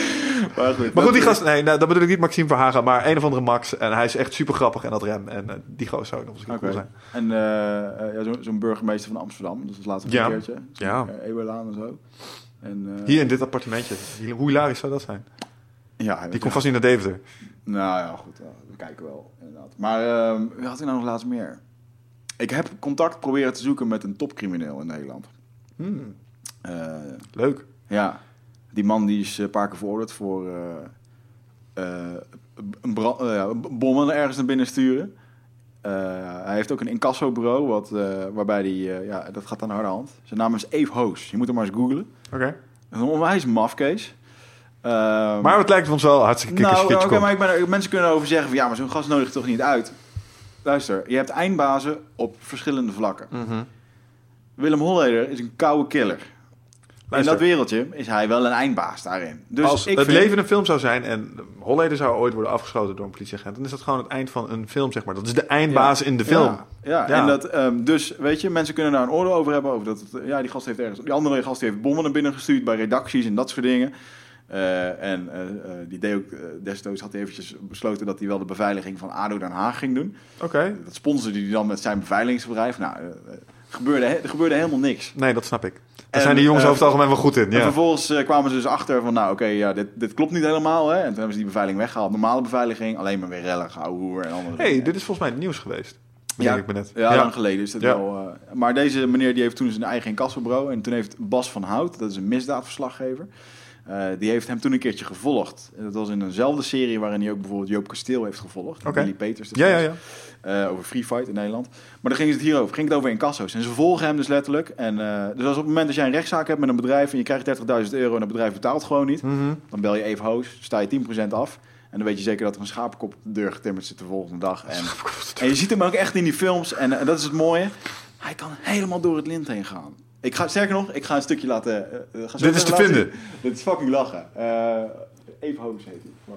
Maar goed, Maar goed, die dat- gast, nee, nou, dat bedoel ik niet Maxime Verhagen, maar een of andere Max. En hij is echt super grappig en dat rem. En eh, die gozer zou ook nog eens cool zijn. En ja, zo- zo'n burgemeester van Amsterdam. Dus dat laatste Ja. een keertje. Ja. Uh, Eeuwenlaan en zo. En, eh, Hier in dit appartementje. Hoe hilarisch zou dat zijn? Ja, Die komt vast niet naar Deventer. Nou ja, goed. ja, we kijken wel, inderdaad. Maar ehm wat had ik nou nog laatst meer? Ik heb contact proberen te zoeken met een topcrimineel in Nederland. Hmm, Eh, leuk. ja, die man die is een paar keer veroordeeld voor eh, eh, een bra- eh, ja, bommen ergens naar binnen sturen. Eh, hij heeft ook een incassobureau, wat, eh, waarbij eh, ja, dat gaat aan de harde hand. Zijn naam is Eve Hoos. Je moet hem maar eens googlen. Oké. Een onwijs mafkees. Ehm, Maar het lijkt ons wel hartstikke nou, kikkers. oké, maar ik ben, er- mensen kunnen erover zeggen van ja, maar zo'n gast nodig toch niet uit. Luister, je hebt eindbazen op verschillende vlakken. Mhm. Willem Holleder is een koude killer. In dat wereldje is hij wel een eindbaas daarin. Dus Als ik het vind- leven een film zou zijn en Holleder zou ooit worden afgesloten door een politieagent, dan is dat gewoon het eind van een film, zeg maar. Dat is de eindbaas in de film. Ja, ja, Ja. en dat, ehm, dus weet je, mensen kunnen daar een oordeel over hebben. Over dat het, ja, die gast heeft ergens, die andere gast heeft bommen naar binnen gestuurd bij redacties en dat soort dingen. Eh, en eh, eh, die deed ook destijds had hij eventjes besloten dat hij wel de beveiliging van ADO Den Haag ging doen. Oké. Dat sponsorde hij dan met zijn beveiligingsbedrijf. Nou, gebeurde, er gebeurde helemaal niks. Nee, dat snap ik. Daar En, zijn die jongens eh, over het algemeen wel goed in. En Ja. vervolgens eh, kwamen ze dus achter van, nou oké, ja, dit, dit klopt niet helemaal. Hè? En toen hebben ze die beveiliging weggehaald. Normale beveiliging, alleen maar weer rellen, hoer en andere hey, dingen. dit is volgens mij het nieuws geweest. Ja, ik ben net. Ja, lang geleden is dat Ja. wel. eh, maar deze meneer die heeft toen zijn eigen incassobureau. En toen heeft Bas van Hout, dat is een misdaadverslaggever... die heeft hem toen een keertje gevolgd. En dat was in eenzelfde serie waarin hij ook bijvoorbeeld Joop Kasteel heeft gevolgd. Oké. Billy Peters. Ja, ja, ja. Eh, over Free Fight in Nederland. Maar dan ging het hierover. Ging het over incasso's. En ze volgen hem dus letterlijk. En, eh, dus als op het moment dat jij een rechtszaak hebt met een bedrijf... en je krijgt 30.000 euro en het bedrijf betaalt gewoon niet... Mhm. dan bel je even hoos, sta je 10% af... En dan weet je zeker dat er een schapenkop op de deur getimmerd zit de volgende dag. En, en je ziet hem ook echt in die films. En, eh, dat is het mooie. Hij kan helemaal door het lint heen gaan. Ik ga, sterker nog, ik ga een stukje laten... ga Dit is te vinden. Dit is fucking lachen. Even hoos heet hij.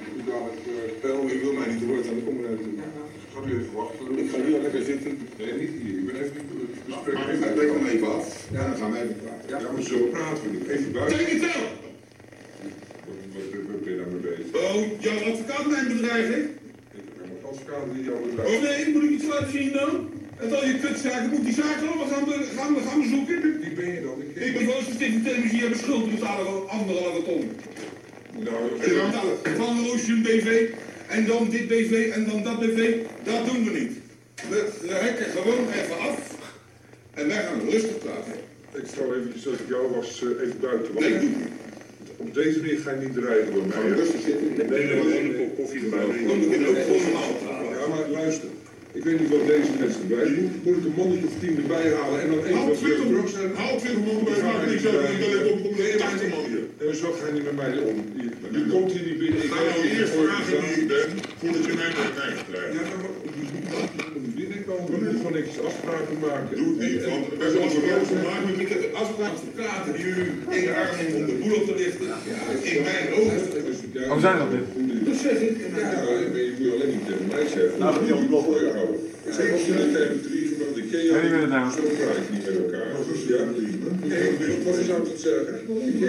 deze. Wel, u wil mij niet te woord aan de kom eruit. Gaat u even wachten? Ik ga hier lekker zitten. Nee, niet hier. Ik ben even niet bespreken. Maar ik denk hem even af. Ja, dan gaan we even praten. Ja, maar zo praten we niet. Even buiten. Zeg het zelf! Wat ben je daar mee bezig? Oh, jouw advocaat mijn bedreiging? Ik heb een advocaat die jou Oh bedrijft. nee, moet ik iets laten zien dan? En al je kutzaken, moet die zaak allemaal gaan, be- gaan, gaan bezoeken? Wie ben je dan? Ik ben voor Stichting Televisie hebben schuld betalen van anderhalve ton. Nou, betalen van Ocean BV, en dan dit BV, en dan dat BV. Dat doen we niet. We, we rekken gewoon even af. En wij gaan rustig praten. ik stel eventjes als ik jou was eh, even buiten. Nee, doe niet. Op deze manier ga je niet dreigen door mij. Rustig zitten. Nee, nee, nee, nee. kop koffie erbij. Dan beginnen we ook gewoon normaal te praten. Ja, maar luister. Ik weet niet wat deze mensen bij Moet, moet ik een mannetje of tien erbij halen en dan wat 20 terug man, zetten? haal 20 man bij, maakt niks uit. Ik ben even op de 80 man hier. En zo ga je niet met mij om. Je, je komt hier niet binnen. Ik Ga nou eerst vragen wie ik ben, voordat je mij naar krijgt krijgt. Ja, moet je binnenkomen. Je moet gewoon netjes afspraken maken. Doe het niet, want we zijn we maken met de advocaten die u in de arm om de boel op te lichten. In mijn ogen. Oh, we zijn op dit. Dat zeg ik. Ja, je moet alleen niet tegen mij zeggen. Nou, dat is. Ik zeg als je net tegen drie want ik ken jou. Ja, die willen nou. Zo praat ik niet met elkaar. Ja. Nee, wat zou ik het zeggen? Ik niet.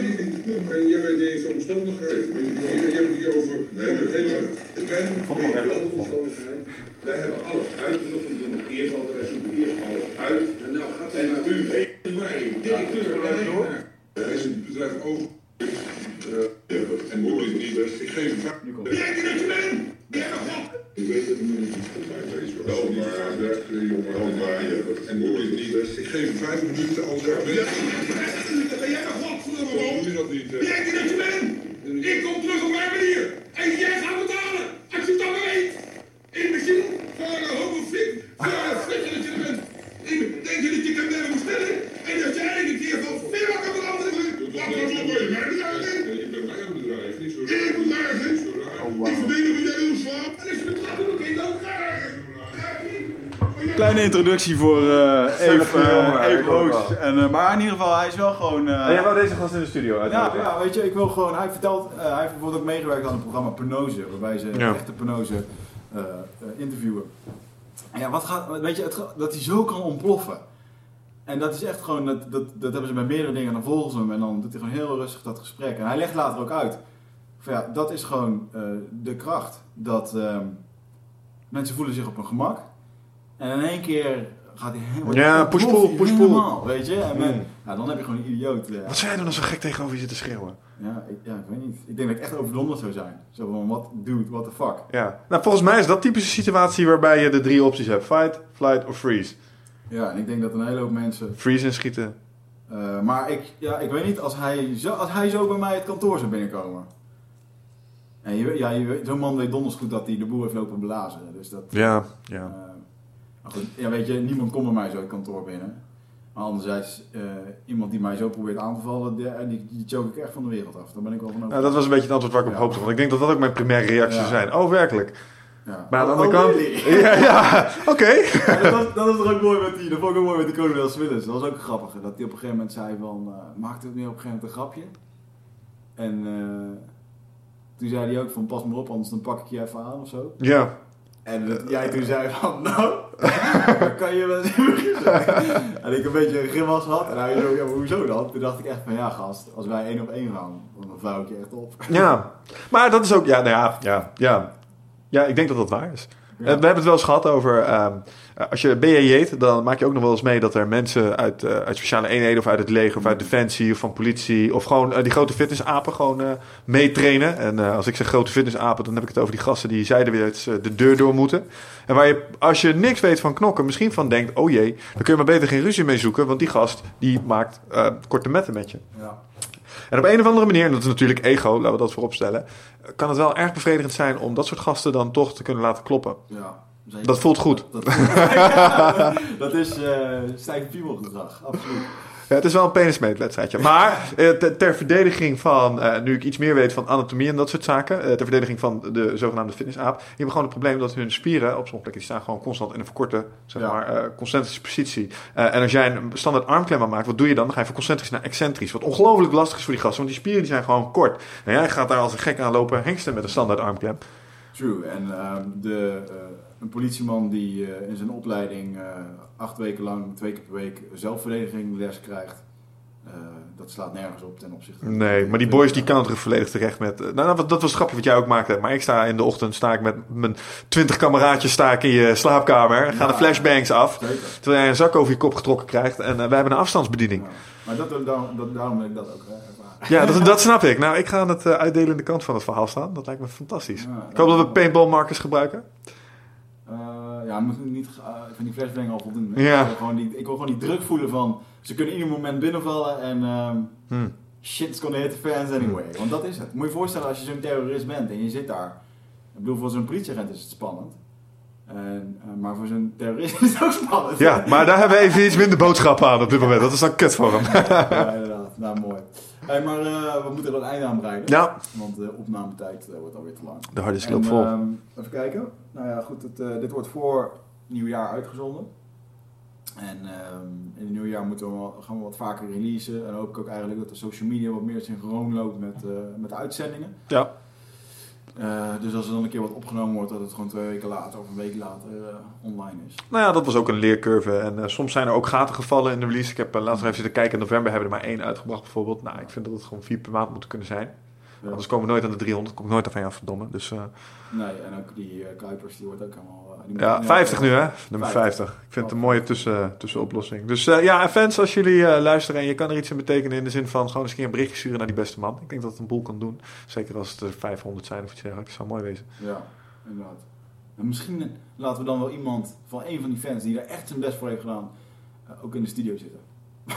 En jij bent niet eens omstandigheden. Je hebt het hier over het hele... Ik ben wel de omstandigheid. Wij hebben alles uitgezocht. We doen het eerst al, wij zoeken eerst alles uit. En nou gaat en u heet mij, directeur van eigenaar. Er is het bedrijf over. Ik dat weet. Wel maar, jongen. En moet dit niet. Ik geef hem vijf minuten als hij Ja, dat ben jij maar godverdomme man. Doe je dat niet? Voor eh Eve, jongen, eh, Eve Roos. En, eh, maar in ieder geval, hij is wel gewoon... eh, En jij wou deze gast in de studio uit. Ja, ja, weet je, ik wil gewoon. Hij vertelt, eh, hij heeft bijvoorbeeld ook meegewerkt aan het programma Penose, waarbij ze Ja. echte Penose eh, eh, interviewen. En ja, wat gaat, weet je, het, dat hij zo kan ontploffen. En dat is echt gewoon, dat, dat, dat hebben ze bij meerdere dingen, dan volgen ze hem en dan doet hij gewoon heel rustig dat gesprek. En hij legt later ook uit, van ja, dat is gewoon eh, de kracht, dat ehm, mensen voelen zich op hun gemak. En in één keer gaat hij helemaal... Ja, push-pull, push-pull. Weet je, en men- Mm. dan heb je gewoon een idioot. eh, Wat zou jij doen als we gek tegenover je zitten schreeuwen? ja ik, ja, ik weet niet. Ik denk dat ik echt overdonderd zou zijn. Zo van, what, dude, what the fuck. Ja. Nou, volgens mij is dat typische situatie waarbij je de drie opties hebt. Fight, flight of freeze. Ja, en ik denk dat een hele hoop mensen... Freeze inschieten. eh, maar ik, ja, ik weet niet, als hij, zo, als hij zo bij mij het kantoor zou binnenkomen... En je, weet- ja, je weet- zo'n man weet donders goed dat hij de boel heeft lopen blazen. Dus dat, Ja, eh, ja. Maar goed, ja, weet je, niemand komt bij mij zo het kantoor binnen. Maar anderzijds, eh, iemand die mij zo probeert aan te vallen, die, die, die choke ik echt van de wereld af. Daar ben ik wel van Nou, overtuigd. dat was een beetje het antwoord waar ik op Ja. hoopte. Want ik denk dat dat ook mijn primaire reactie Ja. zou zijn. Oh, werkelijk. Ja. Maar aan de Oh, andere kant... really? Ja, ja. oké. Ja, dat, was, dat was toch ook mooi met die, dat vond ik ook mooi met die kolonel Swillens. Dat was ook grappig. Dat hij op een gegeven moment zei van, eh, maakte het meer op een gegeven moment een grapje. En eh, toen zei hij ook van, pas maar op, anders dan pak ik je even aan of zo. Ja. En jij toen zei van, nou, kan je wel zeggen. En ik een beetje een grimas had. En hij zo, ja, hoezo dan? Toen dacht ik echt van, ja gast, als wij één op één gaan, dan vouw ik je echt op. Ja. Maar dat is ook... Ja, nou ja. Ja, ja. ja ik denk dat dat waar is. Eh, We hebben het wel eens gehad over... ehm, eh, als je BJJ't, dan maak je ook nog wel eens mee dat er mensen uit, eh, uit speciale eenheden... of uit het leger of uit defensie of van politie... of gewoon eh, die grote fitnessapen gewoon meetrainen. En als ik zeg grote fitnessapen, dan heb ik het over die gasten... die zijdeweerts eh, de deur door moeten. En waar je, als je niks weet van knokken, misschien van denkt... oh jee, dan kun je maar beter geen ruzie mee zoeken... want die gast die maakt korte metten met je. Ja. En op een of andere manier, en dat is natuurlijk ego, laten we dat voorop stellen, kan het wel erg bevredigend zijn om dat soort gasten dan toch te kunnen laten kloppen. Ja, zeker. Dat voelt goed. Dat, Ja, dat is eh stijgend piemelgedrag, absoluut. Het is wel een penismeetwedstrijdje. Maar eh, ter, verdediging van, eh, nu ik iets meer weet van anatomie en dat soort zaken, eh, ter verdediging van de zogenaamde fitnessaap, die hebben gewoon het probleem dat hun spieren op sommige plekken die staan gewoon constant in een verkorte, zeg maar, concentrische positie. En als jij een standaard armklem maakt, wat doe je dan? Dan ga je van concentrisch naar excentrisch. Wat ongelooflijk lastig is voor die gasten, want die spieren die zijn gewoon kort. En jij gaat daar als een gek aan lopen hengsten met een standaard armklem. True. En ehm, de, een politieman die eh, in zijn opleiding eh, acht weken lang, twee keer per week, zelfverdediging les krijgt, eh, dat slaat nergens op ten opzichte van- Nee, maar die boys die counteren volledig terecht met... eh, Nou, dat, was het grapje wat jij ook maakte. Maar ik sta in de ochtend, sta ik met mijn twintig kameraadjes sta ik in je slaapkamer. Gaan de Ja. flashbangs af. Zeker. Terwijl jij een zak over je kop getrokken krijgt. En eh, wij hebben een afstandsbediening. Ja. Maar dat, daarom, dat, daarom wil ik dat ook ervaren. Ja, dat, dat snap ik. Nou, ik ga aan het uh, uitdelende kant van het verhaal staan. Dat lijkt me fantastisch. Ja, ik hoop dat we paintballmarkers gebruiken. Eh, ja, moet niet, ik vind die flashbang al voldoende. Ja. Ik, wil gewoon die, ik wil gewoon die druk voelen van, ze kunnen ieder moment binnenvallen en ehm, Hmm. shit's gonna hit the fans anyway. Want dat is het. Moet je je voorstellen als je zo'n terrorist bent en je zit daar. Ik bedoel, voor zo'n politieagent is het spannend. En, eh, maar voor zo'n terrorist is het ook spannend. Ja, maar daar hebben we even iets minder boodschappen aan op dit moment. Dat is dan kut voor hem. ja, inderdaad. Nou, mooi. Hey, maar eh, we moeten er een einde aan breiden. Ja. Want de opnametijd eh, wordt alweer te lang. De harde sloop vol. ehm, even kijken. Nou ja, goed. Het, eh, dit wordt voor nieuwjaar uitgezonden. En ehm, in het nieuwjaar moeten we wel, gaan we wat vaker releasen. En hoop ik ook eigenlijk dat de social media wat meer synchroon loopt met, met de uitzendingen. Ja. Eh, dus als er dan een keer wat opgenomen wordt, dat het gewoon twee weken later of een week later eh, online is. Nou ja, dat was ook een leercurve. En eh, soms zijn er ook gaten gevallen in de release. Ik heb laatst nog even zitten kijken. In november hebben we er maar één uitgebracht bijvoorbeeld. Nou, ik vind dat het gewoon vier per maand moeten kunnen zijn. Ja. Anders komen we nooit aan de 300. Kom ik nooit af verdomme. Dus uh, Nee, en ook die uh, Kuipers, die wordt ook helemaal... Uh, die ja, moet- 50 nu hè? Nummer 50. 50. Ik vind het een mooie tussen, tussenoplossing. Dus ja, en fans, als jullie luisteren en je kan er iets in betekenen in de zin van gewoon eens een keer een berichtje sturen naar die beste man. Ik denk dat het een boel kan doen. Zeker als het er 500 zijn of iets dergelijks. Dat zou mooi wezen. Ja, inderdaad. En misschien laten we dan wel iemand van een van die fans die daar echt zijn best voor heeft gedaan, ook in de studio zitten.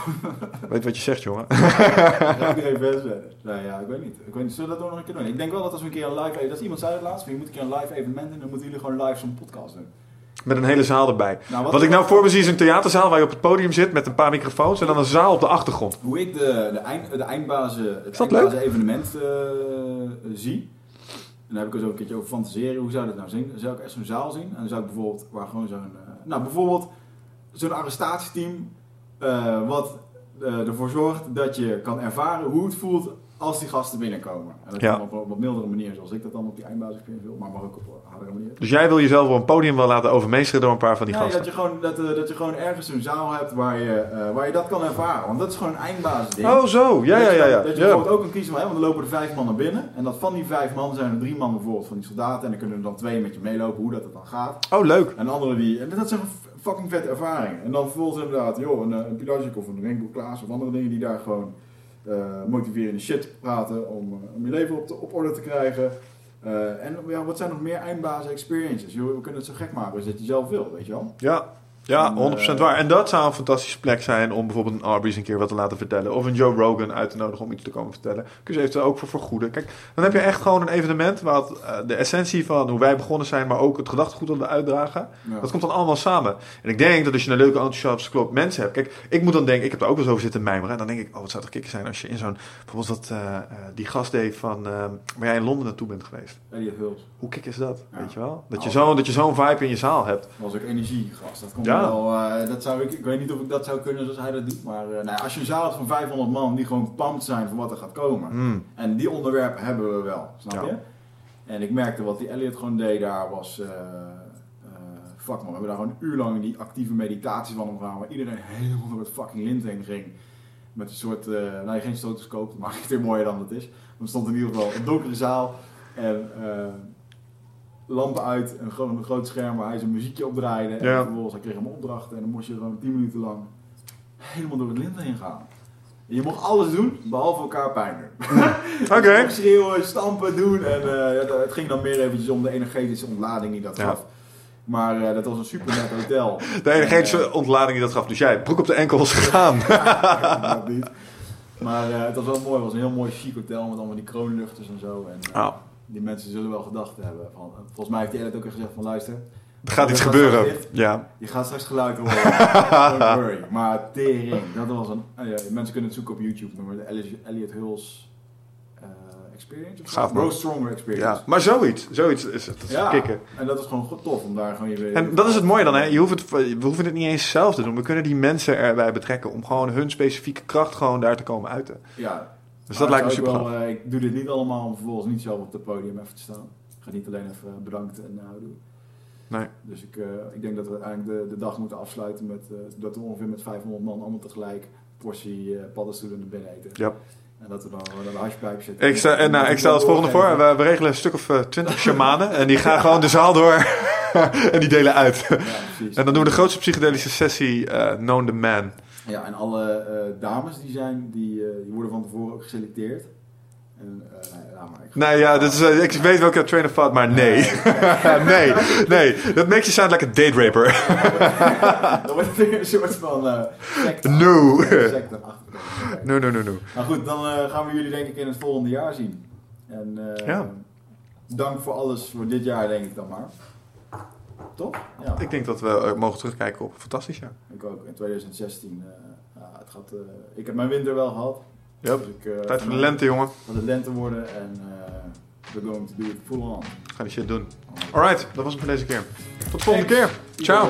Weet wat je zegt, jongen. Ga ik even ja, ik weet niet. Ik weet niet. Zullen we dat ook nog een keer doen? Ik denk wel dat als we een keer een live... Dat is iemand zei het laatst, je moet een keer een live evenement doen. Dan moeten jullie gewoon live zo'n podcast doen. Met een hele zaal erbij. Nou, wat, wat ik nou voor me zie is een theaterzaal waar je op het podium zit met een paar microfoons en dan een zaal op de achtergrond. Hoe ik de, de, eind, de eindbazen, het eindbazen evenement uh, zie. En daar heb ik er zo een keertje over fantaseren. Hoe zou dat nou zien? Dan zou ik echt zo'n zaal zien. En dan zou ik bijvoorbeeld, waar gewoon zo'n, uh, nou bijvoorbeeld zo'n arrestatieteam. Uh, wat uh, ervoor zorgt dat je kan ervaren hoe het voelt als die gasten binnenkomen. En dat Ja. kan op een wat mildere manier, zoals ik dat dan op die eindbasis wil, maar mag ook op een hardere manier. Dus jij wil jezelf op een podium wel laten overmeesteren door een paar van die Nee, gasten. dat je, gewoon, dat, uh, dat je gewoon ergens een zaal hebt waar je, uh, waar je dat kan ervaren. Want dat is gewoon een eindbasis ding. Oh zo, ja, ja, Dat ja. ja. Dat je ja. bijvoorbeeld ook kan kiezen van, hè, want dan lopen er vijf man naar binnen. En dat van die vijf man zijn er drie man bijvoorbeeld van die soldaten. En dan kunnen er dan twee met je meelopen, hoe dat het dan gaat. Oh leuk. En de andere die, en dat een f- fucking vette ervaring. En dan vervolgens inderdaad, joh, een, eh, een Pilagic of een Rainbow Klaas of andere dingen die daar gewoon uh, motiverende shit praten om, uh, om je leven op, te, op orde te krijgen. En ja, wat zijn nog meer eindbazen experiences? Joh, we kunnen het zo gek maken als dat je zelf wil, weet je wel? Ja. Ja, En, 100% eh, waar. En dat zou een fantastische plek zijn om bijvoorbeeld een Arby's een keer wat te laten vertellen. Of een Joe Rogan uit te nodigen om iets te komen vertellen. Kun je eventueel ook voor vergoeden. Kijk, dan heb je echt gewoon een evenement wat eh, de essentie van hoe wij begonnen zijn, maar ook het gedachtegoed dat we uitdragen. Ja. Dat komt dan allemaal samen. En ik denk dat als je een leuke enthousiaste club mensen hebt. Kijk, ik moet dan denken, ik heb er ook wel eens over zitten mijmeren. En dan denk ik, oh, wat zou toch kikker zijn als je in zo'n, bijvoorbeeld wat eh, die gast deed van, eh, waar jij in Londen naartoe bent geweest. Elliot. Hoe kick is dat? Ja. Weet je wel? Dat je, Nou, zo, dat je zo'n vibe in je zaal hebt. was ook energiegast. Dat komt Ja. Wel. eh, dat zou ik, ik weet niet of ik dat zou kunnen zoals hij dat doet. Maar eh, nou ja, als je een zaal hebt van 500 man die gewoon pumped zijn voor wat er gaat komen. Mm. En die onderwerpen hebben we wel, snap Ja. je? En ik merkte wat die Elliot gewoon deed daar was. eh, fuck man, we hebben daar gewoon een uur lang die actieve meditatie van hem gedaan. Waar iedereen helemaal door het fucking lint heen ging. Met een soort, nou geen stotoscoop, maakt het weer mooier dan het is. Maar er stond in ieder geval een donkere zaal. En lampen uit en gewoon een groot scherm waar hij zijn muziekje op draaide. En Ja. vervolgens hij kreeg hem opdrachten en dan moest je gewoon 10 minuten lang helemaal door het lint heen gaan. En je mocht alles doen, behalve elkaar pijn doen. Oké. Schreeuwen, stampen, doen. En eh, ja, het ging dan meer eventjes om de energetische ontlading die dat Ja. gaf. Maar eh, dat was een super net hotel. De energetische En, eh, ontlading die dat gaf. Dus jij, broek op de enkels gegaan. dat niet. Maar het was wel mooi. Het was een heel mooi chic hotel met allemaal die kroonluchters en zo. En Oh, die mensen zullen wel gedacht hebben. Van, volgens mij heeft die Elliot ook gezegd van luister, er gaat iets gebeuren. Ja. je gaat straks geluid horen. Don't worry. Maar tering, dat was een... eh, ja, mensen kunnen het zoeken op YouTube. Maar de Elliot, Hulls eh, Experience zo? Gaaf. Grow Stronger Experience. ja. Maar zoiets. Zoiets is het. Dat is Ja, kicken. en dat is gewoon goed tof om daar gewoon je weer... En dat is het mooie dan, hè? Je hoeft het, we hoeven het niet eens zelf te doen. We kunnen die mensen erbij betrekken om gewoon hun specifieke kracht gewoon daar te komen uiten. Ja. Dus Maar dat lijkt me super wel, eh, Ik doe dit niet allemaal om vervolgens niet zelf op het podium even te staan. Ik ga niet alleen even eh, bedankt en nou doen. Nee. Dus ik, eh, ik denk dat we uiteindelijk de, de dag moeten afsluiten met eh, dat we ongeveer met 500 man allemaal tegelijk portie eh paddenstoelen naar binnen eten. Ja. En dat we dan gewoon een hashpipe zitten. Ik, sta, en, nou, ik stel het volgende voor. We, we regelen een stuk of eh, twintig shamanen. En die gaan gewoon de zaal door. en die delen uit. Ja. En dan doen we de grootste psychedelische sessie eh, Known the Man. Ja, en alle eh, dames die zijn, die, eh, die worden van tevoren ook geselecteerd. En, eh, nee, maar. Ik Nee, ja, dat is, eh, ik weet welke train of thought, maar nee. nee, nee. Dat makes you sound like a date raper. Dan wordt het weer een soort van secte. No. No, no, no, no. Nou goed, dan gaan we jullie denk ik in het volgende jaar zien. En Ja. dank voor alles voor dit jaar denk ik dan maar. Toch? Ja, Ik denk dat we eh, mogen terugkijken op een fantastisch jaar. ik ook. In 2016. eh, ja, het gaat, eh, ik heb mijn winter wel gehad. Yep. Dus ik, Tijd voor de lente, jongen. Gaat het lente worden en we're going to do it full on. Ga die shit doen. Alright, dat was het voor deze keer. Tot de volgende keer. Ciao.